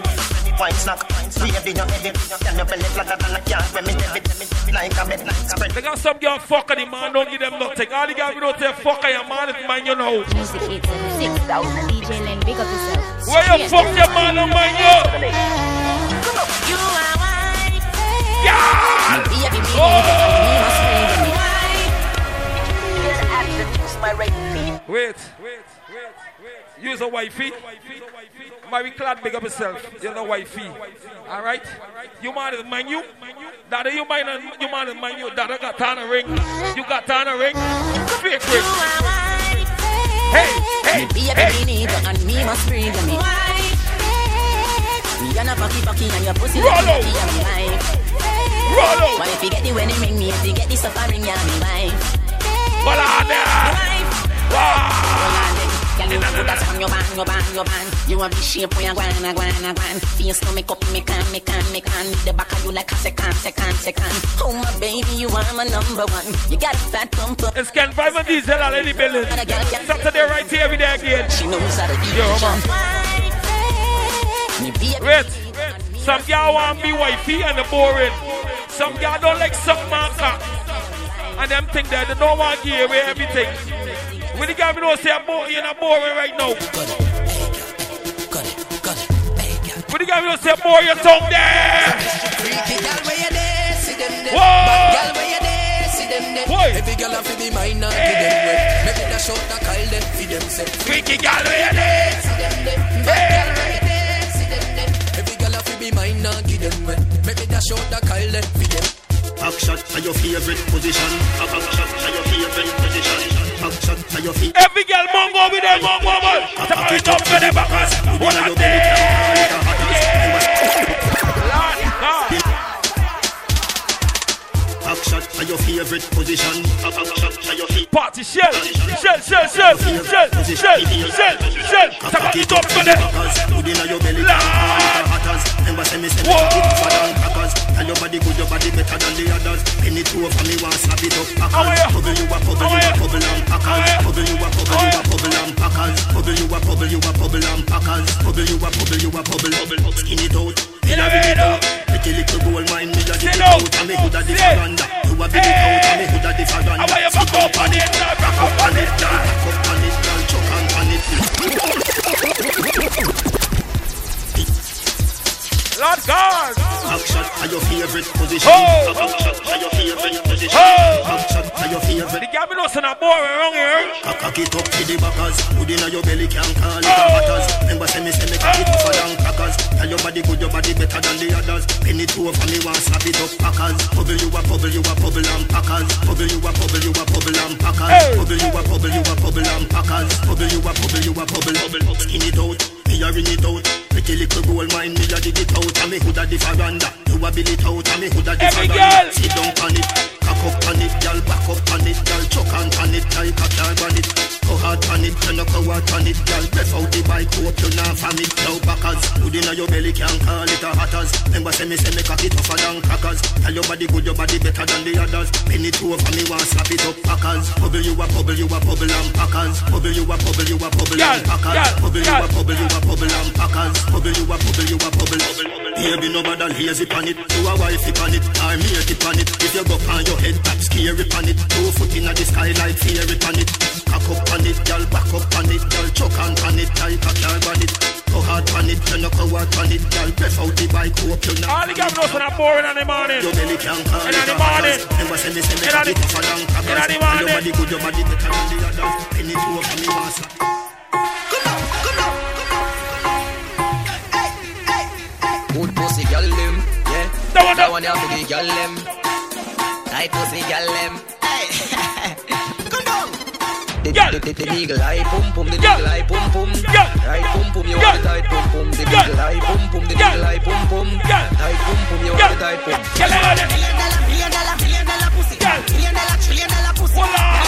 Speaker 21: Wine snack, we have been edit. Can you belly flatter than a cat when me debit? Like a bed, like spread.
Speaker 2: They got some girl fuck the man, don't give them nothing. All the girl we don't say fuck your man, if man you know.
Speaker 9: Six thousand DJ Len, big up yourself.
Speaker 2: Where you fuck your man and man you?
Speaker 9: You are white.
Speaker 2: Yeah.
Speaker 9: Oh. Me,
Speaker 2: Oh!
Speaker 9: must
Speaker 2: Wait, wait, wait, wait. Use a wifey. Mary Clad, big up yourself. You're the wifey. All right? You man is you. Dada, you mine and you man is mine, you. Dada got on a ring. You got on a ring. Fake ring. Hey, hey,
Speaker 9: Be a
Speaker 2: hey.
Speaker 9: and me must bring me. Me and a fucky fucky and your pussy
Speaker 2: Rollo.
Speaker 9: like me wife.
Speaker 2: Rollo.
Speaker 9: But if you get the wedding ring, me if you get the suffering, yeah, me wife.
Speaker 2: Balada.
Speaker 4: You good as your band. You have the shape where you grind, a grind, a grind. Face no make up, make can, make can, make can. The back of you like a second, second, second. Oh my baby, you are my number one. You got a fat bumper.
Speaker 2: It's Ken Vybz and Diesel in the building. Saturday right here every day again.
Speaker 4: She knows how to do
Speaker 2: Yo, man. Wait. Some girl want be wifey and the boring. Some girl don't like some marker. And them think that they don't want to give away everything. When the girl me know say I'm boring, you're not boring right now. When the girl me know say I'm boring, your tongue there.
Speaker 12: Freaky you there, see them there.
Speaker 2: Whoa.
Speaker 12: Bad girl where you there, see them there.
Speaker 2: Boy.
Speaker 12: Every girl a fi be mine and give them way. Make me da shot da call them fi them say.
Speaker 2: Freaky girl where you there,
Speaker 12: see them there. Bad girl where you there, see them there. Every girl a fi be mine and give them way. Make me da shot da call them fi them.
Speaker 39: Back shot to your favorite position. Back shot to your favorite position. Shot to your favorite.
Speaker 2: Every girl mongo with them mongo man. Tap it up to the backers. What a day.
Speaker 39: Back shot to your favorite position. Back shot to your favorite.
Speaker 2: Party shell, shell, shell, shell, shell, shell, shell, shell. Tap it up to the
Speaker 39: Good inna your belly, can't call it a hatters. Remember say me say me it for than crackers. Tell your body good, your body better than the others. Penny two for me, want slap it up. Bubble you a bubble, you a bubble and packers. Bubble you a bubble, you a bubble and packers. Bubble you a bubble, you a bubble and packers. Bubble you a bubble, you a bubble. Skin it out, me a ring it out. Pretty little gold mine, me a dig it out. And me hood a the. You a big out, and me hood a the veranda. Sit up on it, back up on it. Back up on it. Chuck on it.
Speaker 2: Lord God.
Speaker 39: Shot to your favorite position.
Speaker 2: Oh.
Speaker 39: Shot to your favorite position.
Speaker 2: Oh.
Speaker 39: Shot to your favorite.
Speaker 2: The me know say na boring around here.
Speaker 39: Cock it up to the backers. Good inna your belly can't call it a hatters. Remember say me say me cock it tougher than crackers. Tell your body good, your body better than the others. Penny two for me want slap it up packers. Bubble you a bubble, you a bubble and packers. Bubble you a bubble, you a bubble and packers. Bubble you a bubble, you a bubble and packers. Bubble you a bubble, you a bubble, bubble. Skin it out, me a ring it out. Pretty little gold mine, me a dig it out. And me hood a the veranda. You a bill it out, and me hood a the
Speaker 2: girl.
Speaker 39: Sit down on it, cock up on it, girl back up on it, girl chuck on on it, like a car on it. Go hard on it, you no go hard on it, girl. Breath out the bike, hope you not it. Now backers, good inna your belly, can't call it a hatters. Remember say me say me cock it tougher than crackers. Tell your body good, your body better than the others. Penny two over me, want slap it up packers. Bubble you a bubble, you a bubble and packers. Bubble you a bubble, you a bubble and packers. Bubble you a bubble, you a bubble and packers. Bubble you a bubble, you a bubble. Baby, no bother lazy pan it. You a wifey pan it, or mate it pan it. If you go on your head, tap scary pan it. Two foot inna the sky like fairy pan it. Cock up on it, girl, back up on it, girl, chuck on pan it, like a car on it. Go hard pan it, you no go hard pan it, girl. Breath out the bike, hope you not.
Speaker 2: All the girl know say boring in the morning.
Speaker 39: Your belly can't call
Speaker 2: In
Speaker 39: it
Speaker 2: the morning.
Speaker 39: hatters. Remember say me say me
Speaker 2: In
Speaker 39: cock
Speaker 2: the-
Speaker 39: it tougher than crackers.
Speaker 2: in the
Speaker 39: And
Speaker 2: morning.
Speaker 39: Your body good, your body better than the others. Penny two for me, want slap.
Speaker 12: Good pussy girl them, yeah.
Speaker 2: That one,
Speaker 12: that one have to be girl them. Tight pussy girl them. [laughs] The, the, the, the eagle eye pum pum, the eagle eye pum pum. Right pum pum, you want the tight pum pum. The eagle eye pum pum, the eagle eye pum pum. Tight pum pum, you want the tight pum.
Speaker 4: Million dollar, million dollar, million dollar pussy. Million dollar, trillion dollar pussy.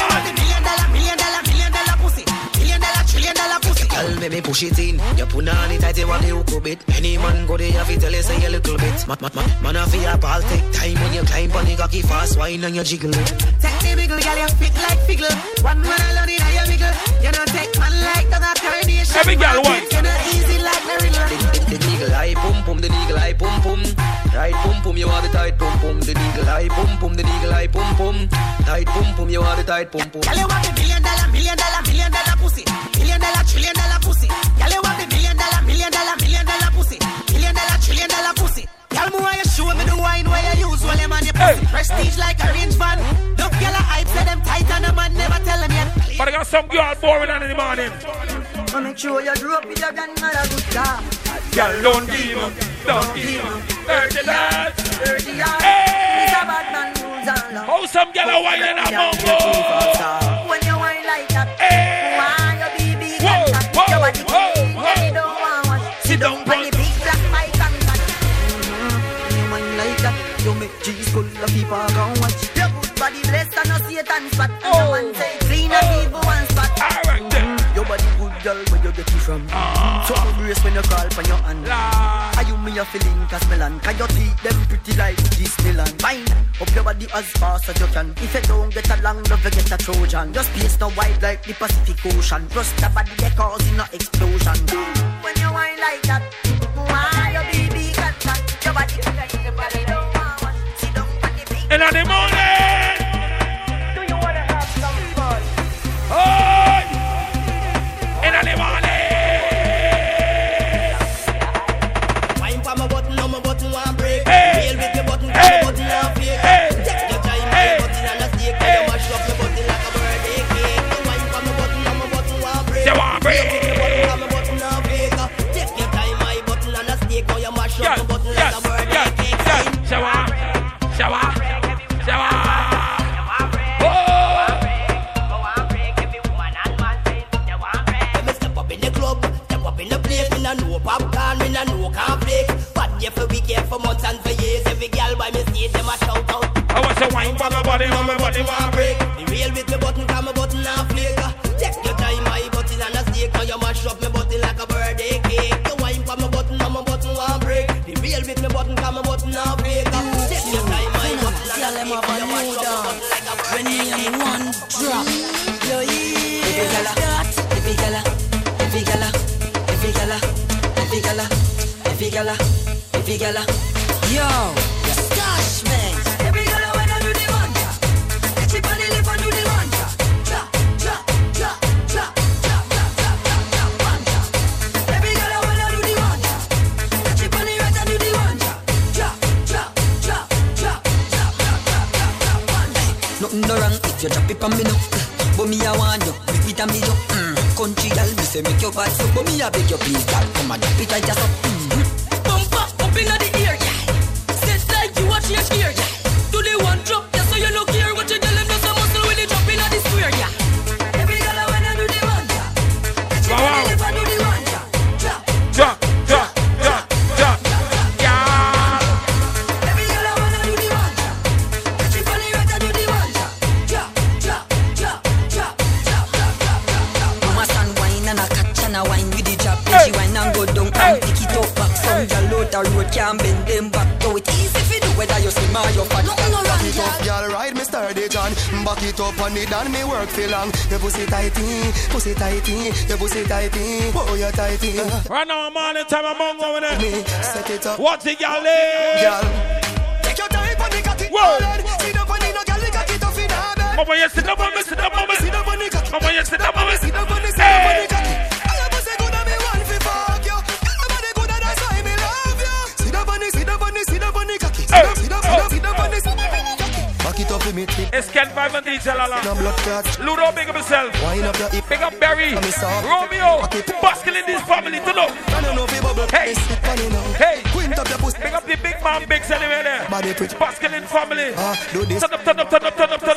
Speaker 4: Dollar pussy.
Speaker 12: Girl, make me push it in. You put on it tight, you want the hook a bit. Any man go there, have to tell you say a little bit. Man, man, man, man, have your ball take time when you climb on the cocky fast wine and you jiggle it.
Speaker 4: Take the biggle, girl, you fit like figgle. One man alone in your wiggle. You know take man like the coronation.
Speaker 2: Every girl want.
Speaker 4: You know easy like the riddle.
Speaker 12: The, the eagle eye pum pum, the eagle eye pum pum. Right pum pum, you want the tight pum pum. The eagle eye pum pum, the eagle eye pum pum. Tight pum pum, you want the tight pum pum.
Speaker 4: Girl, you want the million dollar, million dollar, million dollar pussy. Million dollar, trillion dollar pussy. Girl, you want the million dollar, million dollar, million dollar pussy. Million dollar, trillion dollar pussy. Girl, more you show me the wine where you use when them on your pussy. Prestige like a range van. Look, girl, I hype say them tight and a man never tell them yet.
Speaker 2: But I got some girl boring in the morning.
Speaker 4: So make sure you grew up with your grandmother good car.
Speaker 2: Girl, don't give up, don't give up. Dirty lads.
Speaker 4: Dirty yard.
Speaker 2: Hey.
Speaker 4: It's a bad man rules and law.
Speaker 2: How some girl are whining a mongo?
Speaker 4: When you whine like that, why you be big and fat? Your body clean, yeah, you don't want one. Sit down on the big black bike and that.
Speaker 14: When mm-hmm. you whine like that, you make G's full of people go watch.
Speaker 4: Your good body blessed and no Satan spot. And the man oh. say clean and oh. evil one spot. Get it from? So I'm brace when you call for your hand. Are you me a feeling cause melon? Can your teeth them pretty like Disneyland? Fine, up your body as fast as you can. If you don't get along, love you get a Trojan. Just space no wide like the Pacific Ocean. Plus the body they causing no explosion. When you whine like that, why your baby got that? Your body like the body don't want. Sit down on the big.
Speaker 2: In the morning.
Speaker 4: Do you wanna have some fun?
Speaker 2: Oh! In the morning.
Speaker 40: Want
Speaker 2: to my body, for my body, want break.
Speaker 40: The real with me button, cause my button and flake. Take your time, my button and a snake. Now you mash up my button like a birthday cake. You wine for my button, now my button want break. The real with me button, cause my button and flake. Take your time, my button and a snake. Now you mash up my button like a birthday cake.
Speaker 4: and one drop, yo yeah. Every gala, every gala, every gala, every gala, every gala, every gala, it on me no. But me I want you, it and me yo. Mm. Country girl, me say make your bad so. But me I beg you please, girl, come and drop it right just up. Mm.
Speaker 11: John. Back it up on it and me work for long. Your pussy tighty, pussy tighty, your pussy tighty, oh you tighty.
Speaker 2: Right now, I'm on the time, I'm on over there.
Speaker 11: Me set it up,
Speaker 2: What's it, y'all? eh?
Speaker 11: girl. Take your time on the cocky,
Speaker 2: Whoa.
Speaker 11: See the funny no girl, the cocky tough in her bed.
Speaker 2: Mama, you sit down, mama, sit down, mama.
Speaker 11: See the funny cocky,
Speaker 2: Mama, you sit down, mama.
Speaker 11: see the funny, see the funny
Speaker 2: Hey.
Speaker 11: cocky. All
Speaker 2: It's Ken Vybz and DJ Lala. Ludo, big up yourself.
Speaker 11: Wind up your hip,
Speaker 2: Big up Barry. Romeo. Basking in this family to know.
Speaker 11: I don't know if you bubble,
Speaker 2: Hey.
Speaker 11: sit funny now.
Speaker 2: Hey.
Speaker 11: Quint up your pussy,
Speaker 2: Big up the big man, big anyway there. Basking in family.
Speaker 11: Ah.
Speaker 2: Turn up, turn up, turn up, turn up, turn up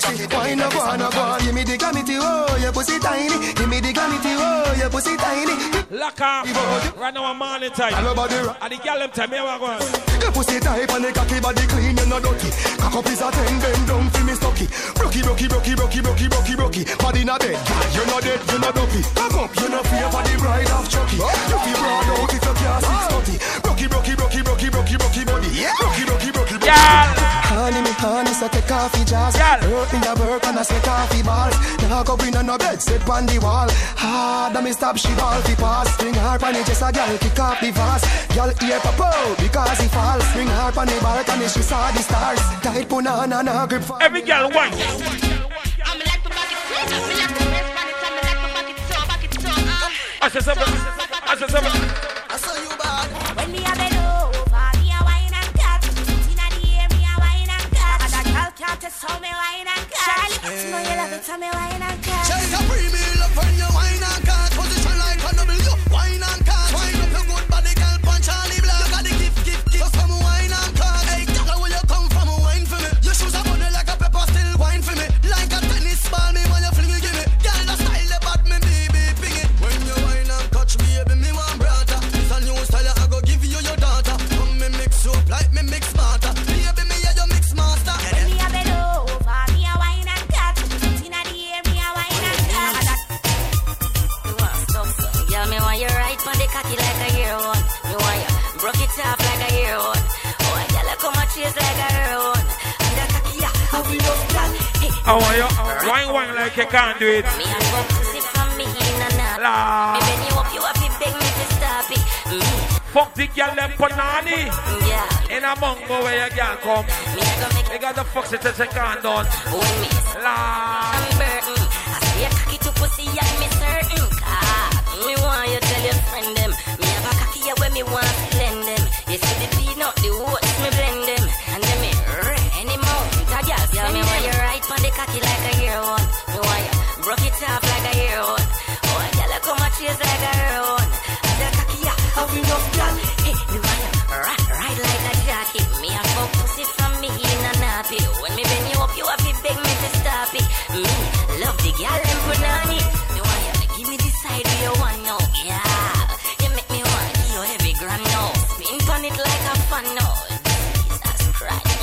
Speaker 11: sexy, why no go on, no go on. Give me the glamity, oh, your pussy tiny. Give me the glamity, oh, your pussy tiny.
Speaker 2: Lock up. Right now, I'm morning time.
Speaker 11: Hello, body rock.
Speaker 2: And the girl them time, here we go.
Speaker 11: Your pussy tight and the cocky body clean, you no dirty. Cock up is a ten, bend down fi me stocky. Brocky, brocky, brocky, brocky, brocky, brocky, brocky. Body not dead, you no dead, you no dopey. Cock up, you no fear for the bride of Chucky. You feel broad out if you can't six thirty. Brocky, brocky, brocky, brocky, brocky, brocky body. Brocky, brocky, brocky, brocky.
Speaker 2: Yeah.
Speaker 11: Honey, me honey, so take coffee jazz.
Speaker 2: Girl.
Speaker 11: Hurt me a work and I say coffee balls. Now go in on no bed, sit on the wall. Hard, and me stop she ball fi pass. Bring her pan it, just a girl kick off the vase. Girl ear pop because he falls. Bring her pan the balcony, she saw the stars. Tight punana, na grip for
Speaker 2: Every girl white. I said something. I said something.
Speaker 41: bitch on me lying on couch. Charlie, you know you love it on me
Speaker 14: on couch. Charlie,
Speaker 2: I want you wine wine like you can't do it.
Speaker 23: Me a go pussy from me in a nap.
Speaker 2: La.
Speaker 23: Me bend you up, you have to beg me to stop it. Mm.
Speaker 2: Fuck the girl them panani.
Speaker 23: Yeah.
Speaker 2: In a mongo where you girl come.
Speaker 23: Me a go make
Speaker 2: They got the fuck shit that you can't done.
Speaker 23: When me
Speaker 2: La.
Speaker 23: I'm burden. I see a cocky to pussy and me certain. Ah, me want you tell your friend them. Me have a cocky here where me want like a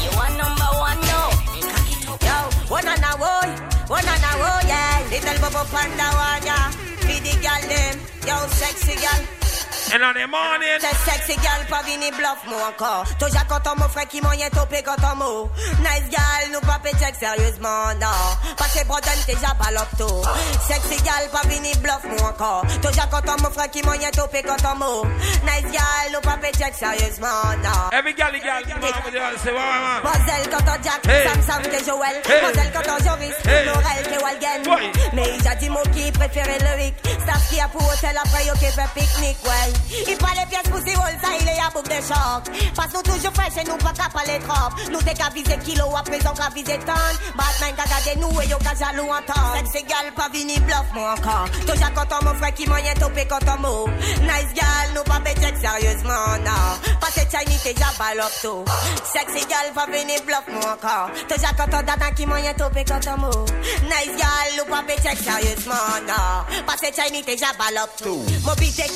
Speaker 23: you are number one now.
Speaker 4: Yo, one on a one on a yeah. Little bubble panda yeah. Feed the girl them, yo, sexy girl.
Speaker 2: And on the morning.
Speaker 4: C'est sexy girl, pas vini bluff moi encore. Toujours content mon frère qui moyen topé quand mot. Nice girl, nous pas péter sérieusement, non. Parce que Broden déjà ballop tout. Sexy girl, pas vini bluff moi encore. Toujours content mon frère qui moyen topé quand mot. Nice girl, nous pas péter sérieusement, non.
Speaker 2: Every say, wow, wow, wow.
Speaker 4: Moselle quand on Jack, Sam Sam que Joël. Moselle quand on Joris. Laurel que Walgen. Mais il a dit mon qui préférait le Rick. Staff qui a pour hôtel après yo qui fait pique-nique, ouais. Il parle les pièces pour si roule ça, il est à boucle de choc. Parce nous toujours fraîches et nous pas qu'à parler trop. Nous t'es qu'à viser kilo, à présent qu'à viser tonne. Batman qu'a gardé nous et yo qu'à jaloux en tonne. Sexe égal, pas vini bluff moi encore. Toujours content mon frère qui moyen topé quand on mot. Nice gal, nous pas bête sérieusement, non. Parce que Chinese t'es déjà ballop tout. Sexe égal, pas vini bluff moi encore. Toujours content d'adam qui moyen topé quand on mot. Nice gal, nous pas bête sérieusement, non. Parce que Chinese t'es déjà ballop tout. Mon beat est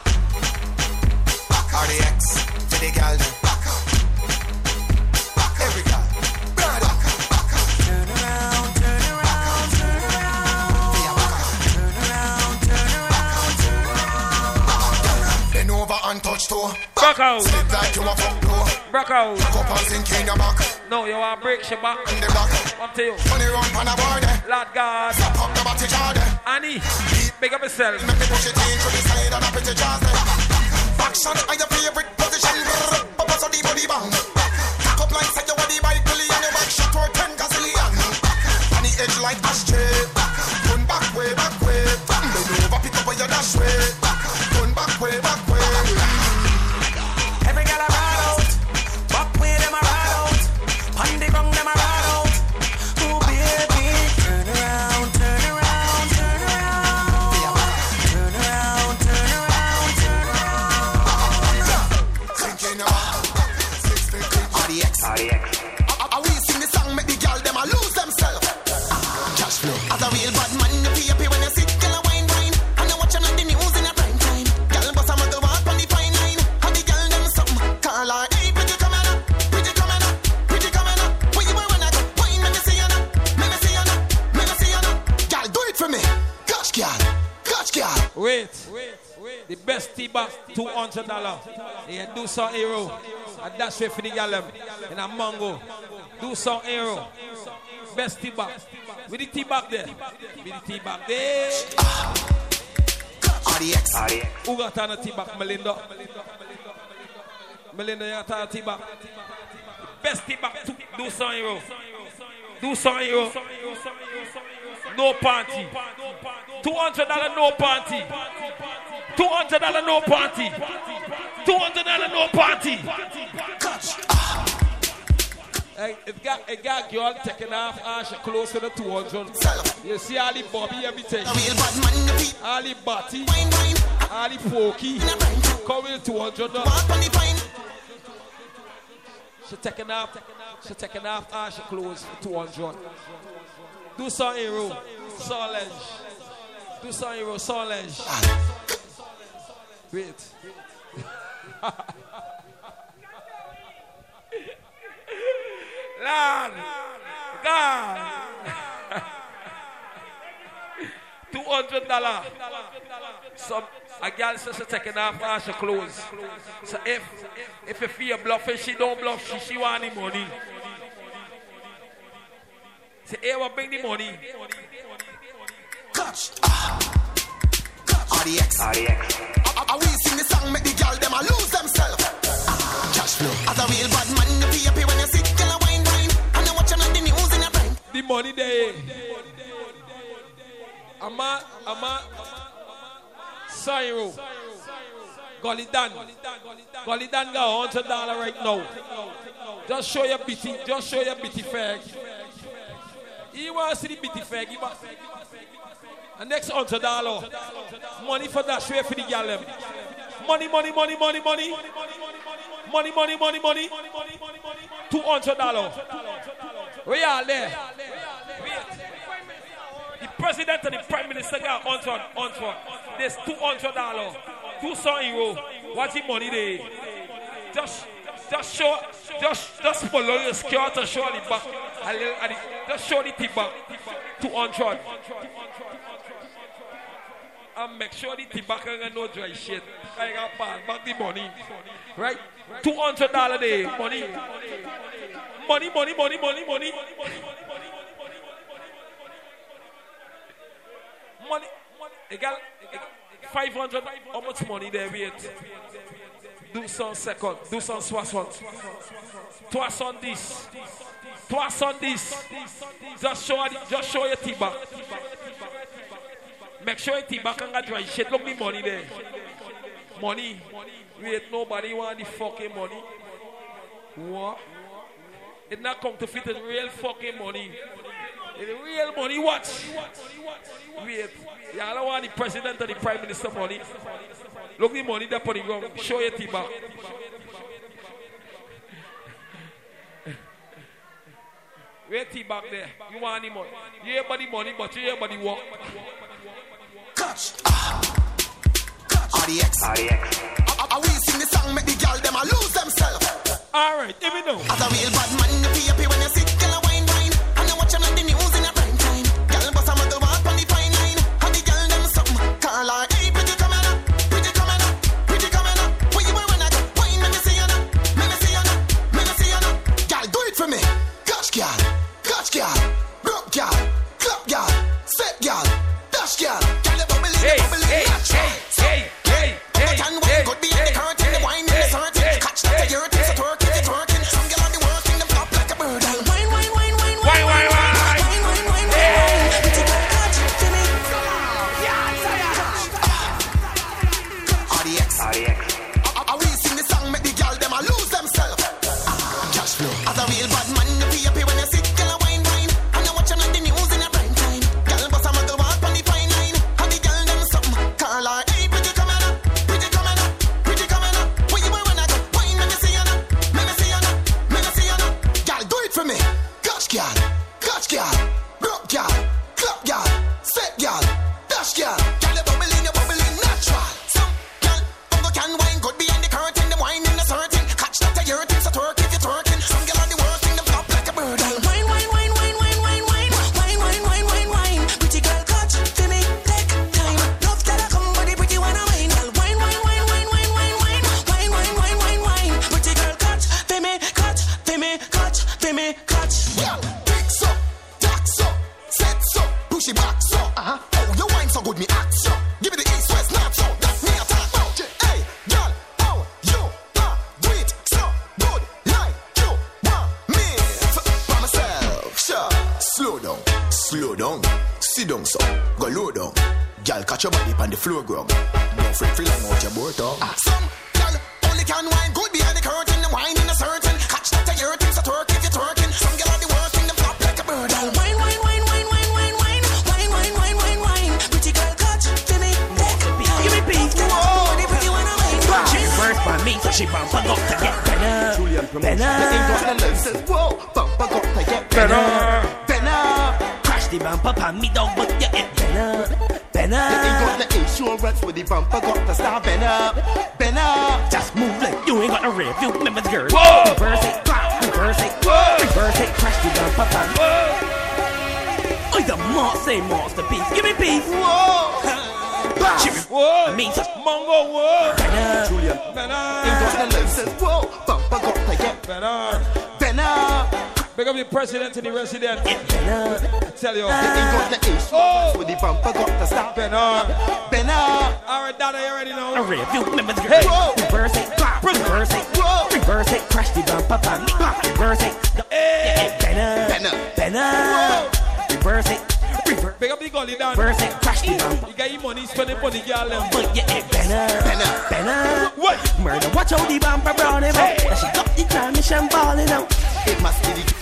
Speaker 21: RDX, to the gal them. Every gal. Brother. Turn around, turn around, turn around. Turn around, turn around, turn around. Bend over and touch toe.
Speaker 2: Back out.
Speaker 21: Slip like you a fuck door.
Speaker 2: Back out.
Speaker 21: Back up and sink in your back.
Speaker 2: No, you want break your back.
Speaker 21: In the back.
Speaker 2: Up to you.
Speaker 21: Money run on a board.
Speaker 2: Lord God.
Speaker 21: Slap up the body jar.
Speaker 2: Annie. Big up yourself.
Speaker 21: Make me push it in to the side and up into jazz. Action are your favorite position. Papa so the body bang. Cock up like say you want the bike billion. Your back shot for ten gazillion. On the edge like ashtray. Turn back way, back way. Bend over, pick up your dash way. Turn back way, back
Speaker 2: Wait, wait, wait. The best T-Bag, $200. Yeah, do some hero. And that's way for the gallem. In a mango. Do some hero. Best T-Bag. With the T-Bag there. With the T-Bag there.
Speaker 21: RDX.
Speaker 2: Who got on a T-Bag? Melinda. Melinda, you got on a T-Bag. Best T-Bag. Do some hero. Do some hero. No party. $200 no party. $200 no party. $200 no party. Hey, it got a got girl taking off Ash close to the 200. You see the Bobby everything. The Batty. The Pokey. Come with 200. She taking off. She taking off Ash clothes for 200. Do some hero. Solage. Do some hero, Solange. Wait. [laughs] Lord, God. [laughs] Two hundred dollar. Some a girl says she taking off her clothes. So if if you feel bluffing, she don't bluff. She she want the money. Say, hey, what bring the money?
Speaker 21: Catch. RDX. RDX. I, I, we sing the song, make the girl them a lose themselves. Ah, Cash flow. As a real bad man, you pay happy when you sit, girl a wine wine. And I watch them like the news in a brain.
Speaker 2: The money there. Ama, ama, Sairo. Golidan. Golidan got hundred dollar right now. Just show your bitty, just show your bitty fag. You want to see the bitty fag? And next hundred dollar. Money for that, straight for the gal them. Money, money, money, money, money. Money, money, money, money. Two hundred dollar. We are there. The president and the prime minister got hundred, hundred. There's two hundred dollar. Two son euro. What's the money there? Just, just show, just, just follow your skirt and show the back. A little, a little, just show the tip back. Two hundred. And make sure the tip back and no dry shit. I got back, back the money. Right? Two hundred dollar a day. Money. Money, money, money, money, money. Money. They got 500. How much money they wait? Do some second. Do some soixante. Soixante-dix. Soixante-dix. Just show, just show your T-back. Make sure your T-back and dry shit. Look me money there. Money. Wait, nobody want the fucking money. What? It not come to fit in real fucking money. It's real money, what? Wait, y'all don't want the president and the prime minister money. Look the money there on the ground. Show your team back. Where team back there? You want the money? You hear about the money, but you hear about the work.
Speaker 21: Catch. Ah. RDX. RDX. I, we sing the song, make the girl them a lose themselves.
Speaker 2: All right, let me know.
Speaker 21: As a real bad man, you feel happy when you sit, floor ground. Don't fret, feel long out your boat,
Speaker 42: up. ah. Some better.
Speaker 14: Julian
Speaker 42: Better.
Speaker 14: The ink on the says, whoa, bumper got to get better. Better.
Speaker 42: Crash the bumper on me dog, but you get better. Better.
Speaker 6: You ain't got the insurance with the bumper, got to start bend up.
Speaker 42: Just move like you ain't got no rev. You remember the girl.
Speaker 6: Whoa.
Speaker 42: Reverse it, clap, reverse it, reverse it, crash the bumper pan. Oh, the monster, masterpiece. Give me peace.
Speaker 6: Whoa.
Speaker 42: Whoa. Me just
Speaker 11: Mongo, whoa.
Speaker 6: Julian,
Speaker 11: Better.
Speaker 6: ain't got the license. Whoa, bumper got to get
Speaker 11: Better.
Speaker 6: bend.
Speaker 11: Big up the president and the resident. I tell you.
Speaker 6: You ain't got the with oh. the bumper, got to start
Speaker 11: bend up.
Speaker 6: bend up.
Speaker 11: All right, Dada, you already know.
Speaker 42: a rev. You remember the.
Speaker 11: Hey.
Speaker 6: Whoa.
Speaker 42: Reverse it, clap, reverse it, reverse it, crash the bumper pan. Reverse it,
Speaker 11: Hey.
Speaker 42: better,
Speaker 6: Bend up.
Speaker 42: better. Reverse it, reverse,
Speaker 11: Big up the gully down.
Speaker 42: reverse it, crash the bumper.
Speaker 11: You got your money, spend it on the girl. them.
Speaker 42: But yeah, it better,
Speaker 6: Bend up.
Speaker 42: better.
Speaker 11: What?
Speaker 42: Murder, watch out the bumper brown him out. Now she got the transmission balling out.
Speaker 6: It must be the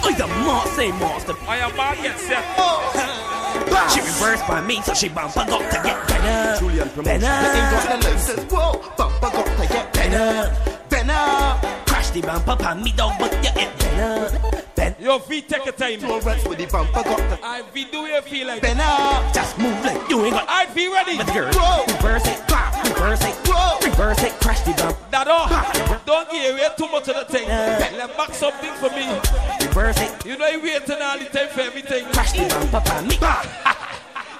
Speaker 42: Oh, the monster, monster.
Speaker 11: I am bad yet, sir. [laughs]
Speaker 42: She reversed by me, so she bumper got to get better.
Speaker 6: Julian promotion.
Speaker 42: Better.
Speaker 6: You ain't got the license. Whoa, bumper got to get bend up, bend up.
Speaker 42: Crash the bumper pan me dog, but yeah, it better. Ben,
Speaker 11: Your feet take a time.
Speaker 6: Insurance with the bumper got
Speaker 11: I we do you feel like.
Speaker 6: bend up.
Speaker 42: Ah, just move like you ain't got.
Speaker 11: I feel ready.
Speaker 42: But girl,
Speaker 6: Whoa.
Speaker 42: reverse it, clap, reverse it,
Speaker 6: Whoa.
Speaker 42: reverse it, crash the bump,
Speaker 11: Dada, don't give away too much of the thing. Let back something for me.
Speaker 42: reverse it,
Speaker 11: You know you waiting all the time for everything.
Speaker 42: crash the bumper pan me.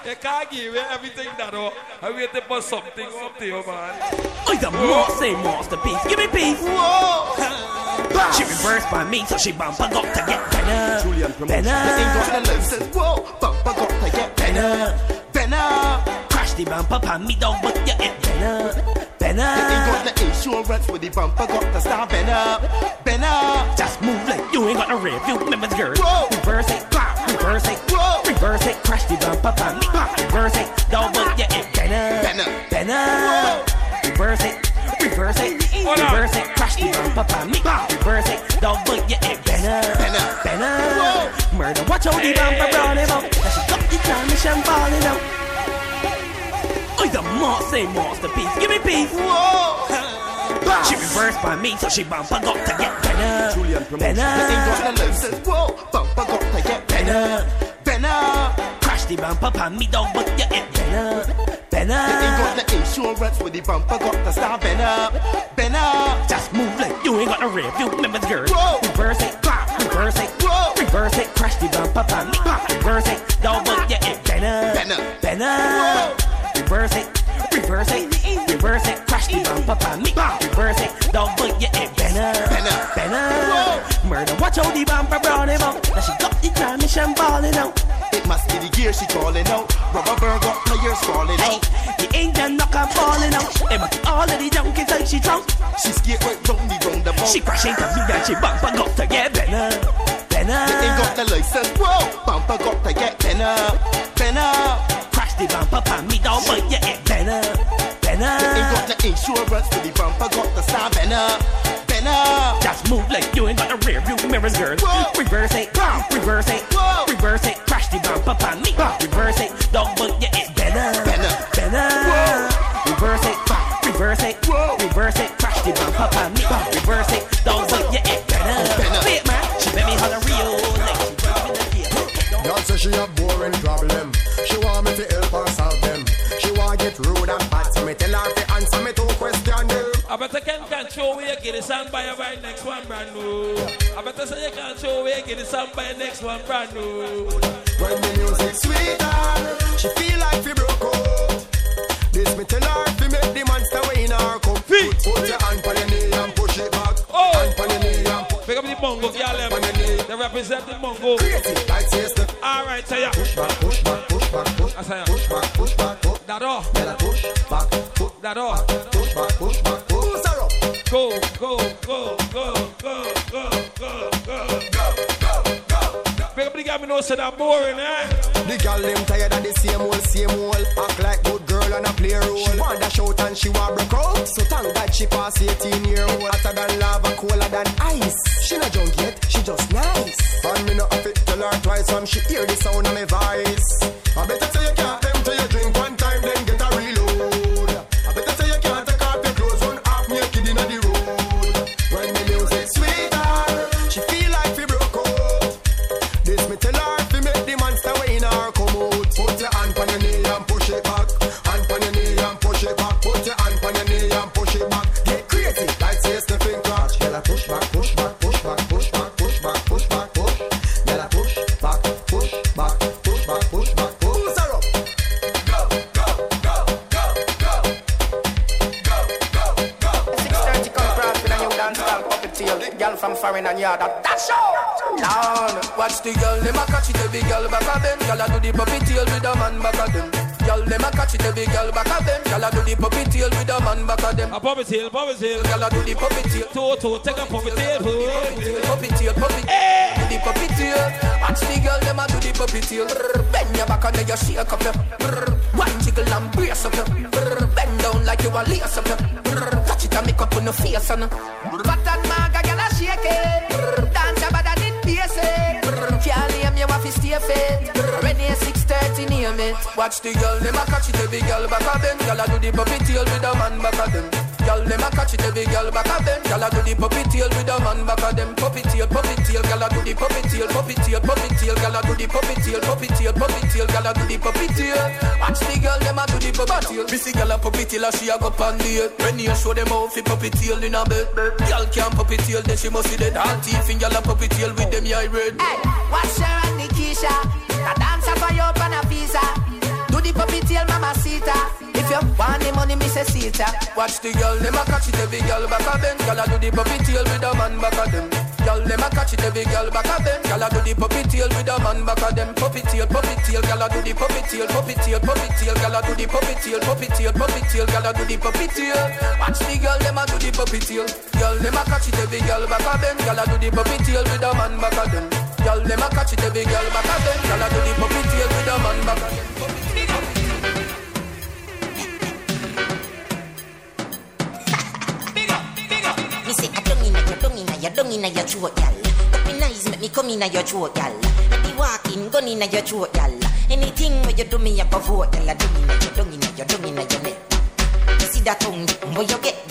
Speaker 11: You can't give away everything, Dada. I waiting for something, something, oh man.
Speaker 42: Oh, the monster, masterpiece. Give me peace. Whoa. She reversed by me, so she bumper got to get better.
Speaker 6: Julian promotion. You
Speaker 42: Better.
Speaker 6: ain't got the license. Whoa, bumper got to get better. up, bend up.
Speaker 42: Crash the bumper pan me dog, but yeah, it better.
Speaker 6: You ain't got
Speaker 42: Better.
Speaker 6: the insurance with the bumper, got to start bend up, bend up.
Speaker 42: Just move like you ain't got no rev. You remember the girl.
Speaker 6: Whoa.
Speaker 42: Reverse it, clap, reverse it,
Speaker 6: Whoa.
Speaker 42: reverse it, crash the bumper pan. Reverse it, dog, but yeah, it.
Speaker 6: Bend up.
Speaker 42: Better. Reverse it, reverse it, reverse it, crash the bumper pan. Reverse it, dog, but yeah, it.
Speaker 6: Bend up.
Speaker 42: Better. Murder, watch out the bumper brown him out. Now she got the transmission balling out. Oh, the monster, masterpiece. Give me peace. She reversed by me, so she bumper got to get better.
Speaker 6: Julian promotion.
Speaker 42: Better.
Speaker 6: You ain't got the. Whoa, bumper got to get up, bend.
Speaker 42: Crash the bumper pan me dog, but yeah, it better.
Speaker 6: You ain't got
Speaker 42: Better.
Speaker 6: the insurance with the bumper, got to start bend up.
Speaker 42: Just move like you ain't got no rev. You remember the girl.
Speaker 6: Whoa.
Speaker 42: Reverse it, clap, reverse it,
Speaker 6: Whoa.
Speaker 42: reverse it, crash the bumper pan me. Reverse it, dog, but yeah, it better.
Speaker 6: Up.
Speaker 42: Better. Reverse it, reverse it, reverse it, the bumper pan me. Reverse it, dog, but yeah, it better.
Speaker 6: Up.
Speaker 42: Better. Murder, watch out the bumper brown him out. Now she got the transmission balling out.
Speaker 6: It must be the gear she calling out. Rubber bird got players falling
Speaker 42: Hey,
Speaker 6: out.
Speaker 42: the engine knock her falling out. Them all of the junkies like she drunk.
Speaker 6: She skate right round the roundabout.
Speaker 42: She crash into me and she bumper got to get better.
Speaker 6: You ain't got
Speaker 42: Better.
Speaker 6: the license. Whoa, bumper got to get bend up.
Speaker 42: Crash the bumper pan me down, but yeah,
Speaker 6: insurance with the bumper, got bend up, bend up.
Speaker 42: Just move like you ain't got a rear view mirrors, girl.
Speaker 6: Whoa.
Speaker 42: Reverse it,
Speaker 11: one brand new.
Speaker 2: Toe, take a puppy
Speaker 12: she a go pan the head. When you show them how fi puppy tail in a bed. Girl can't puppy tail, then she must see dead. All teeth in girl a puppy tail with them eye red.
Speaker 43: Watch her and Nikisha. A dancer for you up on a visa. Do the puppy tail, mama Sita.
Speaker 12: If you want the money, me say. Watch the girl, them a catch it, every girl back of them. Girl a do the puppy tail with a man back of them. Girl, them a catch it, every girl back of them. Girl a do the puppy tail with a man back of them. Puppy tail, puppy tail, girl a do the puppy tail, puppy tail, puppy tail, girl a do the puppy tail, puppy tail, puppy tail, girl a do the puppy tail. Watch the girl, them a do the puppy tail. Girl, them a catch it, every girl back of them. Girl a do the puppy tail with a man back of them. Girl, them a catch it, every girl back of them. Girl a do the puppy tail with a man back of them.
Speaker 4: Inna your throat, gal. Let me walk in, gun inna your throat, gal. Anything where you do me, I go vote, gal. Don't inna your, don't inna your, don't inna your neck. You see that tongue, boy, you get.